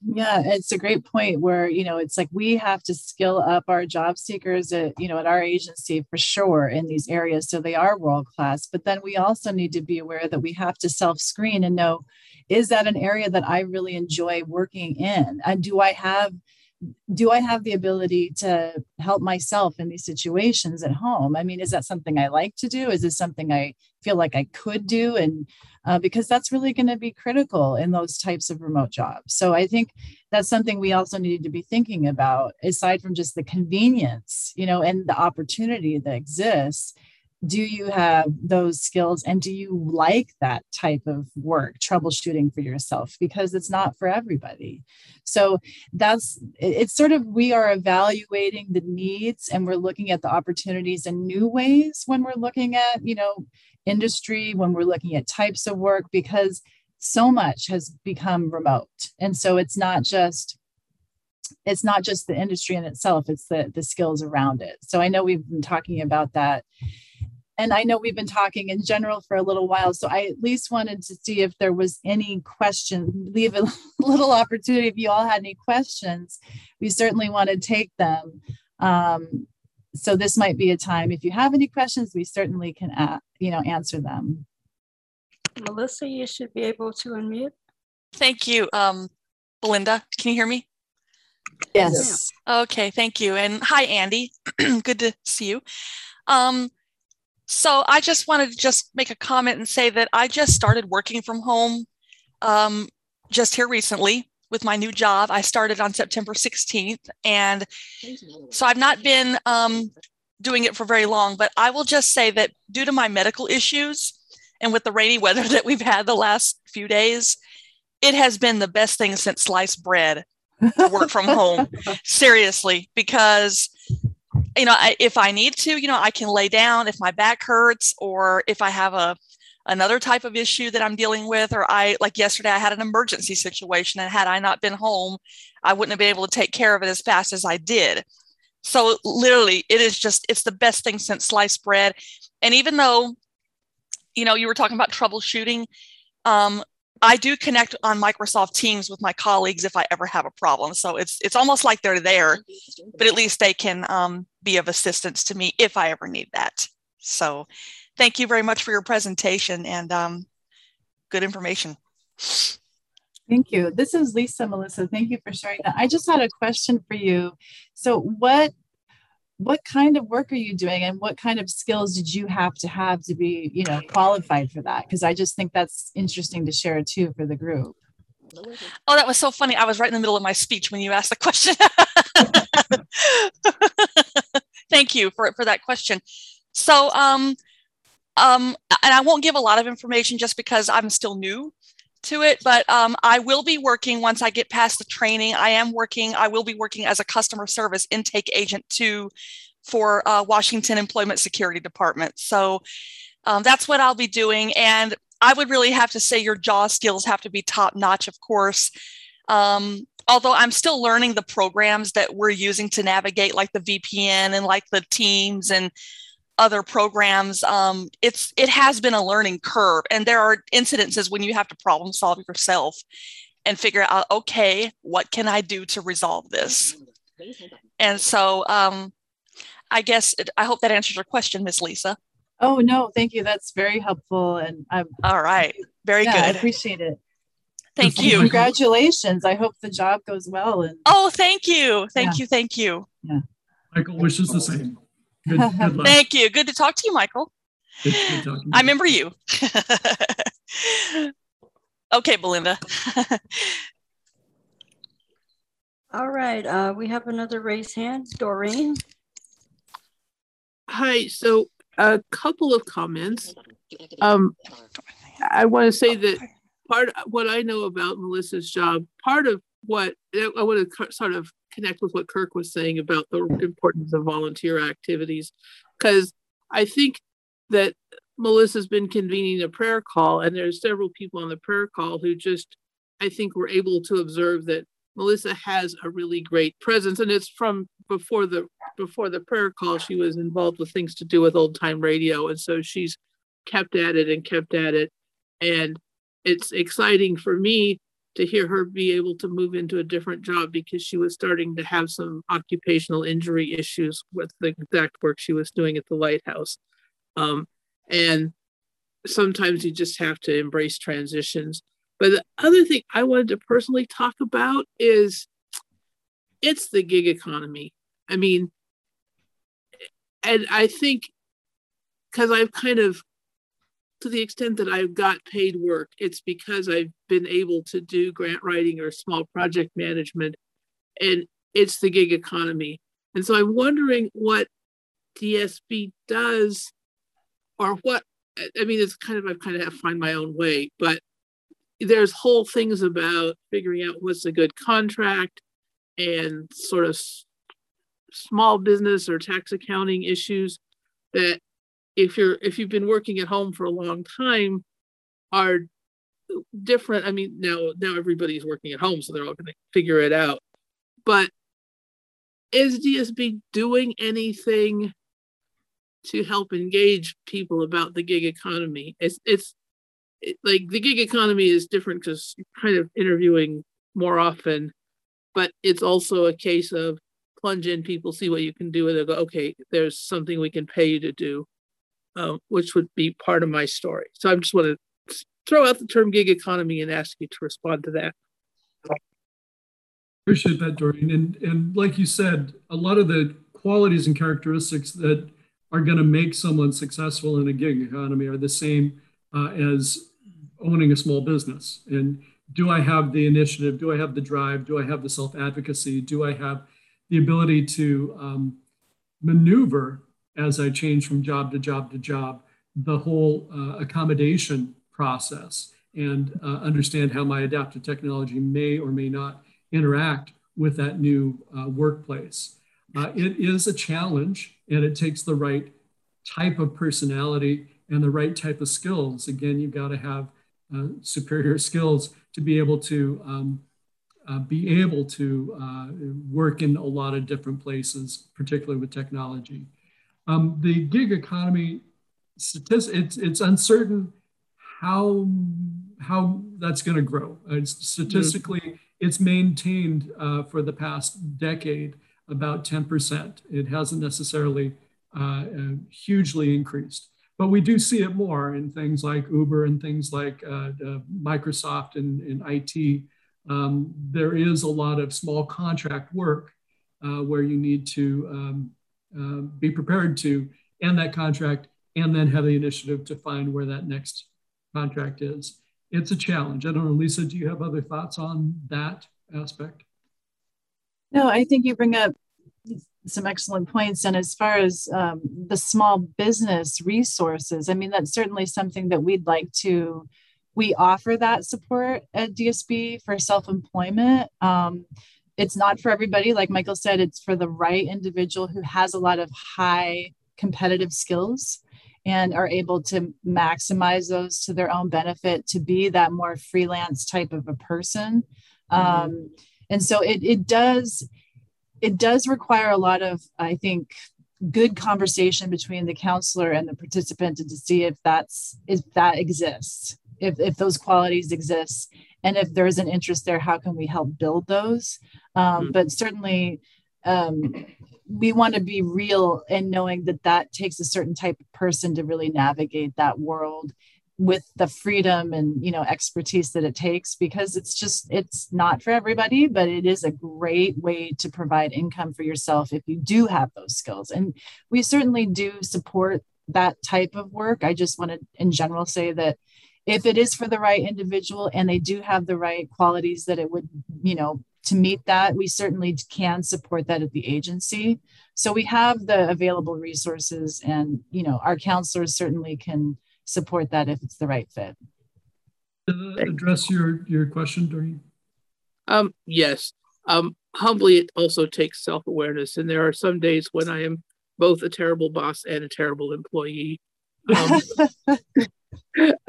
[SPEAKER 17] Yeah, it's a great point where, you know, it's like we have to skill up our job seekers at, you know, at our agency for sure in these areas. So they are world class. But then we also need to be aware that we have to self screen and know is that an area that I really enjoy working in? And do I have do I have the ability to help myself in these situations at home? I mean, is that something I like to do? Is this something I feel like I could do? And uh, because that's really going to be critical in those types of remote jobs. So I think that's something we also need to be thinking about, aside from just the convenience, you know, and the opportunity that exists do you have those skills and do you like that type of work troubleshooting for yourself? Because it's not for everybody. So that's it's sort of we are evaluating the needs and we're looking at the opportunities in new ways when we're looking at you know industry when we're looking at types of work because so much has become remote. And so it's not just it's not just the industry in itself it's the the skills around it. So i know we've been talking about that and I know we've been talking in general for a little while, so I at least wanted to see if there was any question, leave a little opportunity if you all had any questions. We certainly want to take them. Um, so this might be a time if you have any questions, we certainly can, uh, you know, answer them.
[SPEAKER 5] Melissa, you should be able to unmute.
[SPEAKER 14] Thank you, um, Belinda. Can you hear me?
[SPEAKER 17] Yes.
[SPEAKER 14] Okay, thank you. And hi, Andy. Good to see you. Um, so I just wanted to just make a comment and say that I just started working from home um, just here recently with my new job. I started on September 16th. And so I've not been um, doing it for very long, but I will just say that due to my medical issues and with the rainy weather that we've had the last few days, it has been the best thing since sliced bread to work from home. Seriously, because you know, I, if I need to, you know, I can lay down if my back hurts or if I have a another type of issue that I'm dealing with, or I like yesterday I had an emergency situation, and had I not been home, I wouldn't have been able to take care of it as fast as I did. So literally, it is just it's the best thing since sliced bread. And even though, you know, you were talking about troubleshooting, um, I do connect on Microsoft Teams with my colleagues if I ever have a problem. So it's it's almost like they're there, but at least they can um, be of assistance to me if I ever need that. So thank you very much for your presentation and um, good information.
[SPEAKER 17] Thank you. This is Lisa Melissa. Thank you for sharing that. I just had a question for you. So what what kind of work are you doing and what kind of skills did you have to have to be you know qualified for that? Because i just think that's interesting to share too for the group.
[SPEAKER 14] Oh that was so funny. I was right in the middle of my speech when you asked the question. Thank you for, for that question. So um um and i won't give a lot of information just because i'm still new to it, but um, I will be working once I get past the training. I am working, I will be working as a customer service intake agent too for uh, Washington Employment Security Department. So um, that's what I'll be doing. And I would really have to say your JAWS skills have to be top notch, of course. Um, although I'm still learning the programs that we're using to navigate, like the VPN and like the Teams and other programs um, it's it has been a learning curve and there are incidences when you have to problem solve yourself and figure out okay what can i do to resolve this? And so um, i guess it, i hope that answers your question miss lisa.
[SPEAKER 17] Oh no thank you. That's very helpful and i'm
[SPEAKER 14] all right. Very
[SPEAKER 17] yeah,
[SPEAKER 14] good.
[SPEAKER 17] i appreciate it.
[SPEAKER 14] Thank you.
[SPEAKER 17] congratulations. I hope the job goes well and
[SPEAKER 14] oh thank you. Thank
[SPEAKER 17] Yeah.
[SPEAKER 14] you. Thank you.
[SPEAKER 17] Yeah.
[SPEAKER 16] Michael wishes the same. Good, good luck.
[SPEAKER 14] thank you good to talk to you michael
[SPEAKER 16] Good- good talking to
[SPEAKER 14] i remember you okay belinda
[SPEAKER 5] All right, uh, we have another raised hand, Doreen.
[SPEAKER 18] Hi, so a couple of comments. Um, I want to say that part what I know about Melissa's job, part of what I want to sort of connect with what Kirk was saying about the importance of volunteer activities, because I think that Melissa's been convening a prayer call, and there's several people on the prayer call who just, I think, were able to observe that Melissa has a really great presence, and it's from before the before the prayer call. She was involved with things to do with old time radio, and so she's kept at it and kept at it, and it's exciting for me to hear her be able to move into a different job because she was starting to have some occupational injury issues with the exact work she was doing at the lighthouse. Um, and sometimes you just have to embrace transitions. But the other thing I wanted to personally talk about is it's the gig economy. I mean, and I think because I've kind of to the extent that I've got paid work, it's because I've been able to do grant writing or small project management, and it's the gig economy. And so I'm wondering what DSB does, or what I mean, it's kind of I've kind of have to find my own way, but there's whole things about figuring out what's a good contract and sort of small business or tax accounting issues that if you're if you've been working at home for a long time are different i mean now now everybody's working at home so they're all going to figure it out. But is dsb doing anything to help engage people about the gig economy? It's it's it, like the gig economy is different because you're kind of interviewing more often but it's also a case of plunge in people see what you can do and they go okay there's something we can pay you to do uh, which would be part of my story. So I just want to throw out the term gig economy and ask you to respond to that.
[SPEAKER 16] Appreciate that, Doreen. And, and like you said, a lot of the qualities and characteristics that are going to make someone successful in a gig economy are the same uh, as owning a small business. And do I have the initiative? Do I have the drive? Do I have the self advocacy? Do I have the ability to um, maneuver as I change from job to job to job, the whole uh, accommodation process and uh, understand how my adaptive technology may or may not interact with that new uh, workplace. Uh, it is a challenge and it takes the right type of personality and the right type of skills. Again, you've got to have uh, superior skills to be able to um, uh, be able to work in a lot of different places, particularly with technology. Um, the gig economy statistics, it's, it's uncertain how, how that's going to grow. Uh, statistically, mm-hmm. it's maintained uh, for the past decade about 10%. It hasn't necessarily uh, uh, hugely increased. But we do see it more in things like Uber and things like uh, Microsoft and, and IT. Um, there is a lot of small contract work uh, where you need to um, uh, be prepared to end that contract and then have the initiative to find where that next contract is. It's a challenge. I don't know, Lisa, do you have other thoughts on that aspect?
[SPEAKER 17] No, I think you bring up some excellent points. And as far as um, the small business resources, I mean, that's certainly something that we'd like to. We offer that support at DSB for self employment. Um, it's not for everybody. Like Michael said, it's for the right individual who has a lot of high competitive skills and are able to maximize those to their own benefit to be that more freelance type of a person. Mm-hmm. Um, and so it, it does it does require a lot of i think good conversation between the counselor and the participant to, to see if that's if that exists if, if those qualities exist and if there's an interest there how can we help build those? Um, mm-hmm. but certainly um, we want to be real in knowing that that takes a certain type of person to really navigate that world with the freedom and you know expertise that it takes because it's just it's not for everybody but it is a great way to provide income for yourself if you do have those skills. And we certainly do support that type of work. I just want to in general say that if it is for the right individual and they do have the right qualities that it would you know to meet that we certainly can support that at the agency so we have the available resources and you know our counselors certainly can support that if it's the right fit
[SPEAKER 16] Uh, address your your question, Doreen.
[SPEAKER 18] Um, yes. Um, humbly, it also takes self awareness, and there are some days when I am both a terrible boss and a terrible employee. Um,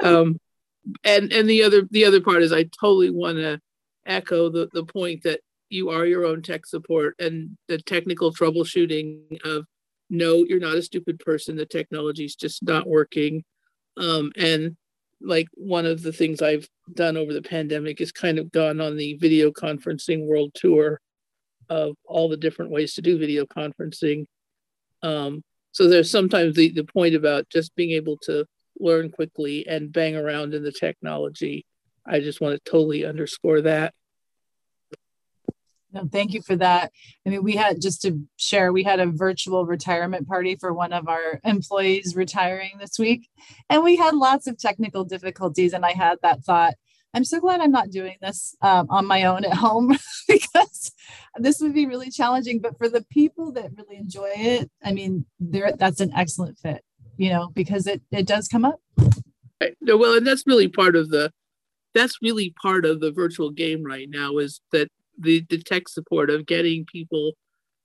[SPEAKER 18] um, and and the other the other part is I totally want to echo the the point that you are your own tech support and the technical troubleshooting of no, you're not a stupid person. The technology is just not working. Um, and like one of the things I've done over the pandemic is kind of gone on the video conferencing world tour of all the different ways to do video conferencing. Um, so there's sometimes the, the point about just being able to learn quickly and bang around in the technology. I just want to totally underscore that.
[SPEAKER 17] No, thank you for that. I mean, we had just to share, we had a virtual retirement party for one of our employees retiring this week, and we had lots of technical difficulties. And I had that thought, I'm so glad I'm not doing this um, on my own at home because this would be really challenging. But for the people that really enjoy it, I mean, there that's an excellent fit, you know, because it it does come up.
[SPEAKER 18] Right. No, well, and that's really part of the that's really part of the virtual game right now is that the, the tech support of getting people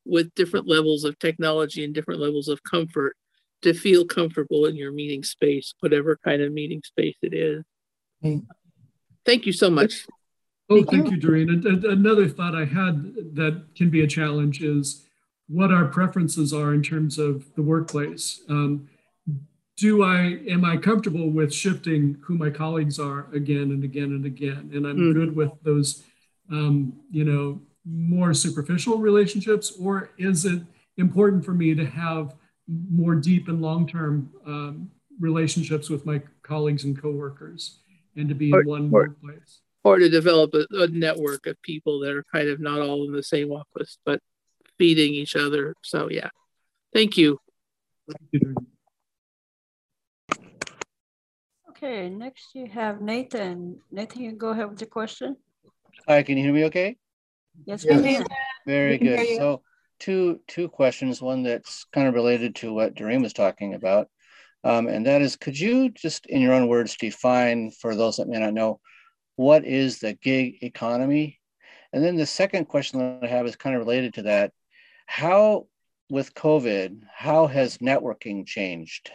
[SPEAKER 18] with different levels of technology and different levels of comfort to feel comfortable in your meeting space, whatever kind of meeting space it is. Thank you so much.
[SPEAKER 16] Oh, thank you, Doreen. Another thought I had that can be a challenge is what our preferences are in terms of the workplace. Um, do I am I comfortable with shifting who my colleagues are again and again and again? And I'm mm. good with those um, you know, more superficial relationships, or is it important for me to have more deep and long-term um, relationships with my colleagues and coworkers, and to be or, in one or, workplace?
[SPEAKER 18] Or to develop a, a network of people that are kind of not all in the same office, but feeding each other. So yeah, thank you.
[SPEAKER 5] Okay, next you have Nathan. Nathan, you go ahead with your question.
[SPEAKER 19] Hi, can you hear me okay?
[SPEAKER 5] Yes, we can.
[SPEAKER 19] Very good. So two two questions, one that's kind of related to what Doreen was talking about. Um, and that is, could you just in your own words define for those that may not know, what is the gig economy? And then the second question that I have is kind of related to that. How, with COVID, how has networking changed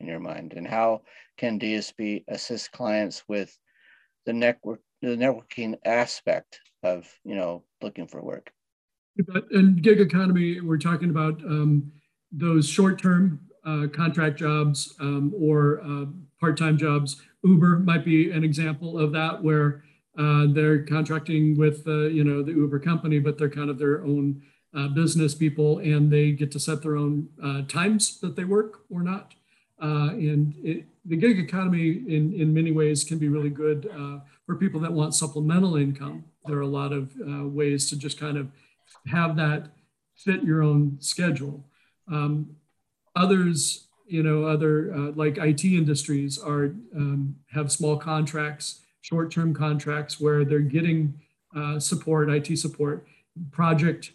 [SPEAKER 19] in your mind? And how can DSB assist clients with the network the networking aspect of you know looking for work.
[SPEAKER 16] But in gig economy, we're talking about um, those short-term uh, contract jobs um, or uh, part-time jobs. Uber might be an example of that, where uh, they're contracting with uh, you know the Uber company, but they're kind of their own uh, business people, and they get to set their own uh, times that they work or not. And it, the gig economy, in in many ways, can be really good for people that want supplemental income, there are a lot of uh, ways to just kind of have that fit your own schedule. Um, others, you know, other uh, like IT industries are um, have small contracts, short-term contracts where they're getting uh, support, IT support. Project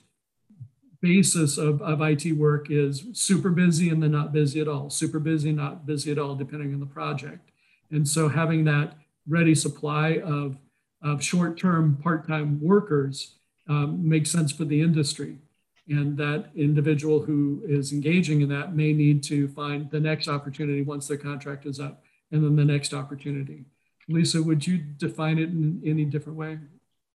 [SPEAKER 16] basis of, of IT work is super busy and then not busy at all, super busy, not busy at all, depending on the project. And so having that ready supply of, of short-term part-time workers um, makes sense for the industry. And that individual who is engaging in that may need to find the next opportunity once their contract is up and then the next opportunity. Lisa, would you define it in any different way?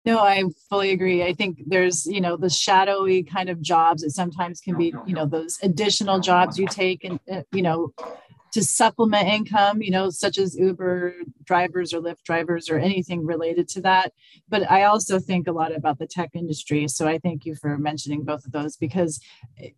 [SPEAKER 17] No, I fully agree. I think there's, you know, the shadowy kind of jobs that sometimes can be, you know, those additional jobs you take and, uh, you know, to supplement income, you know, such as Uber drivers or Lyft drivers or anything related to that. But I also think a lot about the tech industry. So I thank you for mentioning both of those because,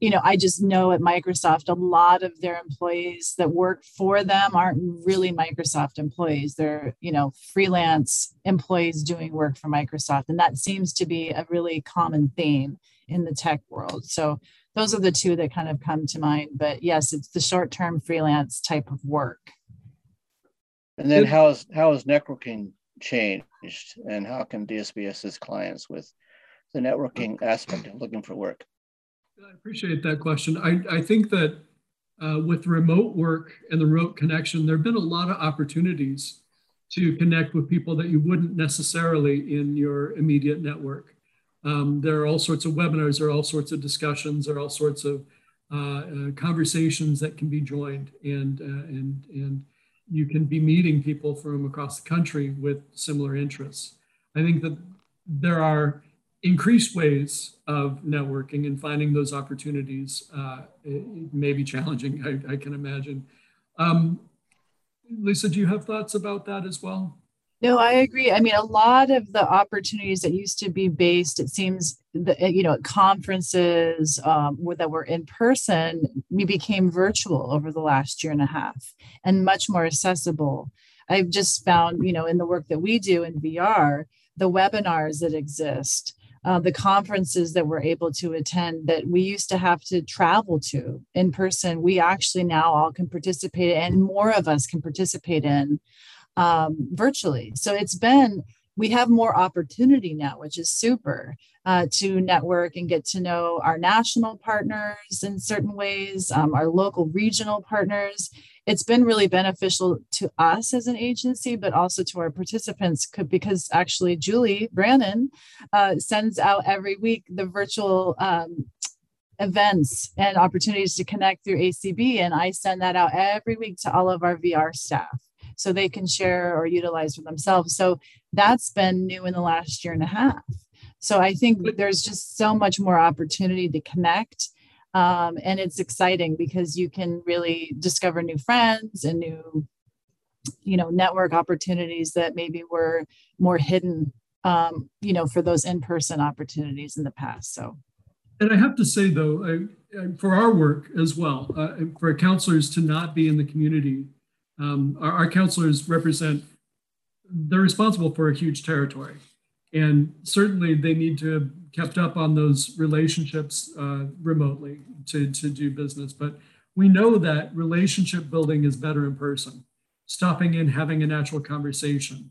[SPEAKER 17] you know, I just know at Microsoft, a lot of their employees that work for them aren't really Microsoft employees. They're, you know, freelance employees doing work for Microsoft. And that seems to be a really common theme in the tech world. So those are the two that kind of come to mind. But yes, it's the short-term freelance type of work.
[SPEAKER 19] And then how is how is networking changed, and how can DSB assist clients with the networking aspect of looking for work?
[SPEAKER 16] I appreciate that question. I, I think that uh, with remote work and the remote connection, there have been a lot of opportunities to connect with people that you wouldn't necessarily in your immediate network. Um, there are all sorts of webinars, there are all sorts of discussions, there are all sorts of uh, uh, conversations that can be joined, and uh, and and you can be meeting people from across the country with similar interests. I think that there are increased ways of networking and finding those opportunities. Uh, it, may be challenging, I, I can imagine. Um, Lisa, do you have thoughts about that as well?
[SPEAKER 17] No, I agree. I mean, a lot of the opportunities that used to be based, it seems, that, you know, at conferences um, that were in person, we became virtual over the last year and a half and much more accessible. I've just found, you know, in the work that we do in VR, the webinars that exist, uh, the conferences that we're able to attend that we used to have to travel to in person, we actually now all can participate in, and more of us can participate in um, virtually. So it's been, we have more opportunity now, which is super uh, to network and get to know our national partners in certain ways, um, our local regional partners. It's been really beneficial to us as an agency, but also to our participants because actually Julie Brannon uh, sends out every week the virtual um, events and opportunities to connect through ACB. And I send that out every week to all of our VR staff so they can share or utilize for themselves. So that's been new in the last year and a half. So I think there's just so much more opportunity to connect. Um, and it's exciting because you can really discover new friends and new you know network opportunities that maybe were more hidden um, you know for those in-person opportunities in the past so
[SPEAKER 16] and i have to say though I, I, for our work as well uh, for counselors to not be in the community um, our, our counselors represent, they're responsible for a huge territory. And certainly they need to have kept up on those relationships uh, remotely to, to do business. But we know that relationship building is better in person, stopping in, having a natural conversation.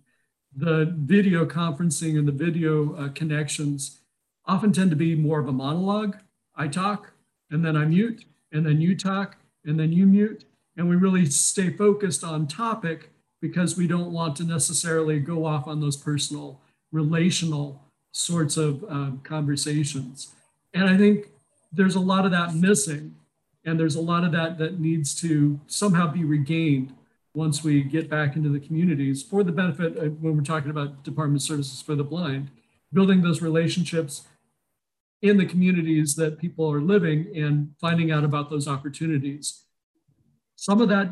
[SPEAKER 16] The video conferencing and the video uh, connections often tend to be more of a monologue. I talk, and then I mute, and then you talk, and then you mute and we really stay focused on topic because we don't want to necessarily go off on those personal relational sorts of uh, conversations. And i think there's a lot of that missing and there's a lot of that that needs to somehow be regained once we get back into the communities for the benefit of, when we're talking about department services for the blind building those relationships in the communities that people are living and finding out about those opportunities some of that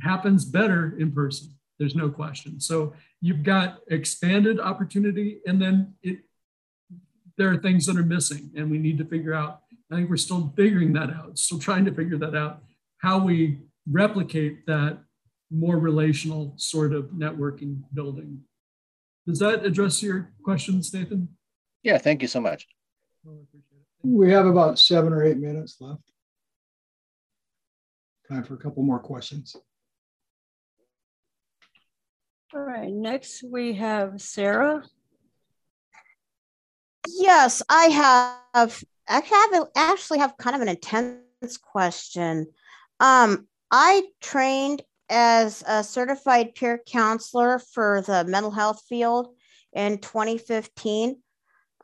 [SPEAKER 16] happens better in person. There's no question. So you've got expanded opportunity, and then it, there are things that are missing, and we need to figure out. I think we're still figuring that out, still trying to figure that out, how we replicate that more relational sort of networking building. Does that address your questions, Nathan?
[SPEAKER 19] Yeah, thank you so much.
[SPEAKER 15] We have about seven or eight minutes left. Time for a couple more questions.
[SPEAKER 5] All right, next we have Sarah.
[SPEAKER 20] Yes, I have. I have actually have kind of an intense question. Um, I trained as a certified peer counselor for the mental health field in 2015.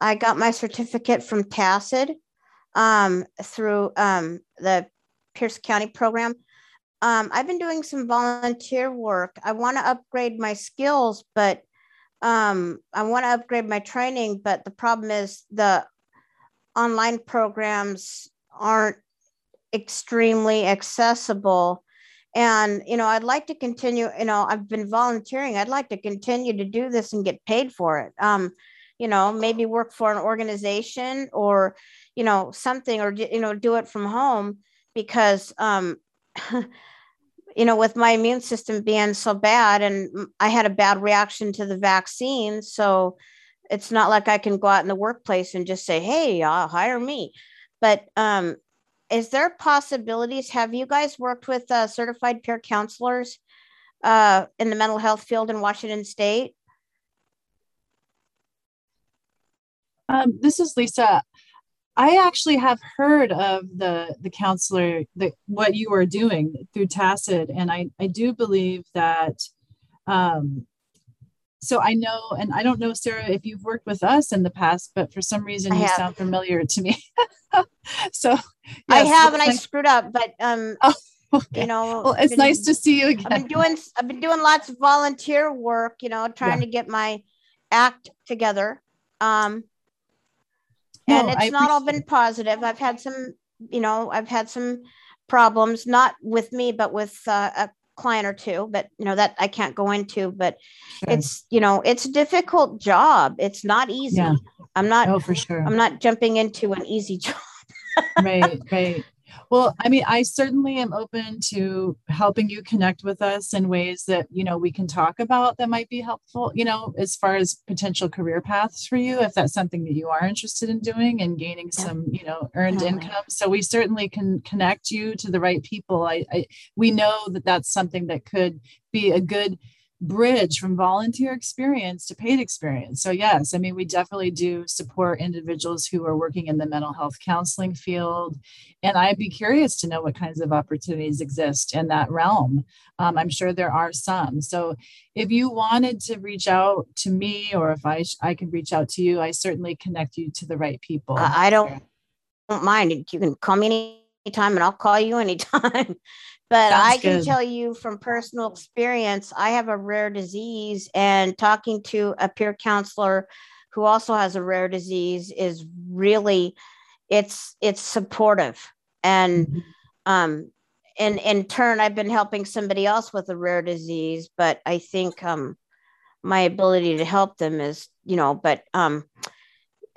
[SPEAKER 20] I got my certificate from TACID um, through um, the Pierce County program. Um, I've been doing some volunteer work. I want to upgrade my skills, but um, I want to upgrade my training. But the problem is the online programs aren't extremely accessible. And, you know, I'd like to continue, you know, I've been volunteering. I'd like to continue to do this and get paid for it. Um, you know, maybe work for an organization or, you know, something or, you know, do it from home because um, you know with my immune system being so bad and i had a bad reaction to the vaccine so it's not like i can go out in the workplace and just say hey uh, hire me. But um, is there possibilities have you guys worked with uh, certified peer counselors uh, in the mental health field in washington state?
[SPEAKER 17] Um, this is lisa I actually have heard of the the counselor that what you are doing through Tacid, and I I do believe that um, so I know, and I don't know, Sarah, if you've worked with us in the past, but for some reason
[SPEAKER 20] I
[SPEAKER 17] you
[SPEAKER 20] have.
[SPEAKER 17] sound familiar to me. so
[SPEAKER 20] I have, and I screwed up, but um, you know,
[SPEAKER 17] Well, it's
[SPEAKER 20] been-
[SPEAKER 17] nice to see you again.
[SPEAKER 20] I've been doing, I've been doing lots of volunteer work, you know, trying to get my act together. Um, and it's
[SPEAKER 17] I
[SPEAKER 20] not all been positive. I've had some, you know, I've had some problems, not with me, but with uh, a client or two. But you know that I can't go into. But it's, you know, it's a difficult job. It's not easy.
[SPEAKER 17] Yeah.
[SPEAKER 20] I'm not.
[SPEAKER 17] Oh, for sure.
[SPEAKER 20] I'm not jumping into an easy job.
[SPEAKER 17] right, right. Well, I mean, I certainly am open to helping you connect with us in ways that, you know, we can talk about that might be helpful, you know, as far as potential career paths for you, if that's something that you are interested in doing and gaining some, you know, earned
[SPEAKER 20] Definitely.
[SPEAKER 17] income. So we certainly can connect you to the right people. I, I we know that that's something that could be a good bridge from volunteer experience to paid experience. So yes, I mean we definitely do support individuals who are working in the mental health counseling field, and I'd be curious to know what kinds of opportunities exist in that realm. Um, I'm sure there are some. So if you wanted to reach out to me, or if I sh- I can reach out to you, I certainly connect you to the right people.
[SPEAKER 20] I, don't don't mind. You can call me anytime, and I'll call you anytime. but
[SPEAKER 17] Sounds
[SPEAKER 20] I can
[SPEAKER 17] good.
[SPEAKER 20] tell you from personal experience, I have a rare disease, and talking to a peer counselor who also has a rare disease is really it's it's supportive. And um and in turn i've been helping somebody else with a rare disease but i think um my ability to help them is you know but um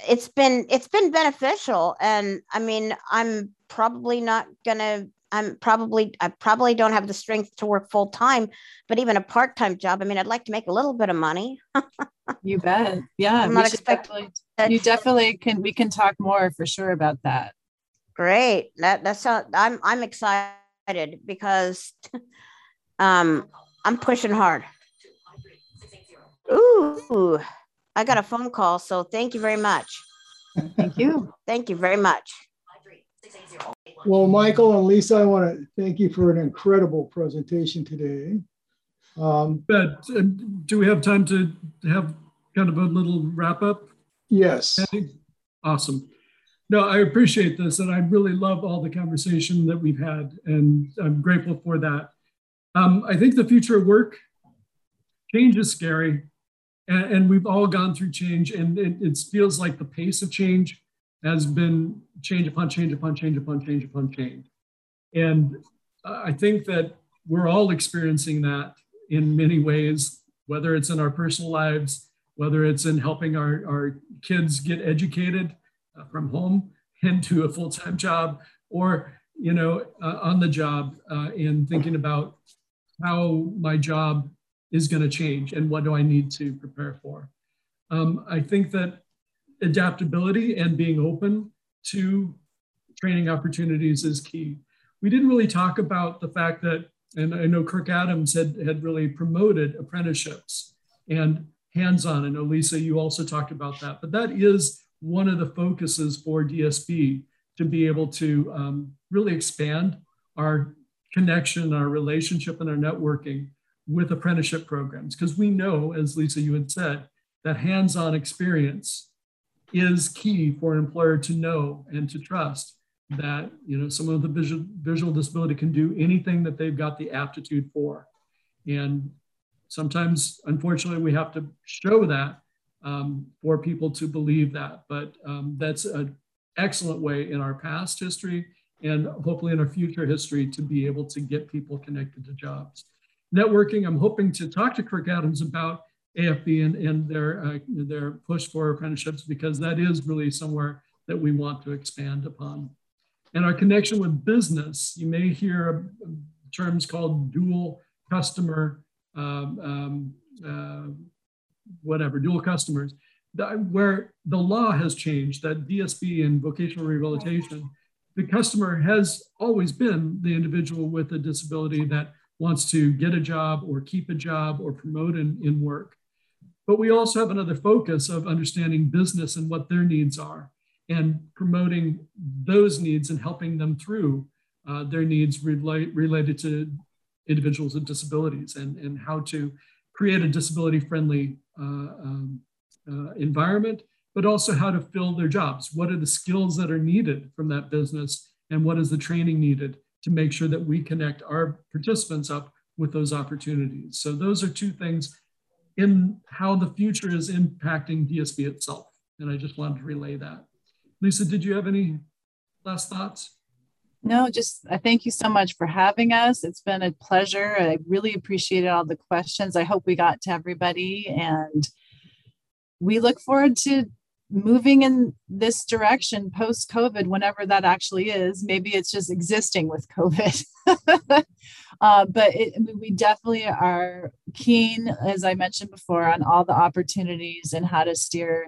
[SPEAKER 20] it's been it's been beneficial. And i mean i'm probably not gonna i'm probably i probably don't have the strength to work full time but even a part-time job i mean i'd like to make a little bit of money
[SPEAKER 17] You bet. Yeah,
[SPEAKER 20] I'm not expecting
[SPEAKER 17] definitely- you definitely can. We can talk more for sure about that.
[SPEAKER 20] great that that's how i'm i'm excited because um i'm pushing hard ooh i got a phone call so thank you very much
[SPEAKER 17] thank you
[SPEAKER 20] thank you very much
[SPEAKER 15] Well, Michael and Lisa, I want to thank you for an incredible presentation today. Um,
[SPEAKER 16] But uh, do we have time to have kind of a little wrap up?
[SPEAKER 15] Yes.
[SPEAKER 16] Awesome. No, I appreciate this, and I really love all the conversation that we've had, and I'm grateful for that. Um, I think the future of work, change is scary, and, and we've all gone through change, and it, it feels like the pace of change has been change upon change upon change upon change upon change. And I think that we're all experiencing that in many ways, whether it's in our personal lives, whether it's in helping our, our kids get educated uh, from home into a full-time job, or you know, uh, on the job uh, in thinking about how my job is going to change and what do I need to prepare for. Um, I think that adaptability and being open to training opportunities is key. We didn't really talk about the fact that, and I know Kirk Adams had, had really promoted apprenticeships and hands-on. I know Lisa, you also talked about that, but that is one of the focuses for DSB to be able to um, really expand our connection, our relationship, and our networking with apprenticeship programs. Because we know, as Lisa, you had said, that hands-on experience is key for an employer to know and to trust that you know someone with a visual, visual disability can do anything that they've got the aptitude for. And sometimes unfortunately we have to show that um, for people to believe that. But um, that's an excellent way in our past history and hopefully in our future history to be able to get people connected to jobs. Networking i'm hoping to talk to kirk adams about AFB and, their, uh, their push for apprenticeships because that is really somewhere that we want to expand upon. And our connection with business, you may hear terms called dual customer, um, um, uh, whatever, dual customers, where the law has changed, that DSB and vocational rehabilitation, the customer has always been the individual with a disability that wants to get a job or keep a job or promote in, in work. But we also have another focus of understanding business and what their needs are and promoting those needs and helping them through uh, their needs relate, related to individuals with disabilities and, and how to create a disability friendly uh, um, uh, environment, but also how to fill their jobs. What are the skills that are needed from that business, and what is the training needed to make sure that we connect our participants up with those opportunities. So those are two things in how the future is impacting DSB itself. And I just wanted to relay that. Lisa, did you have any last thoughts?
[SPEAKER 17] No, just I thank you so much for having us. It's been a pleasure. I really appreciated all the questions. I hope we got to everybody and we look forward to moving in this direction post COVID, whenever that actually is. Maybe it's just existing with COVID. uh, but it, I mean, we definitely are keen, as I mentioned before, on all the opportunities and how to steer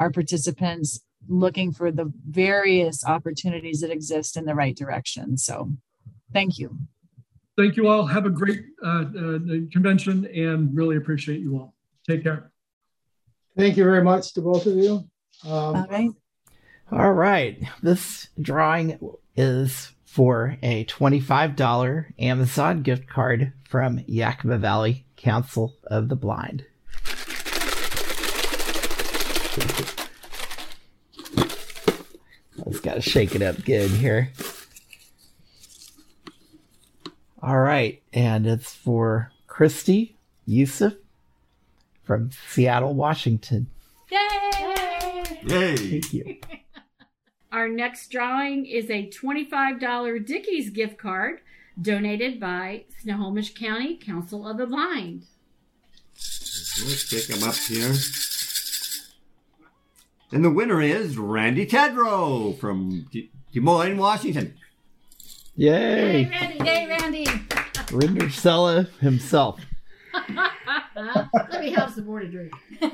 [SPEAKER 17] our participants looking for the various opportunities that exist in the right direction. So thank you.
[SPEAKER 16] Thank you all. Have a great uh, uh, convention and really appreciate you all. Take care.
[SPEAKER 15] Thank you very much to both of you. Um,
[SPEAKER 17] all right.
[SPEAKER 21] All right. This drawing is for a $25 Amazon gift card from Yakima Valley Council of the Blind. Let's got to shake it up good here. All right. And it's for Christy Yusuf from Seattle, Washington.
[SPEAKER 9] Yay!
[SPEAKER 10] Yay!
[SPEAKER 21] Thank you.
[SPEAKER 9] Our next drawing is a $25 Dickies gift card donated by Snohomish County Council of the Blind.
[SPEAKER 10] Let's pick them up here. And the winner is Randy Tedrow from Des Moines, Washington.
[SPEAKER 21] Yay!
[SPEAKER 9] Hey, Randy! Hey, Randy!
[SPEAKER 21] Rinder Sella himself.
[SPEAKER 9] Let me have some more to drink.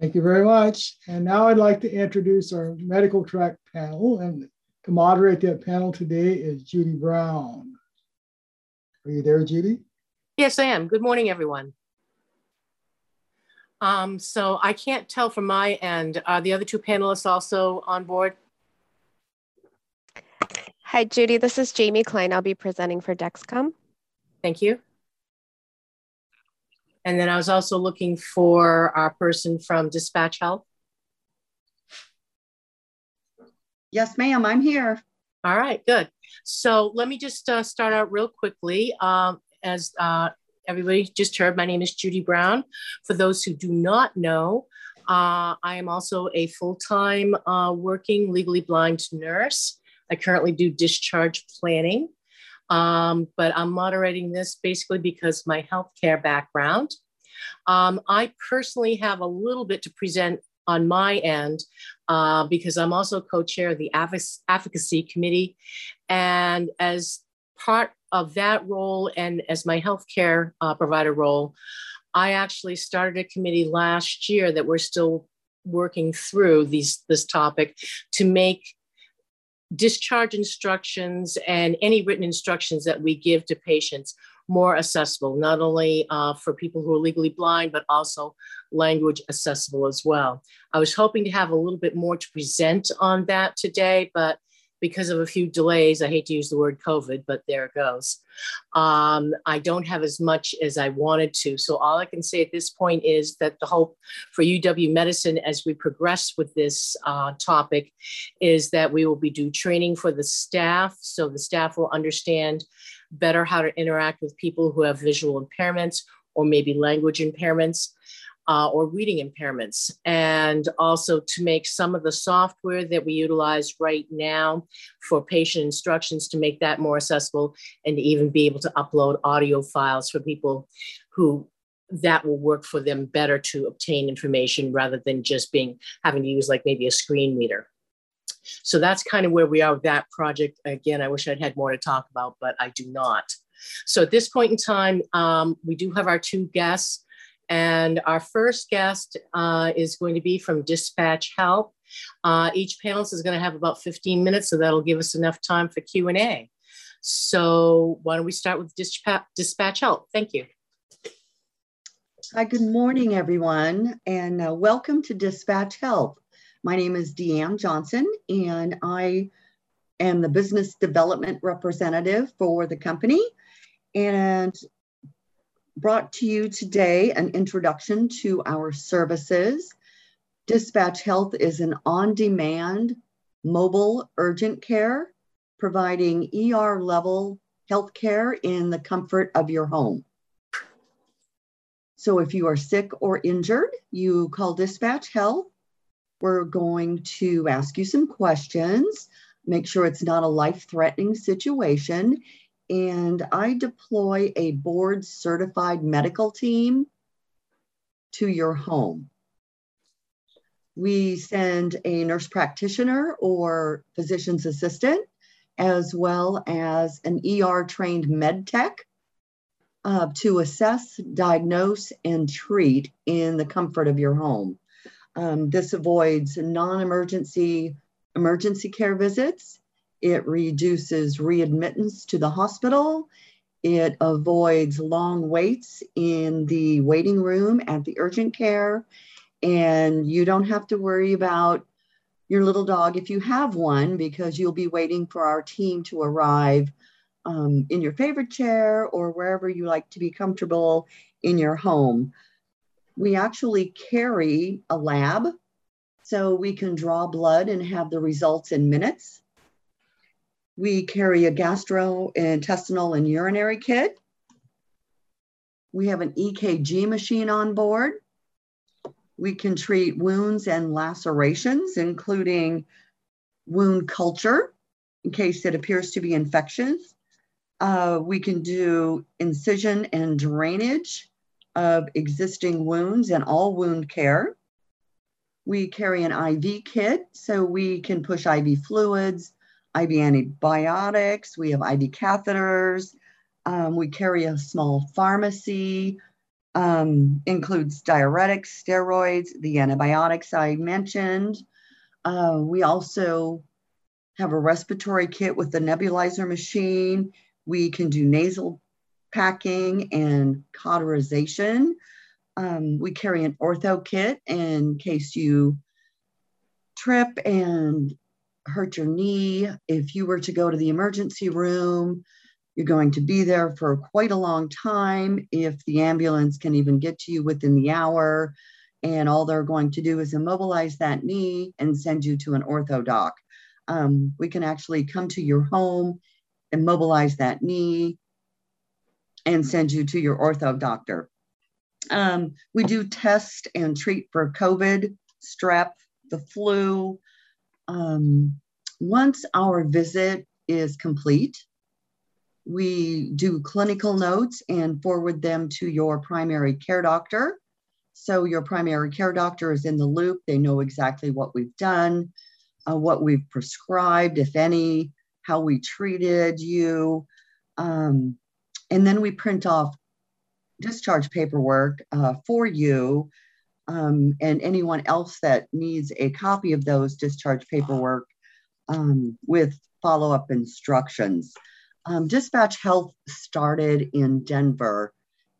[SPEAKER 15] Thank you very much. And now I'd like to introduce our medical track panel. And to moderate that panel today is Judy Brown. Are you there, Judy?
[SPEAKER 22] Yes, I am. Good morning, everyone. Um, so I can't tell from my end. Are the other two panelists also on board?
[SPEAKER 23] Hi, Judy. This is Jamie Klein. I'll be presenting for Dexcom.
[SPEAKER 22] Thank you. And then I was also looking for our person from Dispatch Health.
[SPEAKER 24] Yes, ma'am, I'm here.
[SPEAKER 22] All right, good. So let me just uh, start out real quickly. Um, as uh, everybody just heard, my name is Judy Brown. For those who do not know, uh, I am also a full time uh, working legally blind nurse. I currently do discharge planning. Um, but I'm moderating this basically because my healthcare background. Um, I personally have a little bit to present on my end uh, because I'm also co-chair of the advocacy committee. And as part of that role and as my healthcare uh, provider role, I actually started a committee last year that we're still working through these this topic to make discharge instructions and any written instructions that we give to patients more accessible, not only uh, for people who are legally blind, but also language accessible as well. I was hoping to have a little bit more to present on that today, but because of a few delays. I hate to use the word COVID, but there it goes. Um, I don't have as much as I wanted to. So all I can say at this point is that the hope for UW Medicine as we progress with this uh, topic is that we will be do training for the staff. So the staff will understand better how to interact with people who have visual impairments or maybe language impairments uh, or reading impairments, and also to make some of the software that we utilize right now for patient instructions to make that more accessible and to even be able to upload audio files for people who that will work for them better to obtain information rather than just being having to use like maybe a screen reader. So that's kind of where we are with that project. Again, I wish I'd had more to talk about, but I do not. So at this point in time, um, we do have our two guests. And our first guest uh, is going to be from Dispatch Health. Uh, each panelist is going to have about 15 minutes, so that'll give us enough time for Q&A. So why don't we start with Dispatch, Dispatch Health? Thank you.
[SPEAKER 24] Hi, good morning, everyone, and uh, welcome to Dispatch Health. My name is Deanne Johnson, and I am the business development representative for the company. And brought to you today an introduction to our services. Dispatch Health is an on demand mobile urgent care providing ER level health care in the comfort of your home. So if you are sick or injured, you call Dispatch Health. We're going to ask you some questions, make sure it's not a life threatening situation. And I deploy a board certified medical team to your home. We send a nurse practitioner or physician's assistant, as well as an ER trained med tech uh, to assess, diagnose, and treat in the comfort of your home. Um, this avoids non emergency emergency care visits. It reduces readmittance to the hospital. It avoids long waits in the waiting room at the urgent care. And you don't have to worry about your little dog if you have one, because you'll be waiting for our team to arrive um, in your favorite chair or wherever you like to be comfortable in your home. We actually carry a lab so we can draw blood and have the results in minutes. We carry a gastrointestinal and urinary kit. We have an EKG machine on board. We can treat wounds and lacerations, including wound culture in case it appears to be infectious. Uh, we can do incision and drainage of existing wounds and all wound care. We carry an IV kit so we can push IV fluids, IV antibiotics, we have IV catheters. Um, we carry a small pharmacy, um, includes diuretics, steroids, the antibiotics I mentioned. Uh, we also have a respiratory kit with the nebulizer machine. We can do nasal packing and cauterization. Um, we carry an ortho kit in case you trip and hurt your knee. If you were to go to the emergency room, you're going to be there for quite a long time. If the ambulance can even get to you within the hour, and all they're going to do is immobilize that knee and send you to an ortho doc. Um, we can actually come to your home immobilize that knee, and send you to your ortho doctor. Um, we do test and treat for COVID, strep, the flu. Um, once our visit is complete, we do clinical notes and forward them to your primary care doctor. So your primary care doctor is in the loop. They know exactly what we've done, uh, what we've prescribed, if any, how we treated you. Um, and then we print off discharge paperwork uh, for you um, and anyone else that needs a copy of those discharge paperwork um, with follow up instructions. Um, Dispatch Health started in Denver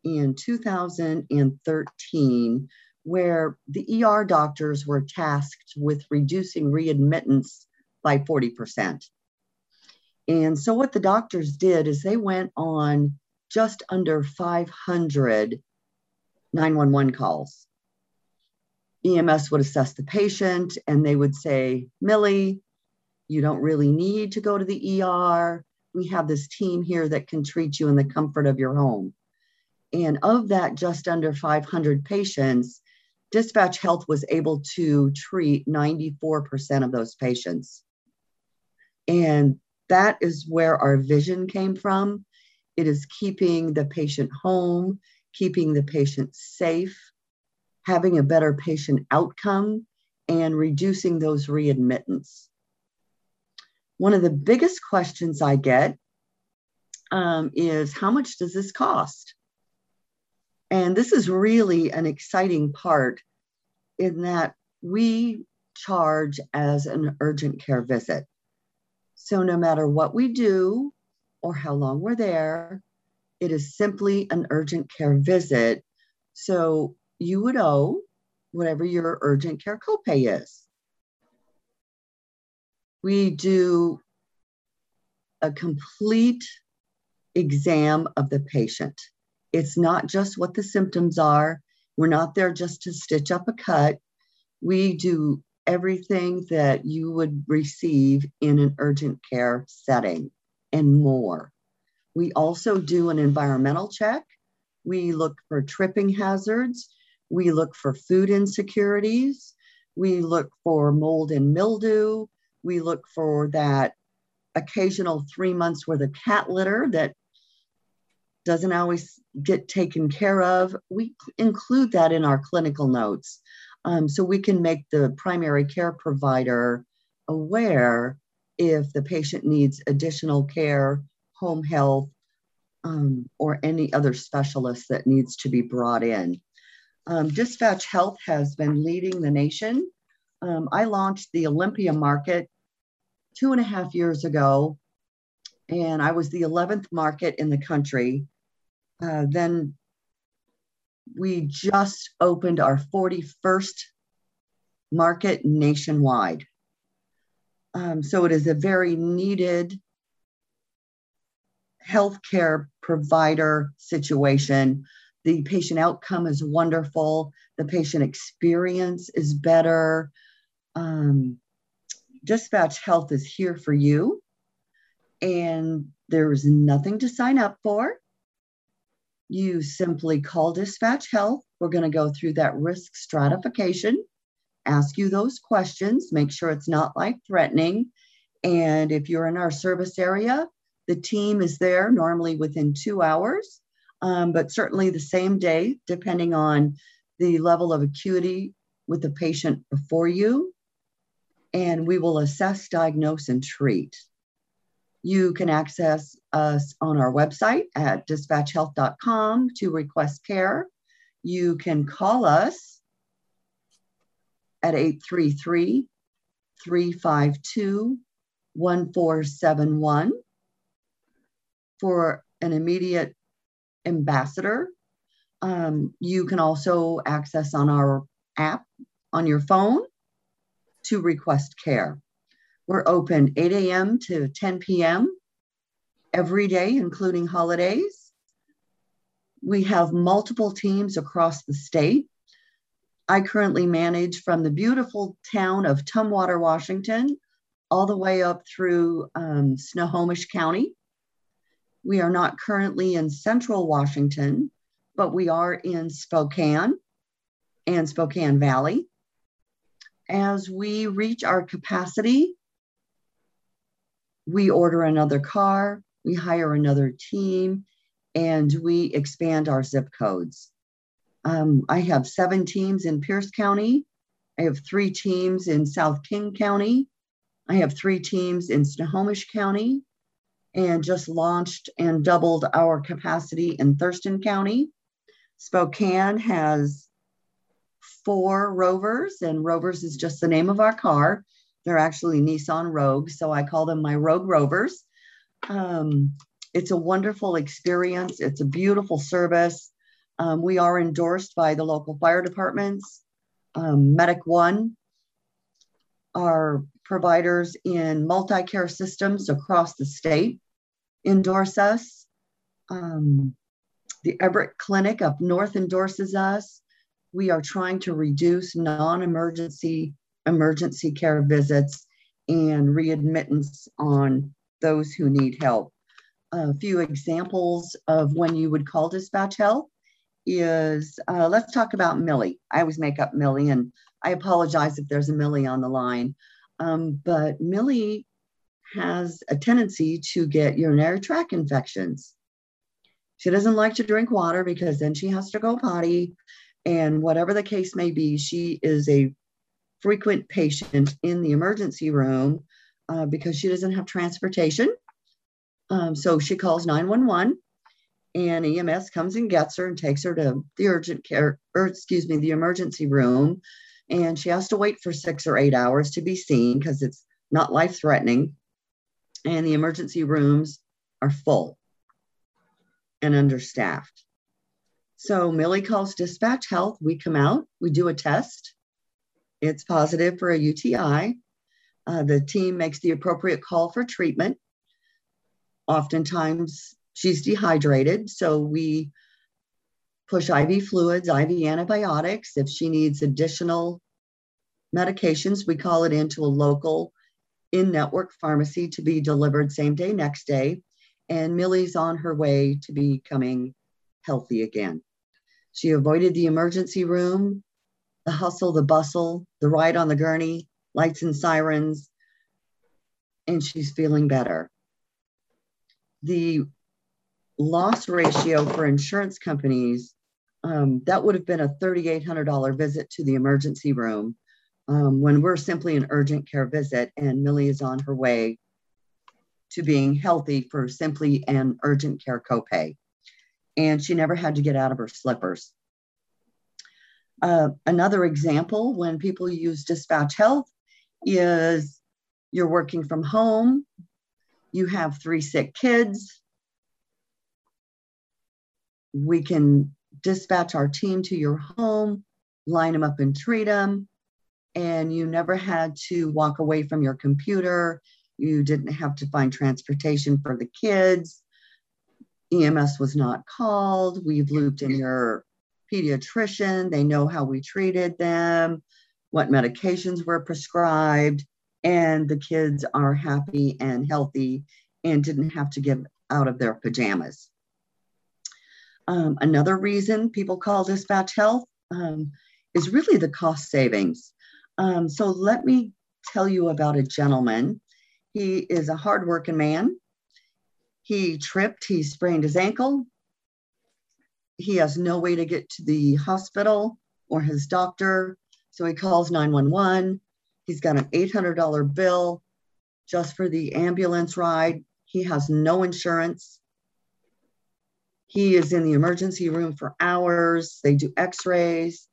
[SPEAKER 24] in 2013, where the ER doctors were tasked with reducing readmittance by 40%. And so what the doctors did is they went on just under 500 911 calls. EMS would assess the patient and they would say, Millie, you don't really need to go to the ER. We have this team here that can treat you in the comfort of your home. And of that, just under 500 patients, Dispatch Health was able to treat 94% of those patients. And that is where our vision came from. It is keeping the patient home, keeping the patient safe, having a better patient outcome, and reducing those readmittance. One of the biggest questions I get um, is how much does this cost? And this is really an exciting part in that we charge as an urgent care visit. So no matter what we do or how long we're there, it is simply an urgent care visit. So you would owe whatever your urgent care copay is. We do a complete exam of the patient. It's not just what the symptoms are. We're not there just to stitch up a cut. We do everything that you would receive in an urgent care setting and more. We also do an environmental check. We look for tripping hazards. We look for food insecurities. We look for mold and mildew. We look for that occasional three months worth of cat litter that doesn't always get taken care of. We include that in our clinical notes. Um, so we can make the primary care provider aware if the patient needs additional care, home health, um, or any other specialist that needs to be brought in. Um, Dispatch Health has been leading the nation. Um, I launched the Olympia market two and a half years ago, and I was the 11th market in the country. Uh, then we just opened our 41st market nationwide. Um, so it is a very needed healthcare provider situation. The patient outcome is wonderful. The patient experience is better. Um, Dispatch Health is here for you, and there is nothing to sign up for. You simply call Dispatch Health. We're going to go through that risk stratification, ask you those questions, make sure it's not life threatening. And if you're in our service area, the team is there normally within two hours, um, but certainly the same day, depending on the level of acuity with the patient before you. And we will assess, diagnose, and treat. You can access us on our website at dispatchhealth.com to request care. You can call us at 833 352 1471 for an immediate ambassador. Um, you can also access on our app on your phone to request care. We're open 8 a.m. to 10 p.m. every day, including holidays. We have multiple teams across the state. I currently manage from the beautiful town of Tumwater, Washington, all the way up through um, Snohomish County. We are not currently in central Washington, but we are in Spokane and Spokane Valley. As we reach our capacity, we order another car, we hire another team, and we expand our zip codes. Um, I have seven teams in Pierce County. I have three teams in South King County. I have three teams in Snohomish County and just launched and doubled our capacity in Thurston County. Spokane has four Rovers, and Rovers is just the name of our car. They're actually Nissan Rogue, so I call them my Rogue Rovers. Um, it's a wonderful experience. It's a beautiful service. Um, we are endorsed by the local fire departments. Um, Medic One are providers in MultiCare systems across the state endorse us. Um, the Everett Clinic up north endorses us. We are trying to reduce non emergency emergency care visits and readmittance on those who need help. A few examples of when you would call dispatch help is uh, let's talk about Millie. I always make up Millie, and I apologize if there's a Millie on the line. Um, but Millie has a tendency to get urinary tract infections. She doesn't like to drink water because then she has to go potty. And whatever the case may be, she is a frequent patient in the emergency room uh, because she doesn't have transportation. Um, so she calls 911 and EMS comes and gets her and takes her to the urgent care, or excuse me, the emergency room. And she has to wait for six or eight hours to be seen because it's not life threatening. And the emergency rooms are full and understaffed. So Millie calls dispatch health. We come out, we do a test. It's positive for a UTI. Uh, the team makes the appropriate call for treatment. Oftentimes, she's dehydrated, so we push IV fluids, IV antibiotics. If she needs additional medications, we call it into a local in network pharmacy to be delivered same day, next day. And Millie's on her way to becoming healthy again. She avoided the emergency room, the hustle, the bustle, the ride on the gurney, lights and sirens, and she's feeling better. The loss ratio for insurance companies, um, that would have been a $3,800 visit to the emergency room um, when we're simply an urgent care visit and Millie is on her way to being healthy for simply an urgent care copay. And she never had to get out of her slippers. Uh, another example when people use Dispatch Health is you're working from home, you have three sick kids. We can dispatch our team to your home, line them up and treat them. And you never had to walk away from your computer. You didn't have to find transportation for the kids. EMS was not called. We've looped in your pediatrician. They know how we treated them, what medications were prescribed, and the kids are happy and healthy and didn't have to get out of their pajamas. Um, another reason people call dispatch health um, is really the cost savings. Um, so let me tell you about a gentleman. He is a hardworking man. He tripped, he sprained his ankle. He has no way to get to the hospital or his doctor. So he calls 911. He's got an $800 bill just for the ambulance ride. He has no insurance. He is in the emergency room for hours. They do x rays.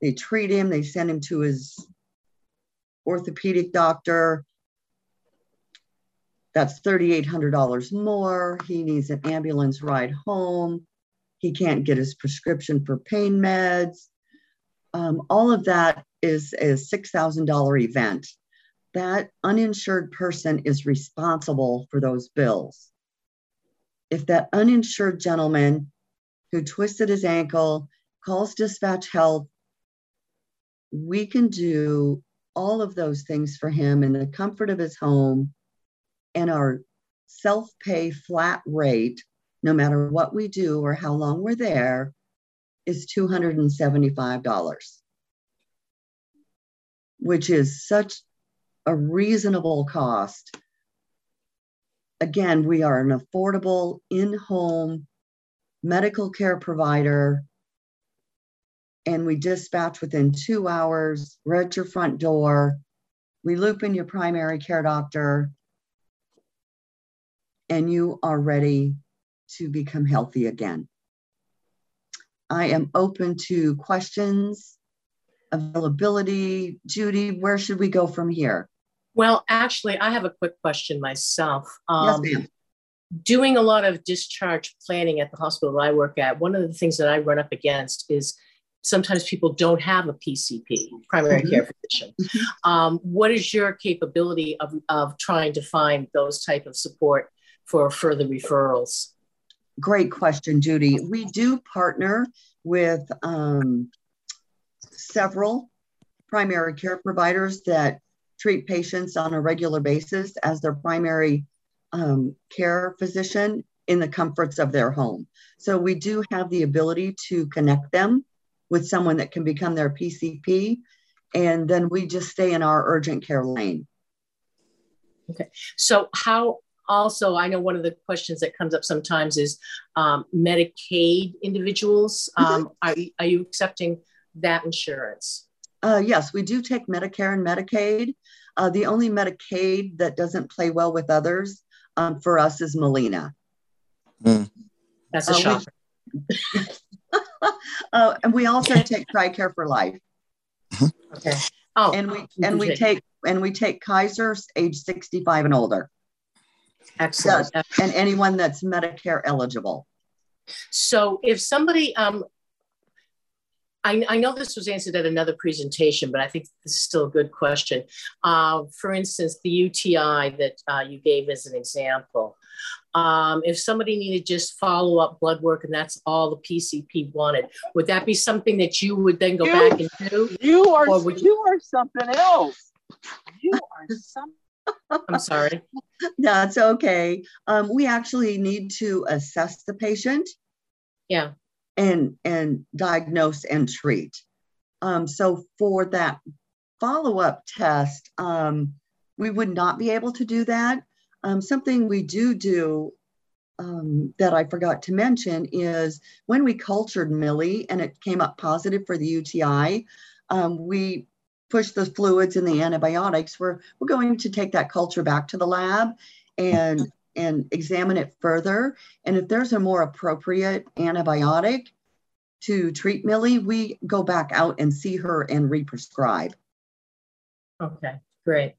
[SPEAKER 24] They treat him. They send him to his orthopedic doctor. That's $3,800 more. He needs an ambulance ride home. He can't get his prescription for pain meds. Um, all of that is a $6,000 event. That uninsured person is responsible for those bills. If that uninsured gentleman who twisted his ankle calls dispatch health, we can do all of those things for him in the comfort of his home and our self pay flat rate, no matter what we do or how long we're there, is $275 which is such a reasonable cost. Again, we are an affordable in home medical care provider, and we dispatch within two hours. We're at your front door. We loop in your primary care doctor, and you are ready to become healthy again. I am open to questions availability. Judy, where should we go from here?
[SPEAKER 22] Well, actually, I have a quick question myself.
[SPEAKER 24] Um, yes, ma'am.
[SPEAKER 22] Doing a lot of discharge planning at the hospital that I work at, one of the things that I run up against is sometimes people don't have a PCP, primary mm-hmm. care physician. Mm-hmm. Um, what is your capability of, of trying to find those type of support for further referrals?
[SPEAKER 24] Great question, Judy. We do partner with um, several primary care providers that treat patients on a regular basis as their primary um, care physician in the comforts of their home. So we do have the ability to connect them with someone that can become their PCP, and then we just stay in our urgent care lane.
[SPEAKER 22] Okay. So how also, I know one of the questions that comes up sometimes is um, Medicaid individuals. Mm-hmm. Um, are, are you accepting that insurance?
[SPEAKER 24] Uh, yes, we do take Medicare and Medicaid. Uh, the only Medicaid that doesn't play well with others um, for us is Molina.
[SPEAKER 22] Mm. That's a uh, shock.
[SPEAKER 24] uh, and we also take TRICARE for life.
[SPEAKER 22] Okay.
[SPEAKER 24] Oh, and we and we take and we take Kaiser's age 65 and older.
[SPEAKER 22] Excellent.
[SPEAKER 24] and anyone that's Medicare eligible.
[SPEAKER 22] So if somebody um, I, I, know this was answered at another presentation, but I think this is still a good question. Uh, for instance, the UTI that uh, you gave as an example, Um, if somebody needed just follow up blood work and that's all the PCP wanted, would that be something that you would then go
[SPEAKER 25] You-
[SPEAKER 22] back and do?
[SPEAKER 25] You are
[SPEAKER 22] Or would
[SPEAKER 25] you are something else. You are some.
[SPEAKER 22] I'm sorry.
[SPEAKER 24] That's okay. Um, we actually need to assess the patient.
[SPEAKER 22] Yeah.
[SPEAKER 24] And and diagnose and treat. Um, so for that follow-up test, um, we would not be able to do that. Um, something we do do um, that I forgot to mention is when we cultured Millie and it came up positive for the UTI, um, we pushed the fluids and the antibiotics. We're, we're going to take that culture back to the lab and, and examine it further. And if there's a more appropriate antibiotic to treat Millie, we go back out and see her and re-prescribe.
[SPEAKER 22] Okay, great.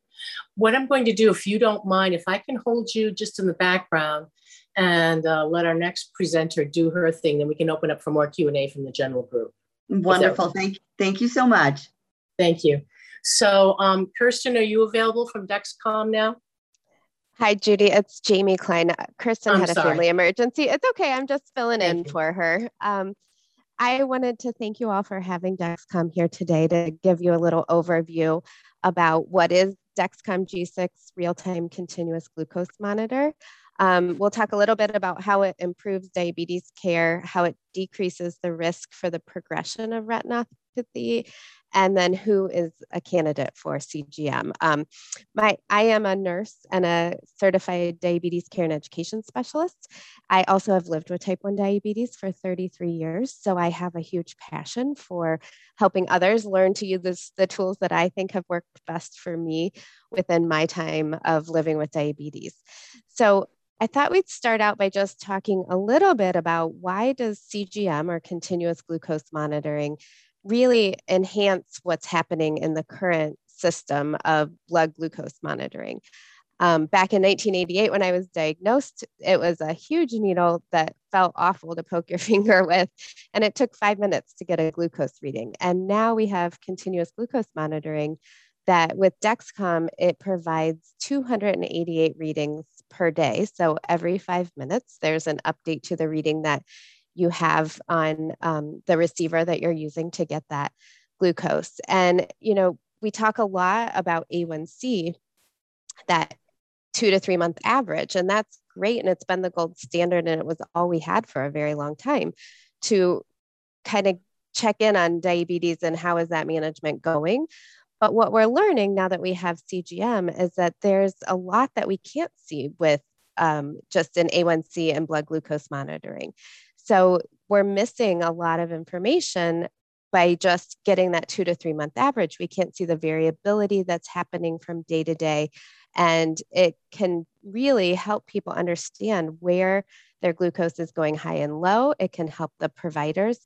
[SPEAKER 22] What I'm going to do, if you don't mind, if I can hold you just in the background and uh, let our next presenter do her thing, then we can open up for more Q&A from the general group. Is that-
[SPEAKER 24] Wonderful. Thank, thank you so much.
[SPEAKER 22] Thank you. So um, Kirsten, are you available from Dexcom now?
[SPEAKER 23] Hi, Judy. It's Jamie Klein. Uh, Kristen
[SPEAKER 22] I'm
[SPEAKER 23] had a
[SPEAKER 22] sorry.
[SPEAKER 23] family emergency. It's okay. I'm just filling in for her. Um, I wanted to thank you all for having Dexcom here today to give you a little overview about what is Dexcom G6 real-time continuous glucose monitor. Um, we'll talk a little bit about how it improves diabetes care, how it decreases the risk for the progression of retinopathy, and then who is a candidate for CGM. Um, my, I am a nurse and a certified diabetes care and education specialist. I also have lived with type 1 diabetes for 33 years, so I have a huge passion for helping others learn to use this, the tools that I think have worked best for me within my time of living with diabetes. So I thought we'd start out by just talking a little bit about why does CGM or continuous glucose monitoring really enhance what's happening in the current system of blood glucose monitoring. Um, back in 1988, when I was diagnosed, it was a huge needle that felt awful to poke your finger with, and it took five minutes to get a glucose reading. And now we have continuous glucose monitoring that with Dexcom, it provides 288 readings per day. So every five minutes, there's an update to the reading that you have on um, the receiver that you're using to get that glucose. And, you know, we talk a lot about A1C, that two to three month average, and that's great. And it's been the gold standard, and it was all we had for a very long time to kind of check in on diabetes and how is that management going. But what we're learning now that we have CGM is that there's a lot that we can't see with um, just an A1C and blood glucose monitoring. So we're missing a lot of information by just getting that two to three month average. We can't see the variability that's happening from day to day. And it can really help people understand where their glucose is going high and low. It can help the providers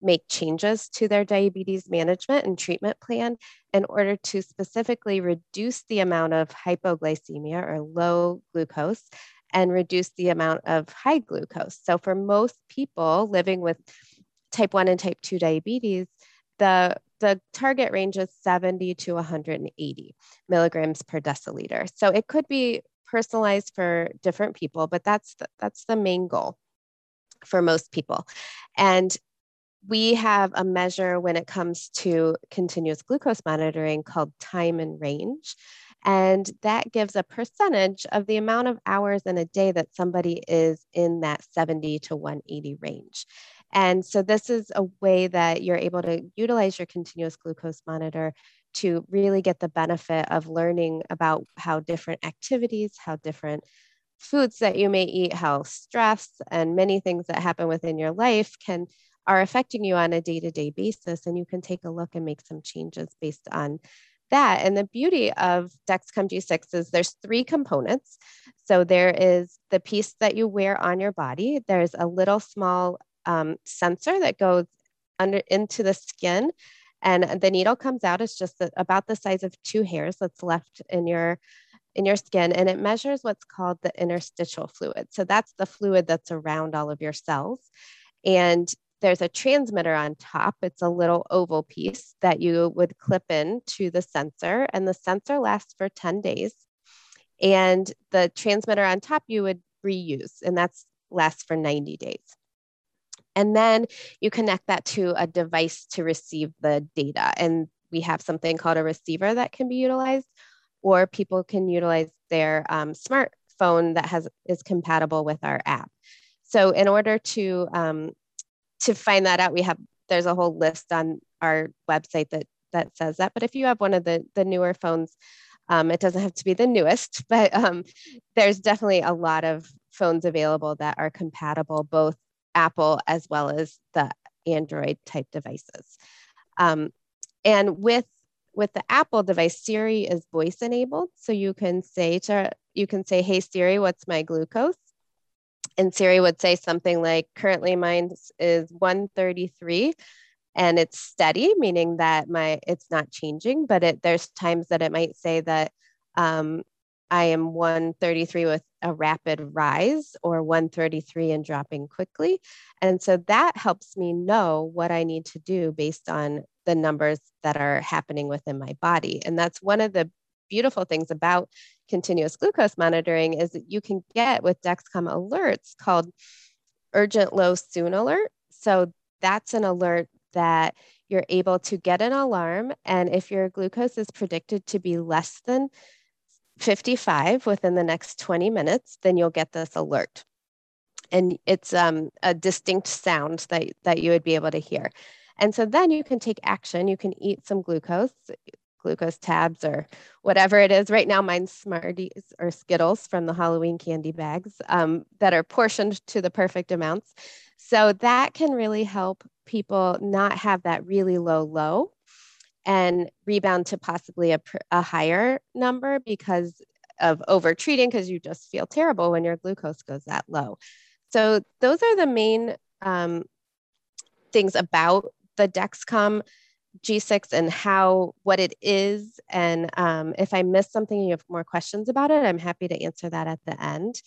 [SPEAKER 23] make changes to their diabetes management and treatment plan in order to specifically reduce the amount of hypoglycemia or low glucose and reduce the amount of high glucose. So, for most people living with type 1 and type 2 diabetes, the, the target range is 70 to 180 milligrams per deciliter. So, it could be personalized for different people, but that's the, that's the main goal for most people. And we have a measure when it comes to continuous glucose monitoring called time and range. And that gives a percentage of the amount of hours in a day that somebody is in that 70 to 180 range. And so, this is a way that you're able to utilize your continuous glucose monitor to really get the benefit of learning about how different activities, how different foods that you may eat, how stress and many things that happen within your life can are affecting you on a day-to-day basis and you can take a look and make some changes based on that. And the beauty of dexcom g6 is there's three components. So there is the piece that you wear on your body. There's a little small um, sensor that goes under into the skin. And the needle comes out. It's just about the size of two hairs that's left in your in your skin. And it measures what's called the interstitial fluid. So that's the fluid that's around all of your cells. And there's a transmitter on top. It's a little oval piece that you would clip in to the sensor, and the sensor lasts for 10 days. And the transmitter on top, you would reuse, and that's lasts for 90 days. And then you connect that to a device to receive the data. And we have something called a receiver that can be utilized, or people can utilize their um, smartphone that has is compatible with our app. So in order to um, to find that out, we have there's a whole list on our website that that says that. But if you have one of the the newer phones, um, it doesn't have to be the newest, but um, there's definitely a lot of phones available that are compatible both Apple as well as the Android type devices. Um, and with with the Apple device, Siri is voice enabled, so you can say to you can say, "Hey Siri, what's my glucose?" And Siri would say something like, "Currently, mine is 133." and it's steady meaning that my it's not changing but it there's times that it might say that um, I am 133 with a rapid rise or 133 and dropping quickly. And so that helps me know what I need to do based on the numbers that are happening within my body. And that's one of the beautiful things about continuous glucose monitoring is that you can get with Dexcom alerts called urgent low soon alert. So that's an alert that you're able to get an alarm. And if your glucose is predicted to be less than 55 within the next 20 minutes, then you'll get this alert. And it's um, a distinct sound that, that you would be able to hear. And so then you can take action. You can eat some glucose, glucose tabs or whatever it is. Right now, mine's Smarties or Skittles from the Halloween candy bags um, that are portioned to the perfect amounts. So that can really help people not have that really low low and rebound to possibly a, a higher number because of over treating because you just feel terrible when your glucose goes that low. So those are the main um, things about the Dexcom G6 and how what it is. And um, if I missed something, you have more questions about it, I'm happy to answer that at the end.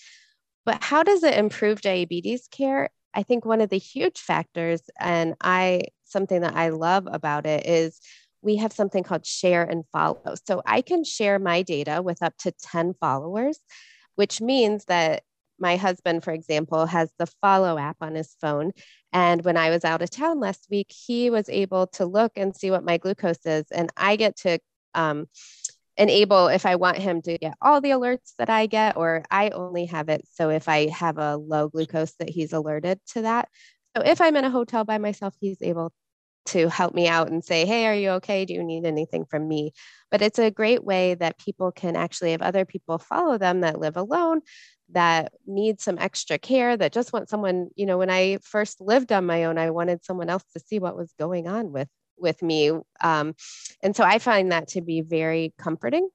[SPEAKER 23] But how does it improve diabetes care? I think one of the huge factors, and I something that I love about it is we have something called share and follow. So I can share my data with up to 10 followers, which means that my husband, for example, has the follow app on his phone. And when I was out of town last week, he was able to look and see what my glucose is. And I get to um, enable if I want him to get all the alerts that I get, or I only have it. So if I have a low glucose, that he's alerted to that. So if I'm in a hotel by myself, he's able to help me out and say, Hey, are you okay? Do you need anything from me? But it's a great way that people can actually have other people follow them that live alone, that need some extra care, that just want someone, you know, when I first lived on my own, I wanted someone else to see what was going on with with me. Um, and so I find that to be very comforting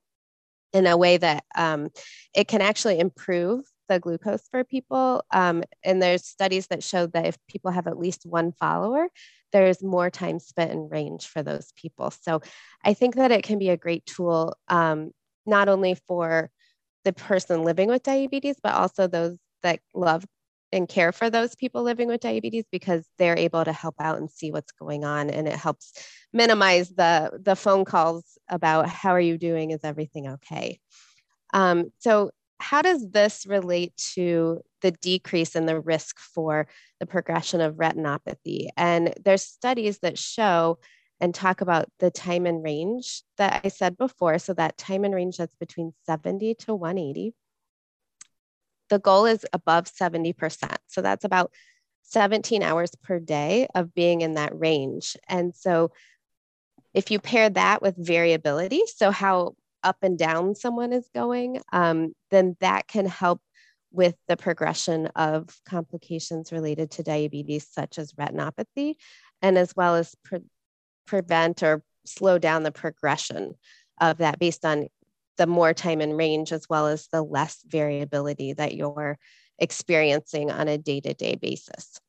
[SPEAKER 23] in a way that um, it can actually improve the glucose for people. Um, and there's studies that show that if people have at least one follower, there's more time spent in range for those people. So I think that it can be a great tool, um, not only for the person living with diabetes, but also those that love and care for those people living with diabetes because they're able to help out and see what's going on and it helps minimize the the phone calls about how are you doing is everything okay? Um, so how does this relate to the decrease in the risk for the progression of retinopathy? And there's studies that show and talk about the time and range that i said before so that time and range that's between 70 to 180 the goal is above 70%. So that's about 17 hours per day of being in that range. And so if you pair that with variability, so how up and down someone is going, um, then that can help with the progression of complications related to diabetes, such as retinopathy, and as well as pre- prevent or slow down the progression of that based on the more time in range as well as the less variability that you're experiencing on a day-to-day basis.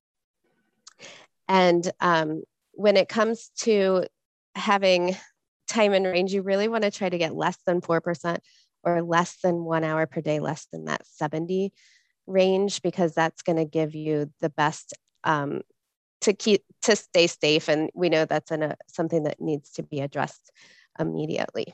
[SPEAKER 23] And um, when it comes to having time in range you really want to try to get less than 4% or less than one hour per day less than that 70 range because that's going to give you the best um, to keep to stay safe and we know that's an, a, something that needs to be addressed immediately.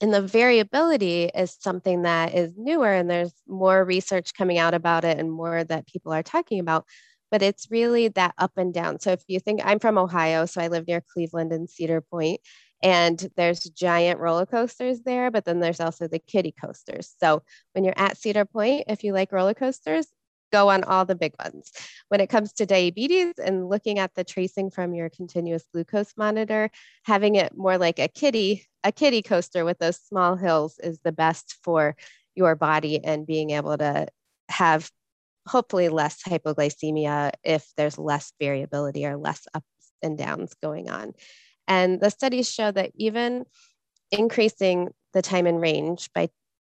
[SPEAKER 23] And the variability is something that is newer and there's more research coming out about it and more that people are talking about but it's really that up and down. So if you think i'm from ohio so i live near cleveland and cedar point and there's giant roller coasters there but then there's also the kiddie coasters. So when you're at cedar point if you like roller coasters go on all the big ones. When it comes to diabetes and looking at the tracing from your continuous glucose monitor, having it more like a kitty, a kitty coaster with those small hills is the best for your body and being able to have hopefully less hypoglycemia if there's less variability or less ups and downs going on. And the studies show that even increasing the time in range by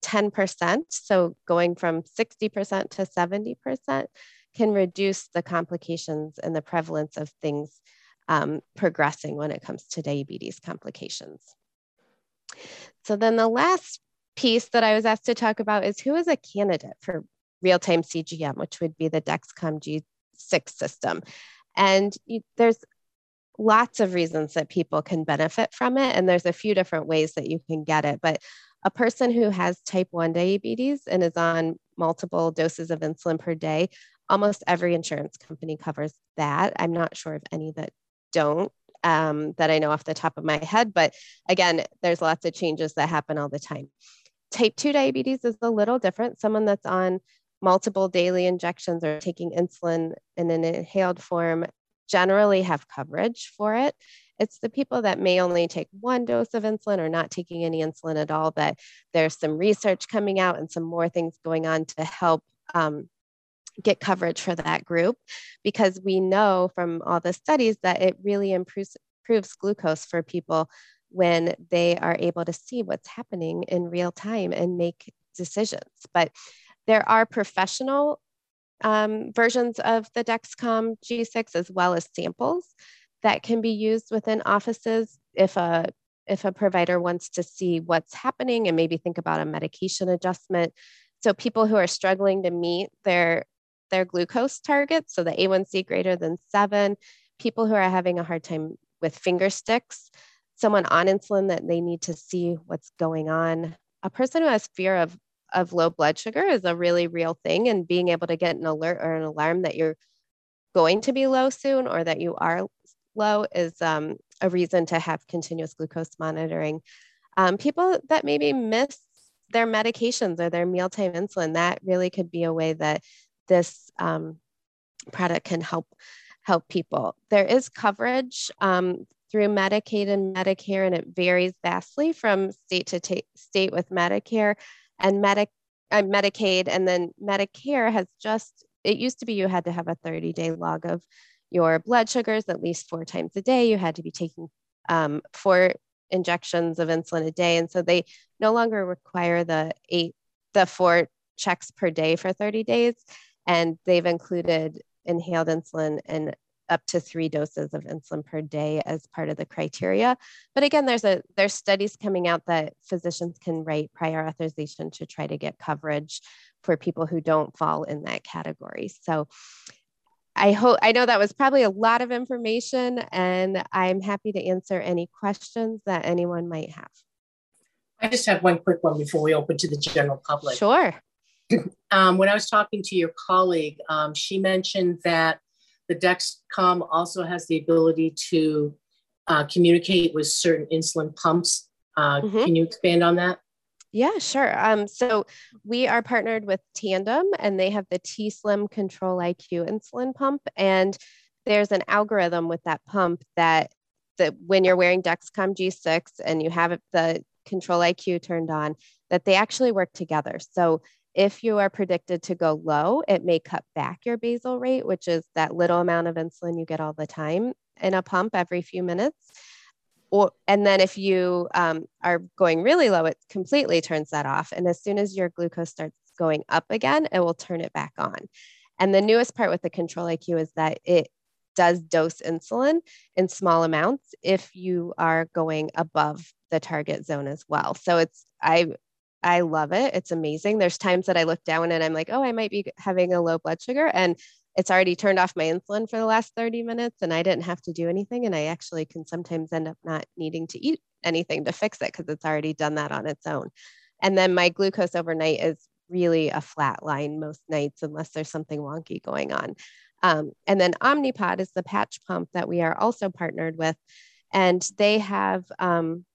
[SPEAKER 23] 10%, so going from 60% to 70%, can reduce the complications and the prevalence of things um, progressing when it comes to diabetes complications. So then the last piece that I was asked to talk about is who is a candidate for real-time CGM, which would be the Dexcom G6 system. And you, there's lots of reasons that people can benefit from it. And there's a few different ways that you can get it. But a person who has type 1 diabetes and is on multiple doses of insulin per day, almost every insurance company covers that. I'm not sure of any that don't. Um, that I know off the top of my head. But again, there's lots of changes that happen all the time. Type 2 diabetes is a little different. Someone that's on multiple daily injections or taking insulin in an inhaled form generally have coverage for it. It's the people that may only take one dose of insulin or not taking any insulin at all that there's some research coming out and some more things going on to help um, get coverage for that group because we know from all the studies that it really improves, improves glucose for people when they are able to see what's happening in real time and make decisions. But there are professional um, versions of the Dexcom G6 as well as samples that can be used within offices if a if a provider wants to see what's happening and maybe think about a medication adjustment. So people who are struggling to meet their their glucose targets so the a1c greater than 7 people who are having a hard time with finger sticks someone on insulin that they need to see what's going on a person who has fear of of low blood sugar is a really real thing and being able to get an alert or an alarm that you're going to be low soon or that you are low is um, a reason to have continuous glucose monitoring. Um, people that maybe miss their medications or their mealtime insulin, that really could be a way that this um, product can help help people. There is coverage um, through Medicaid and Medicare, and it varies vastly from state to ta- state with Medicare and Medic- uh, Medicaid, and then Medicare has just. It used to be you had to have a 30 day log of your blood sugars at least four times a day. You had to be taking um, four injections of insulin a day. And so they no longer require the eight, the four checks per day for 30 days. And they've included inhaled insulin and up to three doses of insulin per day as part of the criteria. But again, there's a there's studies coming out that physicians can write prior authorization to try to get coverage for people who don't fall in that category. So I hope I know that was probably a lot of information, and I'm happy to answer any questions that anyone might have.
[SPEAKER 22] I just have one quick one before we open to the general public.
[SPEAKER 23] Sure.
[SPEAKER 22] Um, when I was talking to your colleague, um, she mentioned that the Dexcom also has the ability to uh, communicate with certain insulin pumps. Uh, mm-hmm. Can you expand on that?
[SPEAKER 23] Yeah, sure. Um, so we are partnered with Tandem and they have the T Slim Control IQ insulin pump. And there's an algorithm with that pump that, that when you're wearing Dexcom G6 and you have the Control IQ turned on, that they actually work together. So if you are predicted to go low, it may cut back your basal rate, which is that little amount of insulin you get all the time in a pump every few minutes. Or and then if you um, are going really low it completely turns that off. And as soon as your glucose starts going up again it will turn it back on. And the newest part with the control iq is that it does dose insulin in small amounts if you are going above the target zone as well. So it's i i love it it's amazing there's times that i look down and i'm like oh i might be having a low blood sugar and it's already turned off my insulin for the last 30 minutes and I didn't have to do anything. And I actually can sometimes end up not needing to eat anything to fix it because it's already done that on its own. And then my glucose overnight is really a flat line most nights unless there's something wonky going on. Um, and then Omnipod is the patch pump that we are also partnered with. And they have um,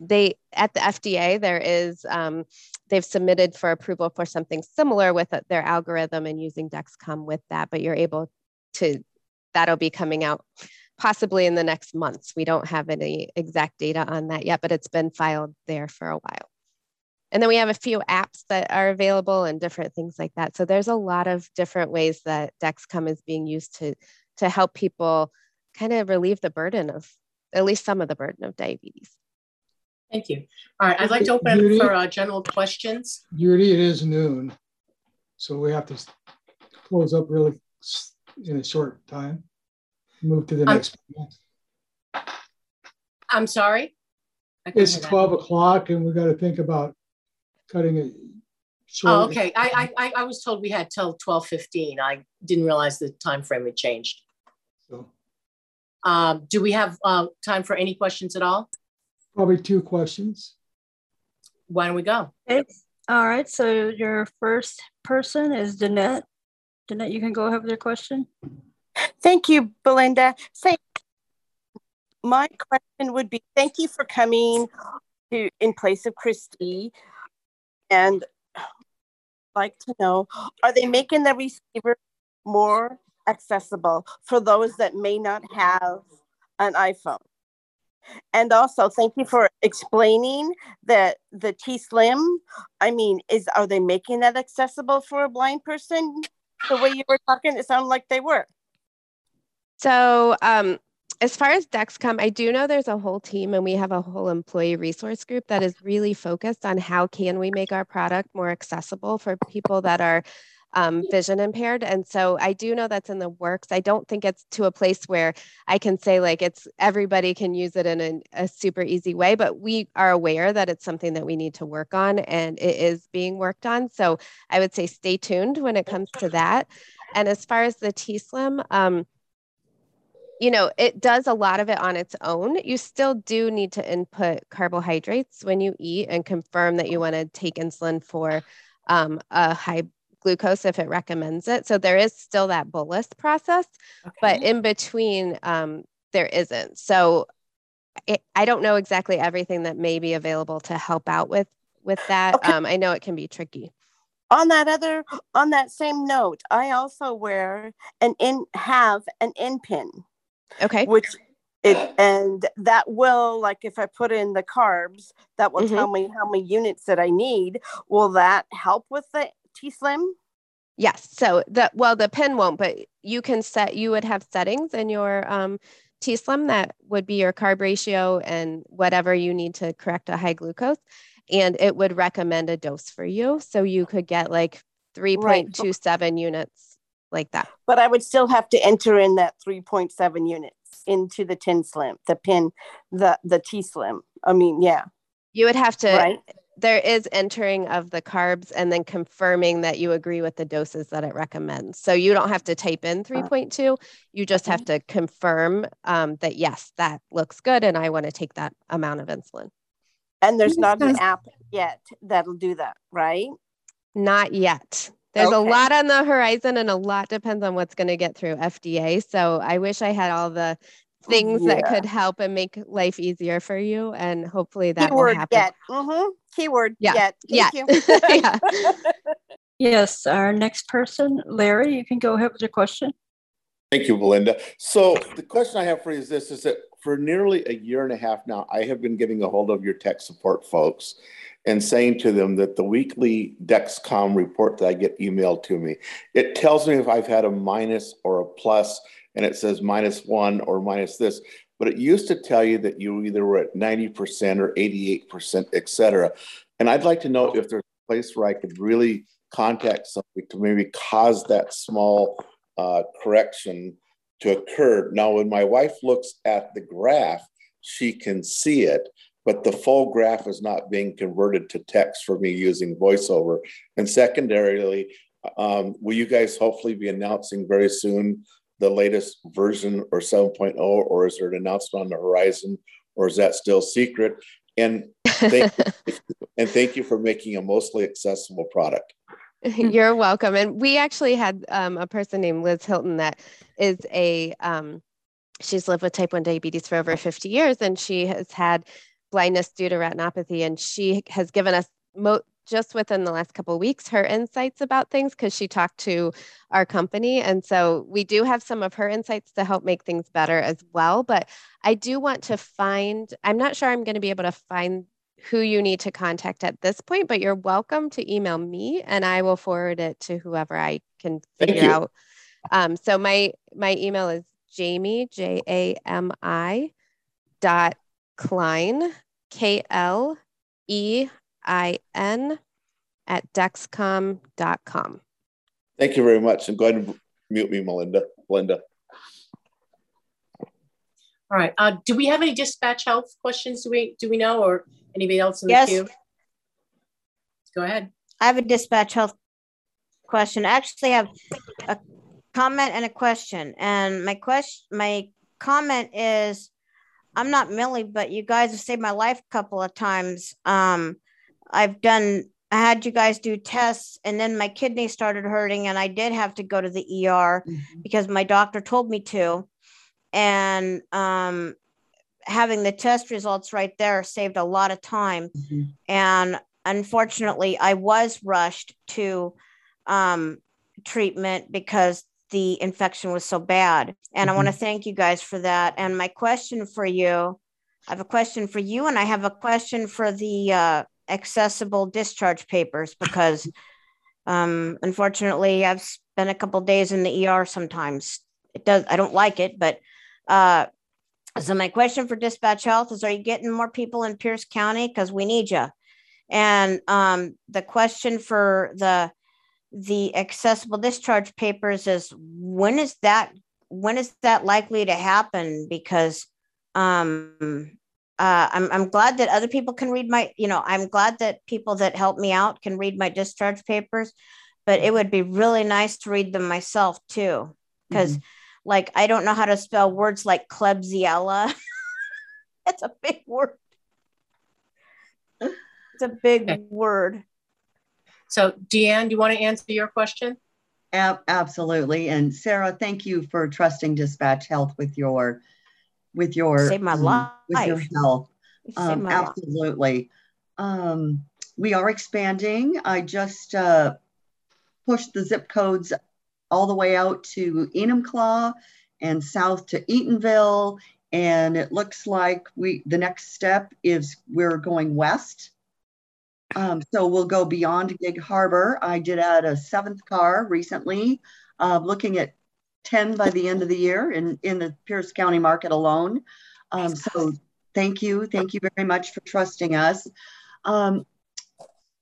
[SPEAKER 23] they at the FDA there is um, they've submitted for approval for something similar with their algorithm and using Dexcom with that, but you're able to that'll be coming out possibly in the next months. We don't have any exact data on that yet, but it's been filed there for a while. And then we have a few apps that are available and different things like that. So there's a lot of different ways that Dexcom is being used to to help people kind of relieve the burden of at least some of the burden of diabetes.
[SPEAKER 22] Thank you. All right, I'd like to open
[SPEAKER 15] Judy?
[SPEAKER 22] up for uh, general questions.
[SPEAKER 15] Judy, it is noon, so we have to close up really in a short time. Move to the
[SPEAKER 22] Um,
[SPEAKER 15] next.
[SPEAKER 22] I'm sorry.
[SPEAKER 15] It's 12 o'clock and we got to think about cutting it short.
[SPEAKER 22] Oh, okay. I, I I was told we had till twelve fifteen. I didn't realize the time frame had changed.
[SPEAKER 15] So.
[SPEAKER 22] Um, do we have uh, time for any questions at all?
[SPEAKER 15] Probably two questions.
[SPEAKER 22] Why don't we go?
[SPEAKER 5] Okay. All right. So your first person is Danette. Danette, you can go ahead with your question.
[SPEAKER 26] Thank you, Belinda. Say, my question would be, thank you for coming to in place of Christy, and like to know, are they making the receiver more accessible for those that may not have an iPhone? And also, thank you for explaining that the T Slim. I mean, is are they making that accessible for a blind person? The way you were talking, it sounded like they were.
[SPEAKER 23] So, um, as far as Dexcom, I do know there's a whole team and we have a whole employee resource group that is really focused on how can we make our product more accessible for people that are um, vision impaired. And so I do know that's in the works. I don't think it's to a place where I can say like it's everybody can use it in a, a super easy way, but we are aware that it's something that we need to work on and it is being worked on. So I would say stay tuned when it comes to that. And as far as the T Slim, um, you know, it does a lot of it on its own. You still do need to input carbohydrates when you eat and confirm that you want to take insulin for um, a high glucose if it recommends it. So there is still that bolus process, but in between, um, there isn't. So it, I don't know exactly everything that may be available to help out with with that. Um, I know it can be tricky.
[SPEAKER 26] on that other on that same note i also wear an in have an InPen
[SPEAKER 23] okay
[SPEAKER 26] which it and that will like if i put in the carbs that will tell me how many units that i need will that help with the t slim
[SPEAKER 23] Yes. So the well, the pin won't, but you can set. You would have settings in your um, T Slim that would be your carb ratio and whatever you need to correct a high glucose, and it would recommend a dose for you. So you could get like three point two seven units, like that.
[SPEAKER 26] but i would still have to enter in that 3.7 units into the tin slim the pin the the t slim i mean yeah
[SPEAKER 23] You would have to.
[SPEAKER 26] Right.
[SPEAKER 23] There is entering of the carbs and then confirming that you agree with the doses that it recommends. So you don't have to type in 3.2. You just have to confirm um, that yes, that looks good, and I want to take that amount of insulin.
[SPEAKER 26] and there's not an app yet that'll do that right
[SPEAKER 23] Not yet. There's a lot on the horizon, and a lot depends on what's going to get through FDA. So I wish I had all the things that could help and make life easier for you, and hopefully that will
[SPEAKER 26] keyword
[SPEAKER 23] happen.
[SPEAKER 26] yet mm-hmm. keyword
[SPEAKER 23] Yeah.
[SPEAKER 26] yet
[SPEAKER 23] Yeah.
[SPEAKER 26] Thank you.
[SPEAKER 23] Yeah.
[SPEAKER 5] Yes, our next person, Larry, you can go ahead with your question.
[SPEAKER 27] Thank you, Belinda. So the question I have for you is this, is that for nearly a year and a half now, I have been getting a hold of your tech support folks and saying to them that the weekly Dexcom report that I get emailed to me, it tells me if I've had a minus or a plus, and it says minus one or minus this. But it used to tell you that you either were at 90% or 88%, et cetera. And I'd like to know if there's a place where I could really contact somebody to maybe cause that small uh, correction to occur. Now, when my wife looks at the graph, she can see it, but the full graph is not being converted to text for me using voiceover. And secondarily, Um, will you guys hopefully be announcing very soon the latest version or 7.0, or is there an announcement on the horizon, or is that still secret? And thank you, and thank you for making a mostly accessible product.
[SPEAKER 23] You're welcome. And we actually had um, a person named Liz Hilton that is a, um, she's lived with type 1 diabetes for over 50 years and she has had blindness due to retinopathy. And she has given us mo- just within the last couple of weeks her insights about things because she talked to our company and so we do have some of her insights to help make things better as well but i do want to find i'm not sure i'm going to be able to find who you need to contact at this point but you're welcome to email me and i will forward it to whoever i can figure out. Um, so my my email is jamie j-a-m-i dot klein k-l e I-N at dexcom.com.
[SPEAKER 27] Thank you very much. And go ahead and mute me, Melinda. Melinda.
[SPEAKER 22] All right. Uh, do we have any dispatch health questions? Do we do we know, or anybody else in
[SPEAKER 20] yes.
[SPEAKER 22] the queue? Go ahead.
[SPEAKER 20] I have a dispatch health question. I actually have a comment and a question. And my question, my comment is, I'm not Millie, but you guys have saved my life a couple of times. Um, I've done I had you guys do tests and then my kidney started hurting and I did have to go to the ER mm-hmm. because my doctor told me to. And um, having the test results right there saved a lot of time. Mm-hmm. And unfortunately, I was rushed to um, treatment because the infection was so bad. And mm-hmm. I want to thank you guys for that. And my question for you I have a question for you, and I have a question for the uh, accessible discharge papers because um, unfortunately I've spent a couple days in the ER sometimes. It does I don't like it, but uh, so my question for dispatch health is are you getting more people in Pierce County because we need you? And um, the question for the the accessible discharge papers is when is that when is that likely to happen because um uh, I'm, I'm glad that other people can read my, you know, I'm glad that people that help me out can read my discharge papers, but it would be really nice to read them myself too. Because, mm-hmm. like, I don't know how to spell words like Klebsiella. It's a big word. It's a big okay. word.
[SPEAKER 22] So, Deanne, do you want to answer your question?
[SPEAKER 24] absolutely. And Sarah, thank you for trusting Dispatch Health with your with your
[SPEAKER 20] save my um, life
[SPEAKER 24] with your health. Um, absolutely. Um, we are expanding. I just uh, pushed the zip codes all the way out to Enumclaw and south to Eatonville. And it looks like we the next step is we're going west. Um, so we'll go beyond Gig Harbor. I did add a seventh car recently, uh, looking at 10 by the end of the year in, in the Pierce County market alone. Um, so thank you. Thank you very much for trusting us. Um,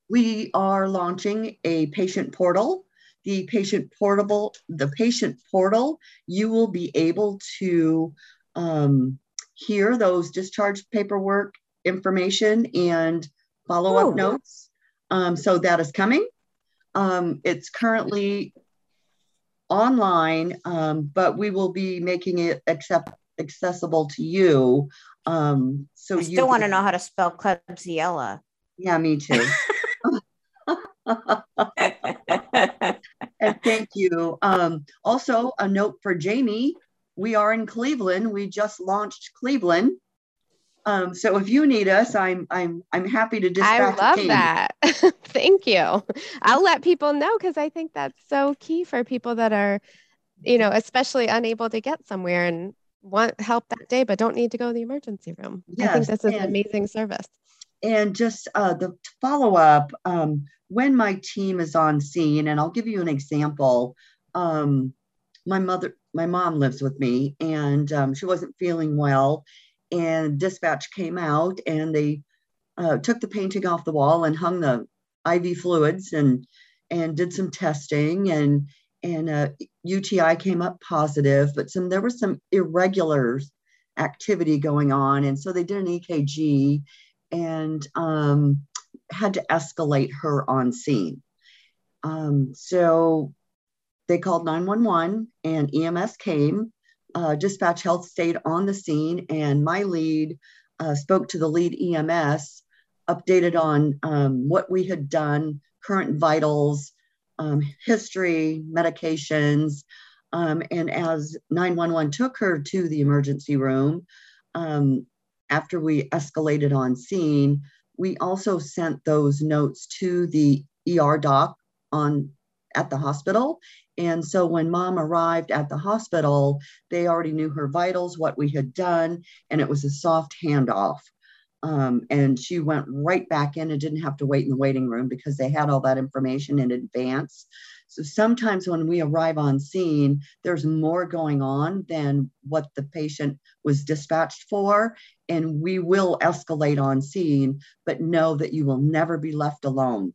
[SPEAKER 24] we are launching a patient portal. The patient portable, the patient portal, you will be able to um, hear those discharge paperwork information and follow-up notes. Um, so that is coming. Um, it's currently online, um, but we will be making it accept, accessible to you. Um, so
[SPEAKER 20] I still you want to know how to spell Klebsiella.
[SPEAKER 24] Yeah, me too. and thank you. Um, also, a note for Jamie. We are in Cleveland. We just launched Cleveland. Um, so if you need us, I'm I'm I'm happy to dispatch.
[SPEAKER 23] I love that. Thank you. I'll let people know because I think that's so key for people that are, you know, especially unable to get somewhere and want help that day, but don't need to go to the emergency room. Yes, I think this is and, an amazing service.
[SPEAKER 24] And just uh, the follow up um, when my team is on scene, and I'll give you an example. Um, my mother, my mom lives with me, and um, she wasn't feeling well and dispatch came out and they uh, took the painting off the wall and hung the IV fluids and and did some testing and and uh, UTI came up positive, but some there was some irregular activity going on, and so they did an EKG and um, had to escalate her on scene. Um, so they called 911 and EMS came. Uh, dispatch health stayed on the scene, and my lead uh, spoke to the lead EMS, updated on um, what we had done, current vitals, um, history, medications. Um, and as 911 took her to the emergency room, um, after we escalated on scene, we also sent those notes to the ER doc on at the hospital. And so when mom arrived at the hospital, they already knew her vitals, what we had done, and it was a soft handoff. Um, and she went right back in and didn't have to wait in the waiting room because they had all that information in advance. So sometimes when we arrive on scene, there's more going on than what the patient was dispatched for. And we will escalate on scene, but know that you will never be left alone.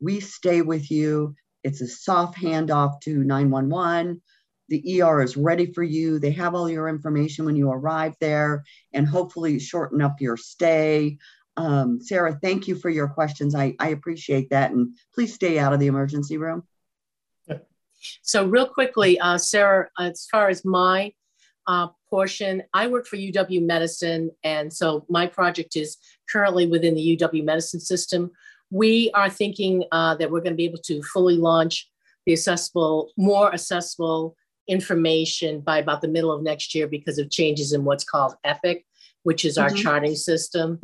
[SPEAKER 24] We stay with you. It's a soft handoff to 911. The ER is ready for you. They have all your information when you arrive there and hopefully shorten up your stay. Um, Sarah, thank you for your questions. I, I appreciate that. And please stay out of the emergency room.
[SPEAKER 22] So real quickly, uh, Sarah, as far as my uh, portion, I work for UW Medicine. And so my project is currently within the UW Medicine system. We are thinking uh, that we're going to be able to fully launch the accessible, more accessible information by about the middle of next year because of changes in what's called EPIC, which is our
[SPEAKER 24] Mhm.
[SPEAKER 22] charting system.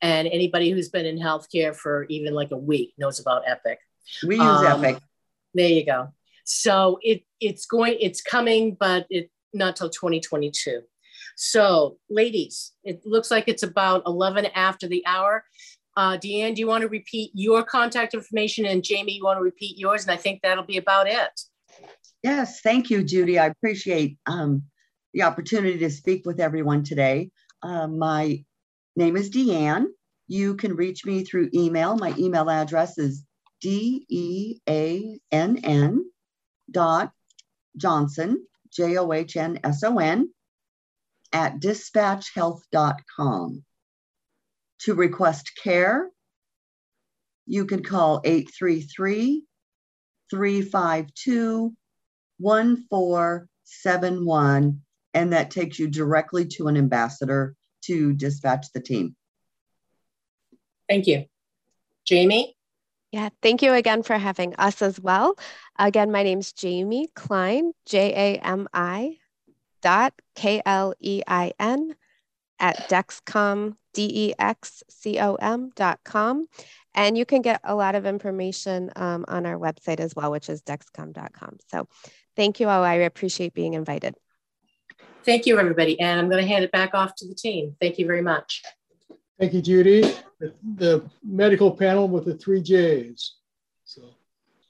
[SPEAKER 22] And anybody who's been in healthcare for even like a week knows about EPIC.
[SPEAKER 24] We use EPIC.
[SPEAKER 22] There you go. So it it's going, it's coming, but it not till 2022. So, ladies, it looks like it's about 11 after the hour. Uh, Deanne, do you want to repeat your contact information? And Jamie, you want to repeat yours? And I think that'll be about it.
[SPEAKER 24] Yes, thank you, Judy. I appreciate um, the opportunity to speak with everyone today. Uh, my name is Deanne. You can reach me through email. My email address is D E A N N dot Johnson, J O H N S O N, at dispatchhealth.com. To request care, you can call 833 352 1471, and that takes you directly to an ambassador to dispatch the team.
[SPEAKER 22] Thank you. Jamie?
[SPEAKER 23] Yeah, thank you again for having us as well. Again, my name's Jamie Klein, J A M I dot K L E I N at Dexcom, D E X C O M dot com. And you can get a lot of information um, on our website as well, which is dexcom.com. So thank you all. I appreciate being invited.
[SPEAKER 22] Thank you, everybody. And I'm going to hand it back off to the team. Thank you very much.
[SPEAKER 15] Thank you, Judy. The, the medical panel with the three J's. So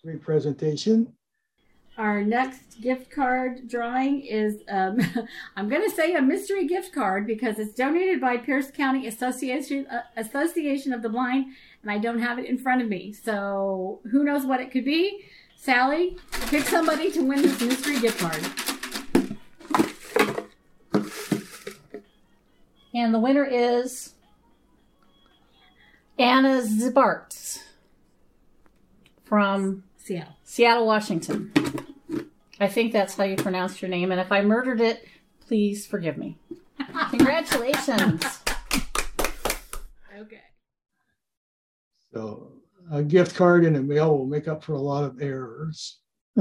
[SPEAKER 15] great presentation.
[SPEAKER 9] Our next gift card drawing is, um, I'm going to say a mystery gift card because it's donated by Pierce County Association uh, Association of the Blind, and I don't have it in front of me. So who knows what it could be? Sally, pick somebody to win this mystery gift card.
[SPEAKER 28] And the winner is Anna Zibart from
[SPEAKER 9] Seattle.
[SPEAKER 28] Seattle, Washington. I think that's how you pronounce your name. And if I murdered it, please forgive me. Congratulations.
[SPEAKER 9] Okay.
[SPEAKER 15] So a gift card in the mail will make up for a lot of errors.